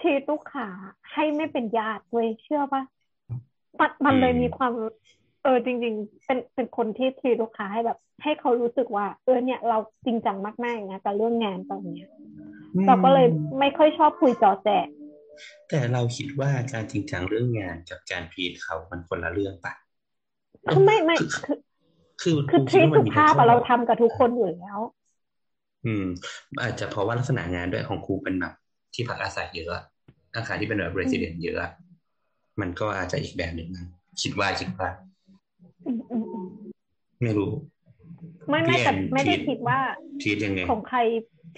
ทรีตลูกค้าให้ไม่เป็นญาติเว้ยเชื่อปะมันมันเลยมีความเออจริง ๆ เป็นเป็นคนที่ทีลูกค้าให้แบบ ให้เขารู้สึกว่า เออเนี่ยเราจริงจังมากๆอย่างเงี้ยกับเรื่องงานตอนเนี้ยเราก็เลยไม่ค่อยชอบคุยจอแจ แต่เราคิดว่าการจริงจังเรื่องงานกับการพีดเขามันคนละเรื่องปะไม่ไม่คือคือคือทีสุภาพเราทำกับทุกคนอยู่แล้ว อืม อาจจะเพราะว่าลักษณะงานด้วยของครูเป็นแบบที่พักอาศัยเยอะอาคารที่เป็นแบบเรสซิเดนต์เยอะมันก็อาจจะอีกแบบหนึ่งคิดว่าคิดว่าไม่รู้ ไม่ไม่แต่ไม่ได้คิดว่าทียังไงของใคร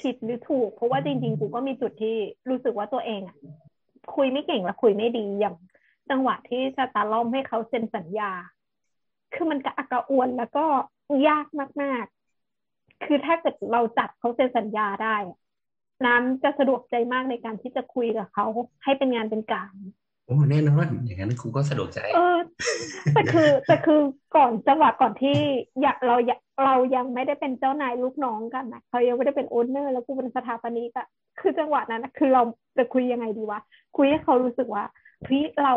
ผิดหรือถูก เพราะว่าจริงๆ กูก็มีจุดที่รู้สึกว่าตัวเองอะ คุยไม่เก่งและคุยไม่ดีอย่าง จังหวะที่ชะตาล้อมให้เขาเซ็นสัญญา คือมันกระอักกระอ่วนแล้วก็ยากมาก ๆ คือถ้าเกิดเราจับเขาเซ็นสัญญาได้ น้ำจะสะดวกใจมากในการที่จะคุยกับเขาให้เป็นงานเป็นการ โอ้แน่นอนอย่างนั้นครูก็สะดวกใจเออแต่คือแต่คือก่อนจังหวะก่อนที่อยากเราเรายังไม่ได้เป็นเจ้านายลูกน้องกันนะเขายังไม่ได้เป็นโอนเนอร์ แล้วกูเป็นสถาปนิกอะคือจังหวะนั้นนะคือเราจะคุยยังไงดีวะคุยให้เขารู้สึกว่าพี่เรา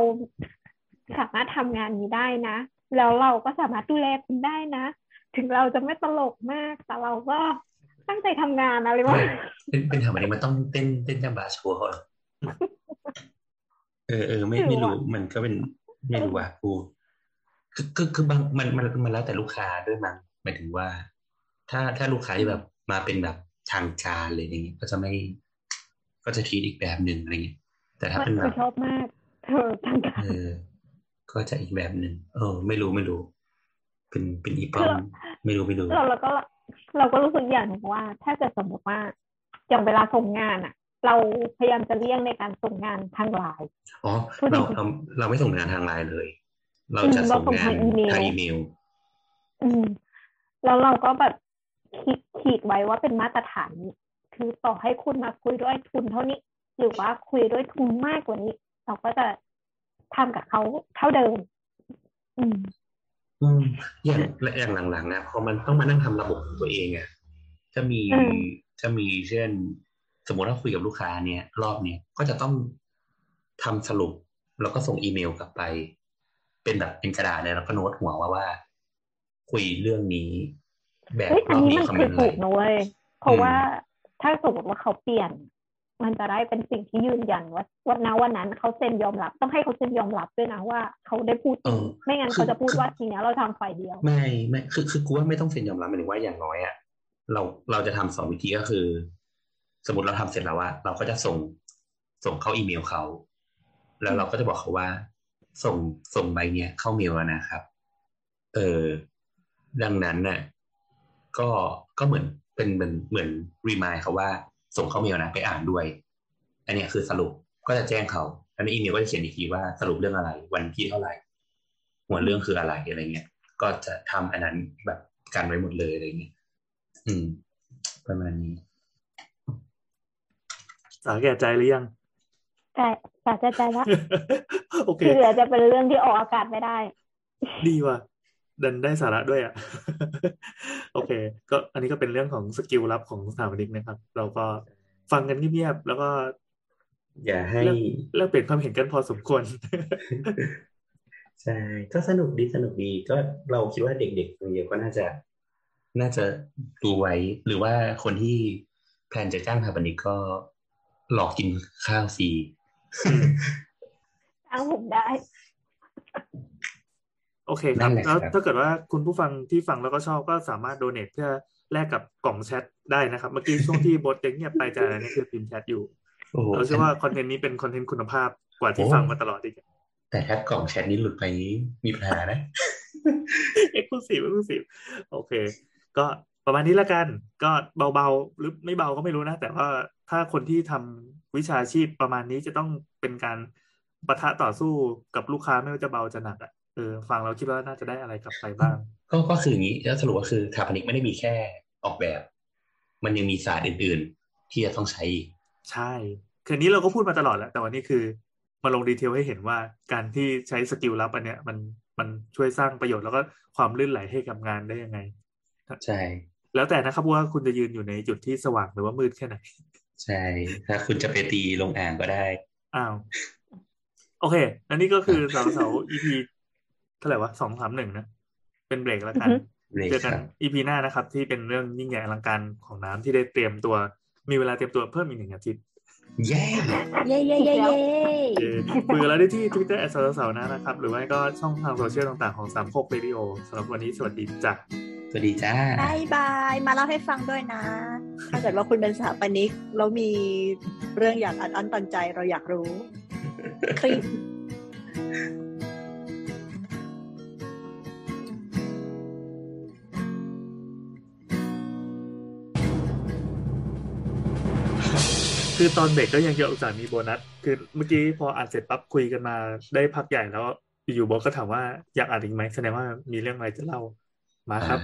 สามารถทำงานนี้ได้นะ แล้วเราก็สามารถดูแลคุณได้นะ ถึงเราจะไม่ตลกมาก แต่เราก็ตั้งใจทำงานอะไรวะเป็นเป็นทำอะไรมันต้องเต้นเต้นจังบาโชว์เขา เออเออไม่ไม่รู้มันก็เป็นไม่รู้ว่ากูคือคือคือบางมันมันมันแล้วแต่ลูกค้าด้วยมั้งหมายถึงว่า ถ้าถ้าลูกค้าที่แบบมาเป็นแบบทางการเลยอย่างเงี้ยก็จะไม่ก็จะทีอีกแบบหนึ่งอะไรเงี้ยแต่ถ้าเป็นแบบชอบมากเธอทางการเออ ก็จะอีกแบบหนึ่งเออ ไม่รู้ไม่รู้ เป็นเป็นอีปอมไม่รู้ไม่รู้เราเราก็เราก็รู้สึกอย่างหนึ่งว่า ถ้าเกิดสมมติว่าอย่างเวลาส่งงานอะ เราพยายามจะเลี่ยงในการส่งงานทางไลน์อ๋อเราเราเราไม่ส่งงานทางไลน์เลย เราจะส่งงานทางอีเมลอืมแล้วเราก็แบบคิดขีดไว้ว่าเป็นมาตรฐานคือต่อให้คุณมาคุยด้วยทุนเท่านี้ หรือว่าคุยด้วยทุนมากกว่านี้ เราก็จะทำกับเขาเท่าเดิม อืม อืมอย่างอย่างหลังๆนะพอมันต้องมานั่งทำระบบของตัวเองอะจะมีจะมีเช่น สมมติถ้าคุยกับลูกค้าเนี่ย รอบเนี้ยก็จะต้องทำสรุป แล้วก็ส่งอีเมลกลับไป เป็นแบบเป็นกระดาษเนี่ยแล้วก็โน้ตหัวว่าว่า คุยเรื่องนี้ แบบรอบนี้คอมเมนต์อะไรนะเว้ยเพราะว่าถ้าสมมติว่าเขาเปลี่ยน มันจะได้เป็นสิ่งที่ยืนยันว่าวันนั้นวันนั้นเขาเซ็นยอมรับ ต้องให้เขาเซ็นยอมรับด้วยนะว่าเขาได้พูดไม่งั้นเขาจะพูดว่าทีนี้เราทำฝ่ายเดียว ไม่ไม่คือคือกูว่าไม่ต้องเซ็นยอมรับหมายถึงว่าอย่างน้อยอะเราเราจะทำสองวิธีก็คือ สมมติเราทำเสร็จแล้วว่าเราก็จะส่งส่งเข้าอีเมลเขา แล้วเราก็จะบอกเขาว่า ส่งส่งใบเนี้ยเข้าเมลแล้วนะครับ เออดังนั้นน่ะ ก็ก็เหมือนเป็นเหมือนเหมือนรีมายเขาว่า ส่งเข้าเมลนะไปอ่านด้วย อันนี้คือสรุปก็จะแจ้งเขาแล้วในอีเมลก็จะเขียนอีกทีว่าสรุปเรื่องอะไร วันที่เท่าไหร่ หัวเรื่องคืออะไรอะไรเงี้ยก็จะทำอันนั้นแบบกันไว้หมดเลยอะไรเงี้ยอืม ประมาณนี้ สาแก่ใจหรือยังใช่สาแก่ใจแล้วโอเคเหลือจะเป็นเรื่องที่ออกอากาศไม่ได้ ดีว่ะดันได้สาระด้วยอะ โอเค ก็อันนี้ก็เป็นเรื่องของสกิลลับของสถาปนิกนะครับ เราก็ฟังกันเงียบๆแล้วก็ อย่าให้แลกเปลี่ยนความเห็นกันพอสมควร ใช่ ก็สนุกดีสนุกดี ก็เราคิดว่าเด็กๆรงเรียนก็น่าจะ น่าจะดูไว้ หรือว่าคนที่แพลนจะจ้างสถาปนิกก็ หลอกกินข้าวฟรีจ้างผมได้ โอเคครับ แล้วถ้าเกิดว่าคุณผู้ฟังที่ฟังแล้วก็ชอบก็สามารถโดเนทเพื่อแลกกับกล่องแชทได้นะครับ เมื่อกี้ช่วงที่บทเงียบไปจะนี่คือพิมพ์แชทอยู่เราเชื่อว่า content นี้เป็น content คุณภาพกว่าที่ฟังมาตลอดอีกแต่ถ้ากล่องแชทนี้หลุดไปมีปัญหานะ exclusive exclusive โอเค ก็ประมาณนี้ละกัน ก็เบาๆ หรือไม่เบาก็ไม่รู้นะ แต่ว่า ถ้าคนที่ทำวิชาชีพประมาณนี้จะต้องเป็นการปะทะต่อสู้กับลูกค้าไม่ว่าจะเบาจะหนักอะเออฟังเราคิดว่าน่าจะได้อะไรกลับไปบ้าง ก็ก็คืออย่างนี้แล้วสรุปว่าคือสถาปนิกไม่ได้มีแค่ออกแบบ มันยังมีศาสตร์อื่น ๆ ที่จะต้องใช้ ใช่คือนี้เราก็พูดมาตลอดแล้วแต่วันนี้คือมาลง detail ให้เห็นว่าการที่ใช้ skill ลับอันเนี้ยมันมันช่วยสร้างประโยชน์แล้วก็ความลื่นไหลให้กับงานได้ยังไง ใช่ แล้วแต่นะครับว่าคุณจะยืนอยู่ในจุดที่สว่างหรือว่ามืดแค่ไหน ใช่ ถ้าคุณจะไปตีลงอ่างก็ได้ อ้าว โอเค อันนี้ก็คือเสาเสา EP เท่าไหร่วะสองสามหนึ่งนะ เป็นเบรกแล้วกัน เจอกัน EP หน้านะครับ ที่เป็นเรื่องยิ่งใหญ่อลังการของน้ำที่ได้เตรียมตัว มีเวลาเตรียมตัวเพิ่มอีกหนึ่งอาทิตย์ เย้ เย้เย้เย้เย้คุยกันแล้วได้ที่ทวิตเตอร์แอดสาวนะนะครับ หรือว่าก็ช่องทางโซเชียลต่างๆของสามโคกเรดิโอสำหรับวันนี้สวัสดีจ้ะ สวัสดีจ้า bye bye มาเล่าให้ฟังด้วยนะ ถ้าเกิดว่าคุณเป็นสถาปนิกแล้วมีเรื่องอยากอัดอั้นตันใจเราอยากรู้ คลิปคือตอนเบรกก็ยังเยอะอุตส่าห์มีโบนัส คือเมื่อกี้พออ่านเสร็จปั๊บคุยกันมาได้พักใหญ่แล้ว อยู่บอกก็ถามว่าอยากอ่านอีกไหมแสดงว่ามีเรื่องอะไรจะเล่า มาครับ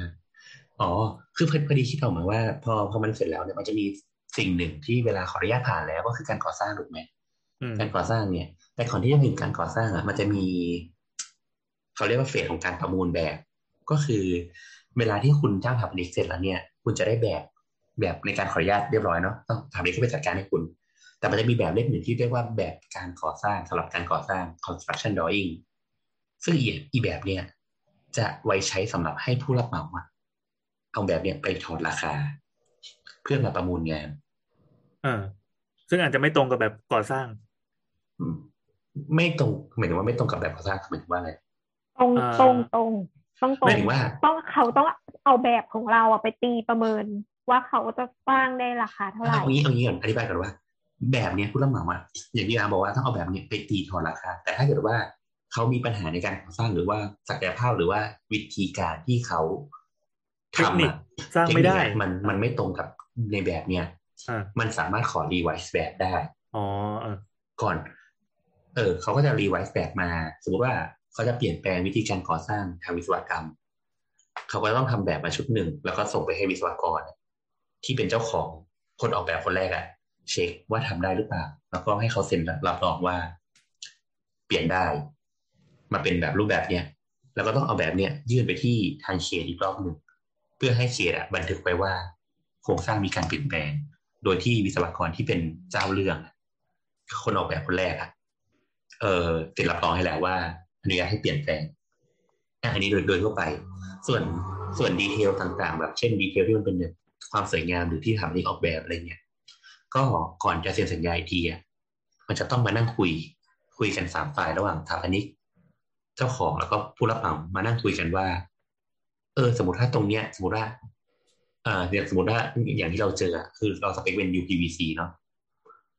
อ๋อ คือพอดีคิดออกมาว่า พอพอมันเสร็จแล้วเนี่ยมันจะมีสิ่งหนึ่งที่เวลาขออนุญาตผ่านแล้วก็คือการก่อสร้างถูกไหมการก่อสร้างเนี่ย แต่ก่อนที่จะถึงการก่อสร้างอะ มันจะมีเขาเรียกว่าเฟสของการประมูลแบบ ก็คือเวลาที่คุณจ้างทำนิกเสร็จแล้วเนี่ย คุณจะได้แบบแบบในการขออนุญาตเรียบร้อยเนาะต้องทำเล็กขึ้นไปจัดการให้คุณ แต่มันจะมีแบบเล็กหนึ่งที่เรียกว่าแบบการก่อสร้างสำหรับการก่อสร้าง construction drawing ซึ่งอีแบบเนี้ย จะไว้ใช้สำหรับให้ผู้รับเหมาเอาแบบเนี้ยไปถอดราคา เพื่อมาประมูลงานอ่าซึ่งอาจจะไม่ตรงกับแบบก่อสร้าง ไม่ตรงหมายถึงว่าไม่ตรงกับแบบก่อสร้างหมายถึงว่าอะไรตรงตรงตรงต้องตรงหมายถึงว่าต้องเขาต้องเอาแบบของเราอะไปตีประเมินว่าเขาจะสร้างได้ราคาเท่าไหร่เอางี้เอางี้ก่อนอธิบายก่อนว่า แบบเนี้ยผู้รับเหมาอะอย่างที่อาบอกว่าต้องเอาแบบเนี้ยไปตีถอดราคา แต่ถ้าเกิดว่า เขามีปัญหาในการก่อสร้างหรือว่าศักยภาพหรือว่าวิธีการที่เขาทำอะสร้างไม่ได้ มันมันไม่ตรงกับในแบบเนี้ยมันสามารถขอ revise แบบได้อ๋อก่อน เออเขาก็จะ revise แบบมา สมมติว่าเขาจะเปลี่ยนแปลงวิธีการก่อสร้างทางวิศวกรรม เขาก็ต้องทำแบบมาชุดหนึ่ง แล้วก็ส่งไปให้วิศวกร ที่เป็นเจ้าของคนออกแบบคนแรกอะเช็คว่าทำได้หรือเปล่า แล้วก็ให้เขาเซ็นรับรองว่า เปลี่ยนได้ มาเป็นแบบรูปแบบเนี้ยแล้วก็ต้องเอาแบบเนี้ยยื่นไปที่ทางเขตอีกรอบหนึ่งเพื่อให้เขตบันทึกไว้ว่าคครงสร้างมีการเปลี่ยนแปลง โดยที่วิศวกรที่เป็นเจ้าเรื่อง คนออกแบบคนแรกอะเออติดรับรองให้แล้วว่าอนุญาตให้เปลี่ยนแปลงอันนี้โดยโดยทั่วไป ส่วนส่วนดีเทลต่างๆ แบบเช่นดีเทลที่มันเป็นแบบความสวยงามหรือที่ทำเองออกแบบอะไรเงี้ยก็ก่อนจะเซ็นสัญญาอีกทีอะมันจะต้องมานั่งคุย คุยกันสามฝ่ายระหว่างสถาปนิก เจ้าของแล้วก็ผู้รับเหมามานั่งคุยกันว่า เออ สมมติถ้าตรงเนี้ย สมมติว่าอ่าอย่างสมมติว่าอย่างที่เราเจอคือเราสเปคเป็น UPVC เนาะ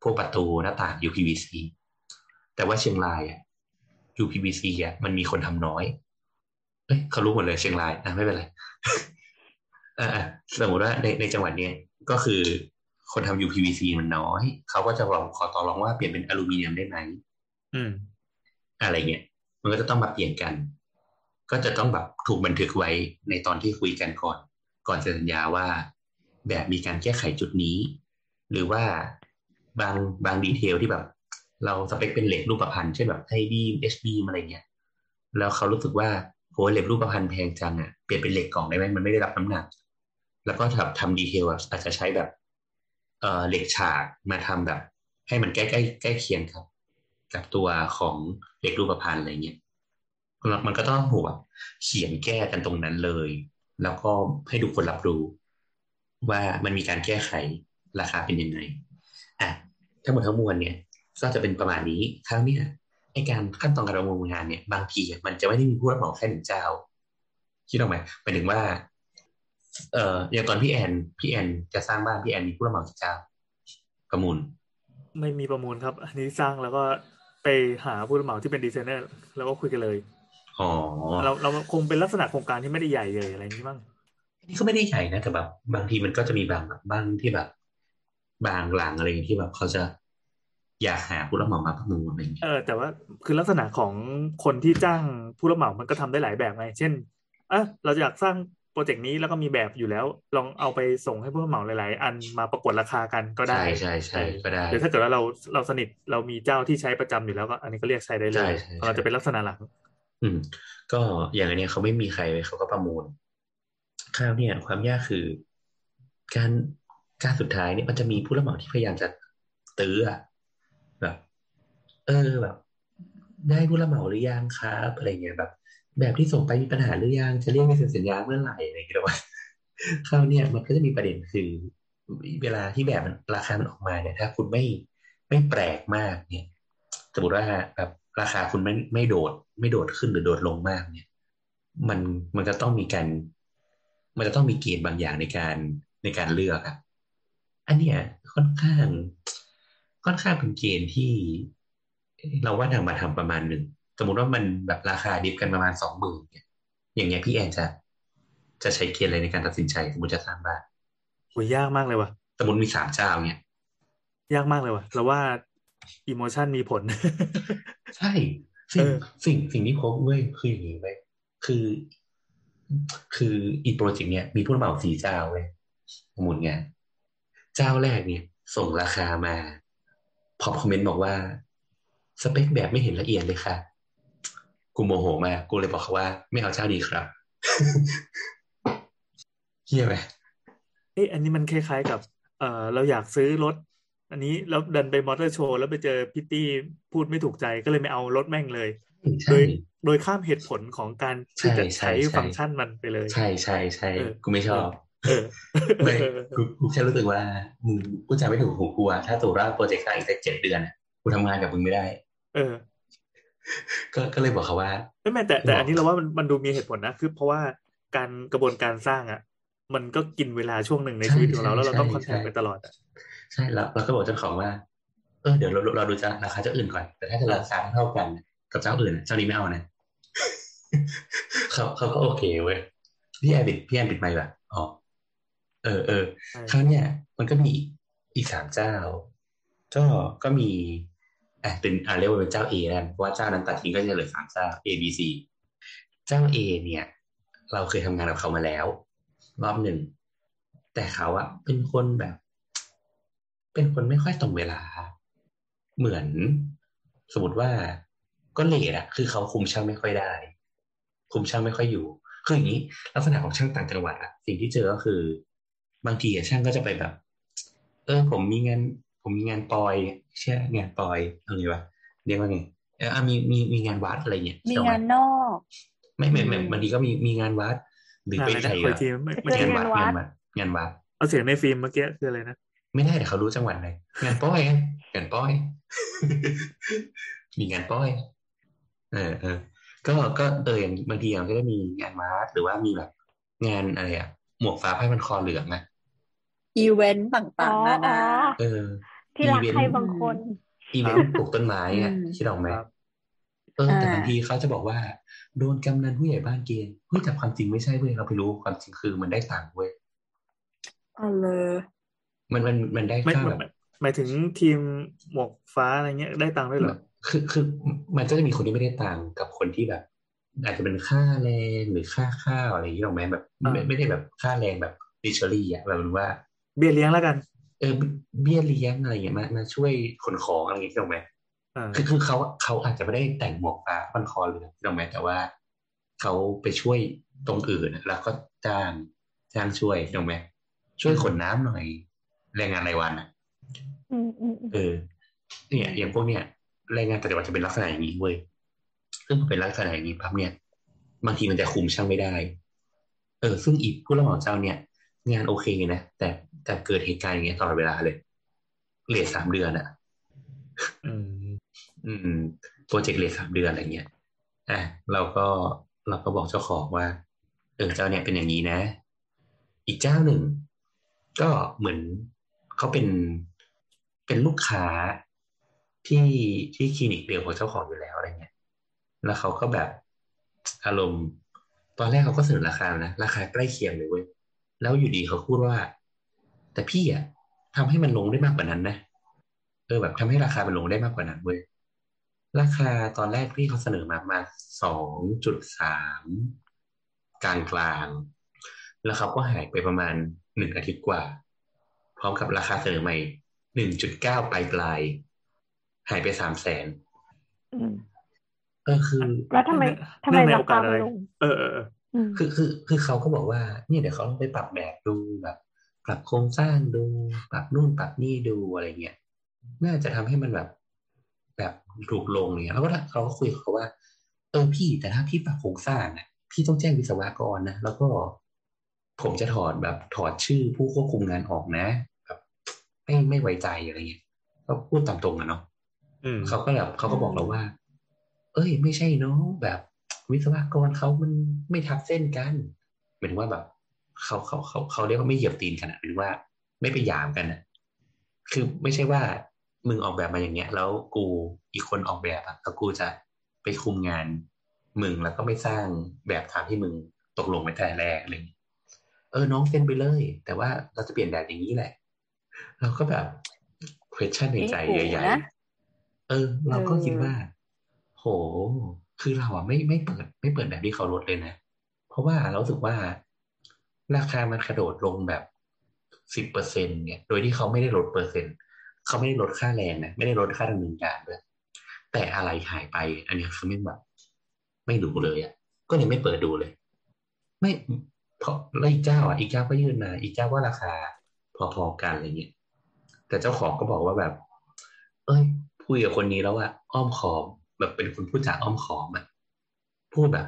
พวกประตูหน้าต่าง UPVC แต่ว่าเชียงรายอะ UPVC อะมันมีคนทำน้อย เอ้ยเขารู้หมดเลยเชียงรายนะไม่เป็นไรอ่าสมมติว่าในในจังหวัดเนี้ยก็คือคนทำ UPVC มันน้อย เขาก็จะลองขอต่อรองว่าเปลี่ยนเป็นอลูมิเนียมได้ไหมอืม อะไรเงี้ย มันก็จะต้องมาเปลี่ยนกัน ก็จะต้องแบบถูกบันทึกไว้ในตอนที่คุยกันก่อน ก่อนเซ็นสัญญาว่า แบบมีการแก้ไขจุดนี้ หรือว่าบางบางดีเทลที่แบบ เราสเปคเป็นเหล็กรูปพันธ์เช่นแบบไทบีเอชบีอะไรเงี้ยแล้วเขารู้สึกว่าโหเหล็กรูปพันธ์แพงจังอะเปลี่ยนเป็นเหล็กกล่องได้ไหมมันไม่ได้รับน้ำหนัก แล้วก็ทำทำดีเทลอาจจะใช้แบบเอ่อเหล็กฉากมาทำแบบ ให้มันใกล้ใกล้ใกล้เคียงครับ กับตัวของเหล็กรูปพรรณอะไรเงี้ยมันก็ต้องหัวเขียนแก้กันตรงนั้นเลย แล้วก็ให้ทุกคนรับรู้ ว่ามันมีการแก้ไขราคาเป็นยังไงอะทั้งหมดทั้งมวลเนี่ย ก็จะเป็นประมาณนี้ครั้งนี้ไอการขั้นตอนการประมูลงานเนี่ย บางทีมันจะไม่ได้มีผู้รับเหมาแค่หนึ่งเจ้าคิดออกไหมหมายถึงว่า เอ่ออย่างตอนพี่แอนพี่แอนจะสร้างบ้านพี่แอนมีผู้รับเหมากี่เจ้าประมูล ไม่มีประมูลครับ อันนี้สร้างแล้วก็ ไปหาผู้รับเหมาที่เป็นดีไซเนอร์แล้วก็คุยกันเลยอ๋อเราเราคงเป็นลักษณะโครงการที่ไม่ได้ใหญ่เลยอะไรนี้บ้างนี่ก็ไม่ได้ใหญ่นะแต่แบบบางทีมันก็จะมีบางแบบบ้างที่แบบ บางหลังอะไรที่แบบเขาจะอยากหาผู้รับเหมามาประมูลอะไรอย่างเงี้ยเออแต่ว่าคือลักษณะของคนที่จ้างผู้รับเหมามันก็ทำได้หลายแบบไง เช่นอะเราอยากสร้าง โปรเจกต์นี้แล้วก็มีแบบอยู่แล้ว ลองเอาไปส่งให้ผู้เหมาหลาย ๆ อันมาประกวดราคากันก็ได้ ใช่ใช่ใช่ก็ได้หรือถ้าเกิดว่าเราเราสนิทเรามีเจ้าที่ใช้ประจำอยู่แล้วก็อันนี้ก็เรียกใช้ได้เลยเราจะเป็นลักษณะหลัง อืม ก็อย่างอันนี้เขาไม่มีใครเขาก็ประมูลข้าวเนี่ย ความยากคือ การการสุดท้ายเนี่ยมันจะมีผู้รับเหมาที่พยายามจะตื้ออะแบบ เออแบบ ได้ผู้รับเหมาหรือยังครับอะไรเงี้ยแบบ แบบที่ส่งไปมีปัญหาหรือยังจะเรียกให้เซ็นสัญญาเมื่อไหร่อะไรอย่างเงี้ยว่าคราวนี้มันก็จะมีประเด็นคือ เวลาที่แบบมันราคามันออกมาเนี่ยถ้าคุณไม่ไม่แปลกมากเนี่ยสมมติว่าแบบราคาคุณไม่ไม่โดด ไม่โดดขึ้นหรือโดดลงมากเนี่ย มันมันจะต้องมีการ มันจะต้องมีเกณฑ์บางอย่างในการในการเลือกอะอันเนี้ยค่อนข้าง ค่อนข้างเป็นเกณฑ์ที่เราว่านำมาทำประมาณหนึ่ง สมมติว่ามันแบบราคาดิฟกันประมาณสองหมื่นเนี่ยอย่างเงี้ยพี่แอนจะจะใช้เกณฑ์อะไรในการตัดสินใจสมมติจะสร้างบ้านโอ้ยยากมากเลยว่ะสมมติมีสามเจ้าเนี่ยยากมากเลยว่ะเราว่าอิโมชันมีผล ใช่ สิ่งสิ่งสิ่งที่พบเว้ยคืออย่างนี้ไหมคือ คืออีโปรเจกต์เนี้ยมีผู้รับเหมาสี่เจ้าเว้ยหมุนงานเจ้าแรกเนี่ย ส่งราคามา พอคอมเมนต์บอกว่า สเปคแบบไม่เห็นละเอียดเลยค่ะ กูโมโหมากกูเลยบอกเขาว่า ไม่เอาเจ้าดีครับเฮียไหมเอ๊ะอันนี้มันคล้ายๆกับ เอ่อเราอยากซื้อรถ อันนี้แล้วดันไปมอเตอร์โชว์แล้วไปเจอพิตตี้พูดไม่ถูกใจก็เลยไม่เอารถแม่งเลย โดยโดยข้ามเหตุผลของการที่จะใช้ฟังก์ชันมันไปเลย ใช่ใช่ใช่กูไม่ชอบไม่กูแค่รู้สึกว่ามึงกูจะไม่ถูกหูกูอะถ้าตัวว่าโปรเจกต์สร้างอีกสักเจ็ดเดือนกูทำงานกับมึงไม่ได้ เออ ก็ก็เลยบอกเขาว่าไม่แม่แต่แต่อันนี้เราว่ามันมันดูมีเหตุผลนะคือเพราะว่าการกระบวนการสร้างอะ มันก็กินเวลาช่วงหนึ่งในชีวิตของเราแล้วเราต้องคอนแทคไปตลอดอะใช่แล้วเราก็บอกเจ้าของว่า เออเดี๋ยวเราเราดูจะราคาเจ้าอื่นก่อน แต่ถ้าจะราคาเท่ากันกับเจ้าอื่นเจ้านี้ไม่เอานะเขาเขาก็โอเคเว้ยพี่แอนปิดพี่แอนปิดไมค์แบบอ๋อเออเออครั้งเนี้ยมันก็มีอีกสามเจ้าก็ก็มีอะ เป็นอ่าเรียกว่าเป็นเจ้า A แล้วเพราะว่าเจ้านั้นตัดทิ้งก็จะเหลือสามเจ้า A B C เจ้า A เนี่ย เราเคยทำงานกับเขามาแล้ว รอบหนึ่ง แต่เขาอะเป็นคนแบบ เป็นคนไม่ค่อยตรงเวลา เหมือนสมมติว่าก็เลทอะคือเขาคุมช่างไม่ค่อยได้ คุมช่างไม่ค่อยอยู่ คืออย่างนี้ ลักษณะของช่างต่างจังหวัดอะสิ่งที่เจอก็คือ บางทีอะช่างก็จะไปแบบ เออผมมีงาน ผมมีงานปอยเช่งานปอยอะไรวะเรียกว่าไงเออมีมีมีงานวัดอะไรเงี้ยมีงานนอก ไม่ไม่ไม่บางทีก็มีมีงานวัด หรือไปไถ่แบบงานวัดงานวัดงานวัดเอาเสียงในฟิล์มเมื่อกี้คืออะไรนะไม่ได้แต่เขารู้จังหวัดไหนงานป้อยงานป้อย มีงานป้อย เออเออก็ก็เอออย่างบางทีเราก็จะมีงานวัดหรือว่ามีแบบ งานอะไรอะหมวกฟ้าผ้าพันคอเหลืองนะอีเวนต์ต่างๆนานาเออ ที่รักใครบางคนอีเวนต์ปลูกต้นไม้อะคิดออกไหมเออแต่บางทีเขาจะบอกว่า โดนกำนันผู้ใหญ่บ้านเกณฑ์เฮ้ยแต่ความจริงไม่ใช่เว้ยเราไปรู้ความจริงคือมันได้ตังค์เว้ยอ๋อเลยมันมันมันได้ค่าแบบหมายถึงทีมหมวกฟ้าอะไรเงี้ยได้ตังค์ด้วยเหรอคือคือมันก็จะมีคนที่ไม่ได้ตังค์กับคนที่แบบ อาจจะเป็นค่าแรงหรือค่าข้าวอะไรอย่างเงี้ยหรอไหมแบบไม่ไม่ได้แบบค่าแรงแบบดิชอรี่อะแบบว่า เบี้ยเลี้ยงแล้วกัน เออเบี้ยเลี้ยงอะไรเงี้ยมามาช่วยขนของอะไรอย่างเงี้ยหรอไหมคือคือเขาเขาอาจจะไม่ได้แต่งหมวกฟ้าพันคอเลยหรอไหมแต่ว่าเขาไปช่วยตรงอื่นแล้วก็จ้างจ้างช่วยหรอไหมช่วยขนน้ำหน่อย แรงงานรายวันอะเออเนี่ย อย่างพวกเนี้ยแรงงานแต่ละวันจะเป็นลักษณะอย่างนี้เว้ยซึ่งเป็นลักษณะอย่างนี้พับเนี่ย บางทีมันจะคุมช่างไม่ได้ เออ ซึ่งอีกผู้รับเหมาเจ้าเนี่ย งานโอเคนะ แต่แต่เกิดเหตุการณ์อย่างเงี้ยตลอดเวลาเลยเลทสามเดือนอะอืมอืมโปรเจกต์เลทสามเดือนอะไรเงี้ยอะเราก็เราก็บอกเจ้าของว่า เออเจ้าเนี่ยเป็นอย่างนี้นะ อีกเจ้าหนึ่ง ก็เหมือนเขาเป็นเป็นลูกค้าที่ที่คลินิกเดียวของเจ้าของอยู่แล้วอะไรเงี้ย แล้วเขาก็แบบอารมณ์ ตอนแรกเขาก็เสนอราคานะ ราคาใกล้เคียงเลยเว้ย แล้วอยู่ดีเขาพูดว่า แต่พี่อะทำให้มันลงได้มากกว่านั้นนะเออแบบทำให้ราคามันลงได้มากกว่านั้นเว้ยราคาตอนแรกที่เขาเสนอมามาสองจุดสามกลางกลางแล้วเขาก็หายไปประมาณหนึ่งอาทิตย์กว่า พร้อมกับราคาเสนอใหม่หนึ่งจุดเก้าปลายปลายหายไปสามแสนเออคือ แล้วทำไมทำไมราคาลงเออเออ คือคือคือเขาก็บอกว่าเนี่ยเดี๋ยวเขาต้องไปปรับแบบดูแบบปรับโครงสร้างดู ปรับนู่นปรับนี่ดูอะไรเงี้ยน่าจะทำให้มันแบบ แบบถูกลงเนี่ยแล้วก็เขาก็คุยเขาว่าเออพี่แต่ถ้าพี่ปรับโครงสร้างอะพี่ต้องแจ้งวิศวกรนะแล้วก็ผมจะถอดแบบถอดชื่อผู้ควบคุมงานออกนะแบบไม่ไม่ไว้ใจอะไรเงี้ยก็พูดตามตรงอะเนาะเขาก็แบบเขาก็บอกเราว่า เอ้ย ไม่ใช่เนาะแบบ วิศวกรเขามันไม่ทับเส้นกันหมายถึงว่าแบบเขาเขาเขาเขาเรียกว่าไม่เหยียบตีนกันหรือว่า ไม่ไปหยามกันนะคือไม่ใช่ว่ามึงออกแบบมาอย่างเงี้ย แล้วกูอีกคนออกแบบอะแล้วกูจะไปคุมงานมึงแล้วก็ไม่สร้างแบบตามที่มึงตกลงไว้แต่แรกอะไรอย่างเงี้ยเออน้องเซ็นไปเลย แต่ว่าเราจะเปลี่ยนแบบอย่างนี้แหละ เราก็แบบ question ในใจใหญ่ๆเออ เราก็คิดว่า โห คือเราอะไม่ไม่เปิด ไม่เปิดแบบที่เขาลดเลยนะ เพราะว่าเราสึกว่าราคามันกระโดดลงแบบสิบเปอร์เซ็นเนี่ย โดยที่เขาไม่ได้ลดเปอร์เซ็นต์เขาไม่ได้ลดค่าแรงนะไม่ได้ลดค่าดำเนินการด้วยแต่อะไรหายไป อันนี้คือไม่แบบไม่ดูเลยอะก็เลยไม่เปิดดูเลย ไม่เพราะแล้วอีกเจ้าอะอีกเจ้าก็ยื่นมาอีกเจ้าก็ราคาพอๆกันอะไรเงี้ยแต่เจ้าของก็บอกว่าแบบ เอ้ยพูดกับคนนี้แล้วอะอ้อมขอ แบบเป็นคนพูดจาอ้อมขอมอะพูดแบบ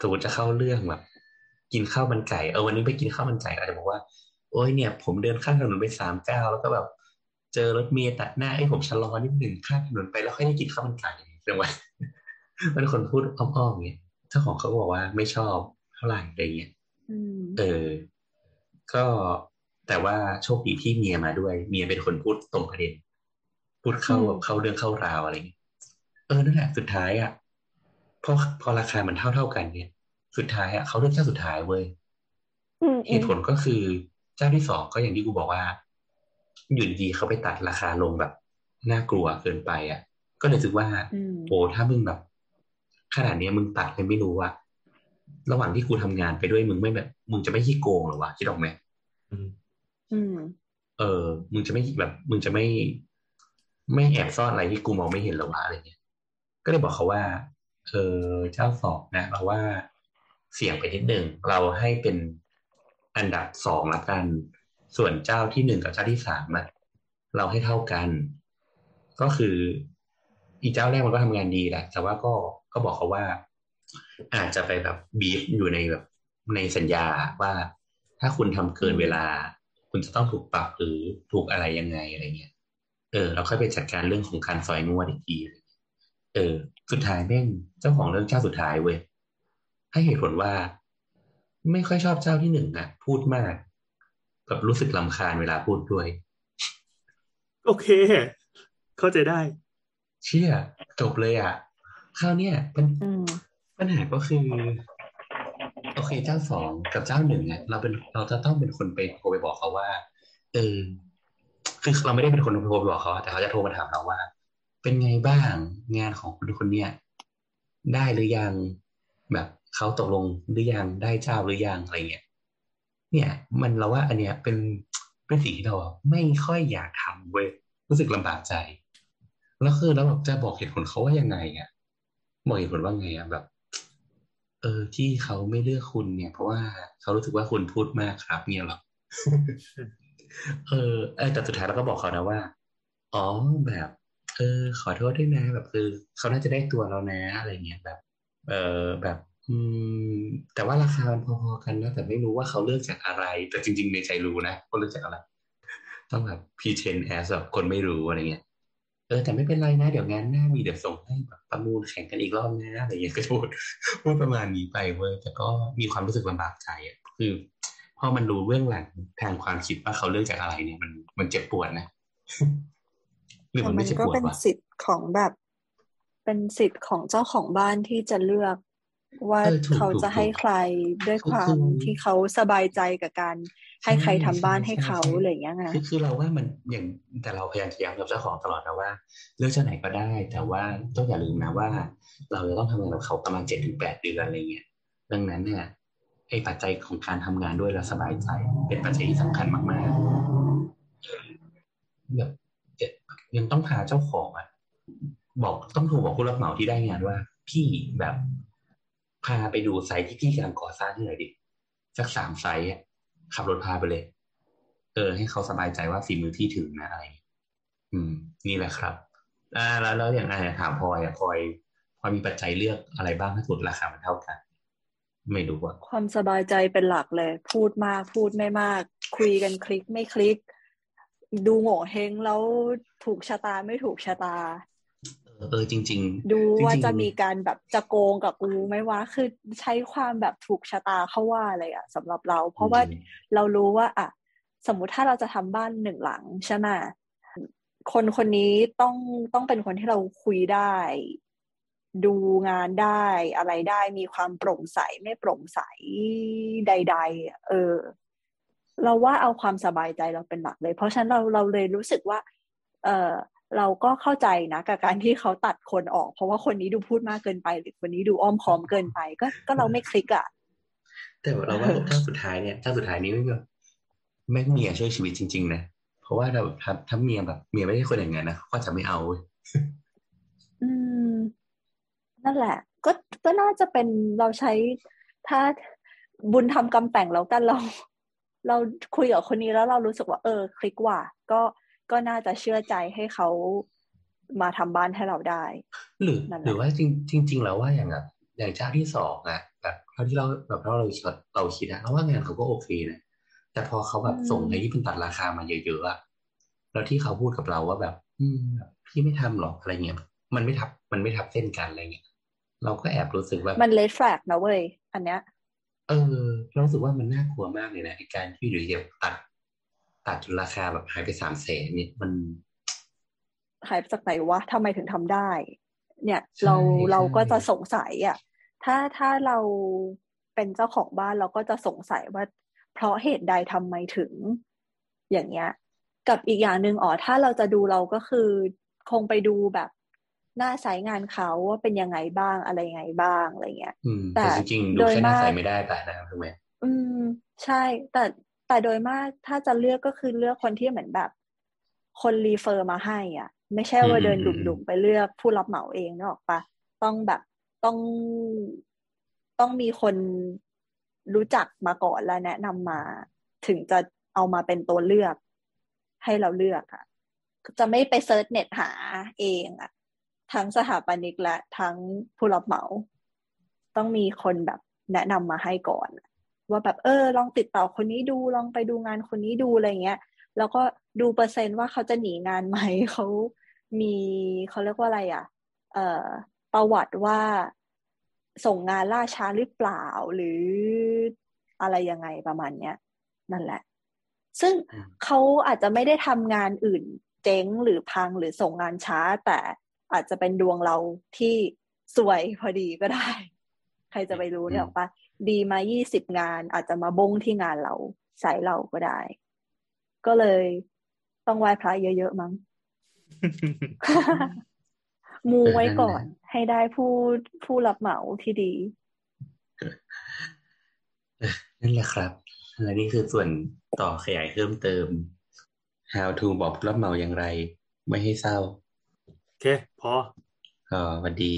สมมติจะเข้าเรื่องแบบ กินข้าวมันไก่เออวันนี้ไปกินข้าวมันไก่อาจจะบอกว่า โอ้ยเนี่ย ผมเดินข้ามถนนไปสามเก้าแล้วก็แบบ เจอรถเมล์ตัดหน้าให้ผมชะลอนิดหนึ่งข้ามถนนไปแล้วค่อยได้กินข้าวมันไก่เรื่องว่ามันคนพูดอ้อมๆเงี้ยเจ้าของเขาก็บอกว่าไม่ชอบเท่าไหร่อะไรเงี้ยเออ ก็แต่ว่าโชคดีที่เมียมาด้วย เมียเป็นคนพูดตรงประเด็น พูดเข้าเข้าเรื่องเข้าราวอะไรเงี้ยเออนั่นแหละสุดท้ายอะพอพอราคามันเท่าเท่ากันเนี่ย สุดท้ายอะเขาเลือกเจ้าสุดท้ายเว้ยเหตุผลก็คือเจ้าที่สองก็อย่างที่กูบอกว่าอยู่ดีเขาไปตัดราคาลงแบบน่ากลัวเกินไป อะ ก็เลยรู้สึกว่าโอ้ถ้ามึงแบบ ขนาดนี้มึงตัดเลยไม่รู้ว่าระหว่างที่กูทำงานไปด้วยมึงไม่แบบ มึงจะไม่ขี้โกงหรอวะคิดออกไหมอืมเออ มึงจะไม่แบบ มึงจะไม่ ไม่แอบซ่อนอะไรที่กูมองไม่เห็นหรอวะอะไรเงี้ย ก็เลยบอกเขาว่าเออเจ้าสอบนะเราว่าเสี่ยงไปนิดหนึ่งเราให้เป็นอันดับสองละกัน ส่วนเจ้าที่หนึ่งกับเจ้าที่สามอะเราให้เท่ากัน ก็คือ อีเจ้าแรกมันก็ทำงานดีแหละ แต่ว่าก็ก็บอกเขาว่า อาจจะไปแบบบีฟอยู่ในแบบในสัญญาว่าถ้าคุณทำเกินเวลา คุณจะต้องถูกปรับหรือถูกอะไรยังไงอะไรเงี้ยเออเราค่อยไปจัดการเรื่องของการซอยนวดอีกทีเออ สุดท้ายแม่งเจ้าของเรื่องเจ้าสุดท้ายเว้ยให้เหตุผลว่า ไม่ค่อยชอบเจ้าที่หนึ่งนะพูดมากแบบรู้สึกลำคาญเวลาพูดด้วย โอเค เข้าใจได้ เชี่ยจบเลยอะคราวเนี้ยปัญปัญหาก็คือ โอเคเจ้าสองกับเจ้าหนึ่งเนี่ยเราเป็นเราจะต้องเป็นคนไปโทรไปบอกเขาว่า เออคือเราไม่ได้เป็นคนโทรไปบอกเขาแต่เขาจะโทรมาถามเราว่า เป็นไงบ้างงานของคนคนเนี้ยได้หรือยังแบบเขาตกลงหรือยังได้เจ้าหรือยังอะไรเงี้ยเนี่ย มันเราว่าอันเนี้ยเป็นเป็นสิ่งที่เราไม่ค่อยอยากทำเว้ยรู้สึกลำบากใจ แล้วคือแล้วแบบจะบอกเหตุผลเขาว่ายังไงอะบอกเหตุผลว่าไงอะแบบ เออที่เขาไม่เลือกคุณเนี่ย เพราะว่าเขารู้สึกว่าคุณพูดมากครับเนี่ยหรอเออเออแต่สุดท้ายเราก็บอกเขานะว่าอ๋อแบบ เออขอโทษด้วยนะ แบบคือเขาน่าจะได้ตัวเรานะอะไรเงี้ยแบบ เออแบบ อืม แต่ว่าราคามันพอๆกันนะแต่ไม่รู้ว่าเขาเลือกจากอะไร แต่จริง ๆ ในใจรู้นะเขาเลือกจากอะไร ต้องแบบพีเชนแอสแบบคนไม่รู้อะไรเงี้ยเออแต่ไม่เป็นไรนะ เดี๋ยวงานหน้ามีเดี๋ยวส่งให้แบบประมูลแข่งกันอีกรอบนะอะไรเงี้ยก็พูดพูดประมาณนี้ไปเว้ยแต่ก็มีความรู้สึกลำบากใจอะคือพอมันรู้เรื่องหลังทางความคิดว่าเขาเลือกจากอะไรเนี่ยมันมันเจ็บปวดนะ หรือมันไม่ใช่ปวดวะเป็นสิทธิ์ของแบบ เป็นสิทธิ์ของเจ้าของบ้านที่จะเลือกว่าเขาจะให้ใครด้วยความที่เขาสบายใจกับการให้ใครทำบ้านให้เขาอะไรอย่างเงี้ยไงคือเราว่ามันอย่างแต่เราพยายามย้ำกับเจ้าของตลอดนะว่า เลือกเจ้าไหนก็ได้ แต่ว่าต้องอย่าลืมนะว่า เราจะต้องทำงานกับเขาประมาณเจ็ดถึงแปดเดือนอะไรเงี้ยดังนั้นเนี่ยไอ้ปัจจัยของการทำงานด้วยแล้วสบายใจ เป็นปัจจัยที่สำคัญมากๆแบบ ยังต้องพาเจ้าของอะ บอกต้องโทรบอกผู้รับเหมาที่ได้งานว่า พี่แบบพาไปดูไซต์ที่พี่กำลังก่อสร้างที่ไหนดิสักสามไซต์ขับรถพาไปเลย เออ ให้เขาสบายใจว่าฝีมือพี่ถึงนะอะไรอืม นี่แหละครับ อ่า แล้วแล้วอย่างไรถามพลอยอะพลอยพลอยมีปัจจัยเลือกอะไรบ้างถ้าสุดราคามันเท่ากัน ไม่รู้ว่า ความสบายใจเป็นหลักเลย พูดมากพูดไม่มาก คุยกันคลิกไม่คลิก ดูโง่เฮงแล้วถูกชะตาไม่ถูกชะตา เออจริง ๆ ดูว่าจะมีการแบบจะโกงกับกูไหมวะคือใช้ความแบบถูกชะตาเข้าว่าอะไรอะสำหรับเรา เพราะว่าเรารู้ว่าอะสมมุติถ้าเราจะทำบ้านหนึ่งหลังใช่ไหมคนคนนี้ต้องต้องเป็นคนที่เราคุยได้ ดูงานได้อะไรได้มีความโปร่งใสไม่โปร่งใสใด ๆ เออ เราว่าเอาความสบายใจเราเป็นหลักเลย เพราะฉะนั้นเราเราเลยรู้สึกว่า เออเราก็เข้าใจนะกับการที่เขาตัดคนออก เพราะว่าคนนี้ดูพูดมากเกินไป หรือคนนี้ดูอ้อมค้อมเกินไป ก็ก็เราไม่คลิกอะแต่เราว่าถ้าสุดท้ายเนี่ยถ้าสุดท้ายนี้ไม่แม่เมียช่วยชีวิตจริง ๆ นะเพราะว่าเราถ้าถ้าเมียแบบเมียไม่ใช่คนอย่างนั้นนะก็จะไม่เอาอืม นั่นแหละ ก็ก็น่าจะเป็นเราใช้ถ้าบุญทำกำแต่งแล้วกันเรา เราคุยกับคนนี้แล้วเรารู้สึกว่า เออ คลิกว่า ก็ก็น่าจะเชื่อใจให้เขามาทำบ้านให้เราได้ หรือ หรือว่าจริงจริงแล้วว่าอย่างแบบอย่างเจ้าที่สองอะแบบเท่าที่เราแบบเราเราคิดเราคิดอะเราว่างานเขาก็โอเคนะแต่พอเขาแบบส่งอะไรที่เป็นตัดราคามาเยอะๆอะแล้วที่เขาพูดกับเราว่าแบบ อืมพี่ไม่ทำหรอกอะไรเงี้ยมันไม่ทับมันไม่ทับเส้นกันอะไรเงี้ยเราก็แอบรู้สึกว่ามันเลดแฟลกนะเว้ยอันเนี้ย เออเราสึกว่ามันน่ากลัวมากเลยนะการที่อยู่ดีๆตัดตัดจนราคาแบบหายไปสามแสนเนี่ยมันหายไปจากไหนวะทำไมถึงทำได้ เนี่ย เราเราก็จะสงสัยอะ ถ้าถ้าเราเป็นเจ้าของบ้านเราก็จะสงสัยว่า เพราะเหตุใดทำไมถึง อย่างเงี้ย กับอีกอย่างหนึ่งอ๋อถ้าเราจะดูเราก็คือ คงไปดูแบบ หน้าสายงานเขาว่าเป็นยังไงบ้างอะไรยังไงบ้างอะไรเงี้ยแต่จริงๆดูแค่หน้าสายไม่ได้แต่นะถูกไหมอืม ใช่ แต่แต่โดยมากถ้าจะเลือกก็คือเลือกคนที่เหมือนแบบ คนรีเฟอร์มาให้ อะ ไม่ใช่ว่าเดินดุ่มๆไปเลือกผู้รับเหมาเองนึกออกปะต้องแบบต้องต้องมีคนรู้จักมาก่อนแล้วแนะนำมา ถึงจะเอามาเป็นตัวเลือก ให้เราเลือกอะจะไม่ไป search net หาเองอะ ทั้งสถาปนิกและทั้งผู้รับเหมา ต้องมีคนแบบแนะนำมาให้ก่อน ว่าแบบเออ ลองติดต่อคนนี้ดูลองไปดูงานคนนี้ดูอะไรเงี้ย แล้วก็ดูเปอร์เซนต์ว่าเขาจะหนีงานไหมเขามีเขาเรียกว่าอะไรอะ เอ่อประวัติว่าส่งงานล่าช้าหรือเปล่าหรืออะไรยังไงประมาณเนี้ยนั่นแหละ ซึ่งเขาอาจจะไม่ได้ทำงานอื่นเจ๊งหรือพังหรือส่งงานช้า แต่ อาจจะเป็นดวงเราที่สวยพอดีก็ได้ ใครจะไปรู้เนี่ยหรอปะดีมายี่สิบงาน อาจจะมาบงที่งานเราใส่เราก็ได้ ก็เลยต้องไหว้พระเยอะๆมั้งมูไว้ก่อนให้ได้ผู้ผู้รับเหมาที่ดีนั่นแหละครับและนี่คือส่วนต่อขยายเพิ่มเติม how to บอกรับเหมาอย่างไร ไม่ให้เศร้าโอ เค พออ๋อวันดี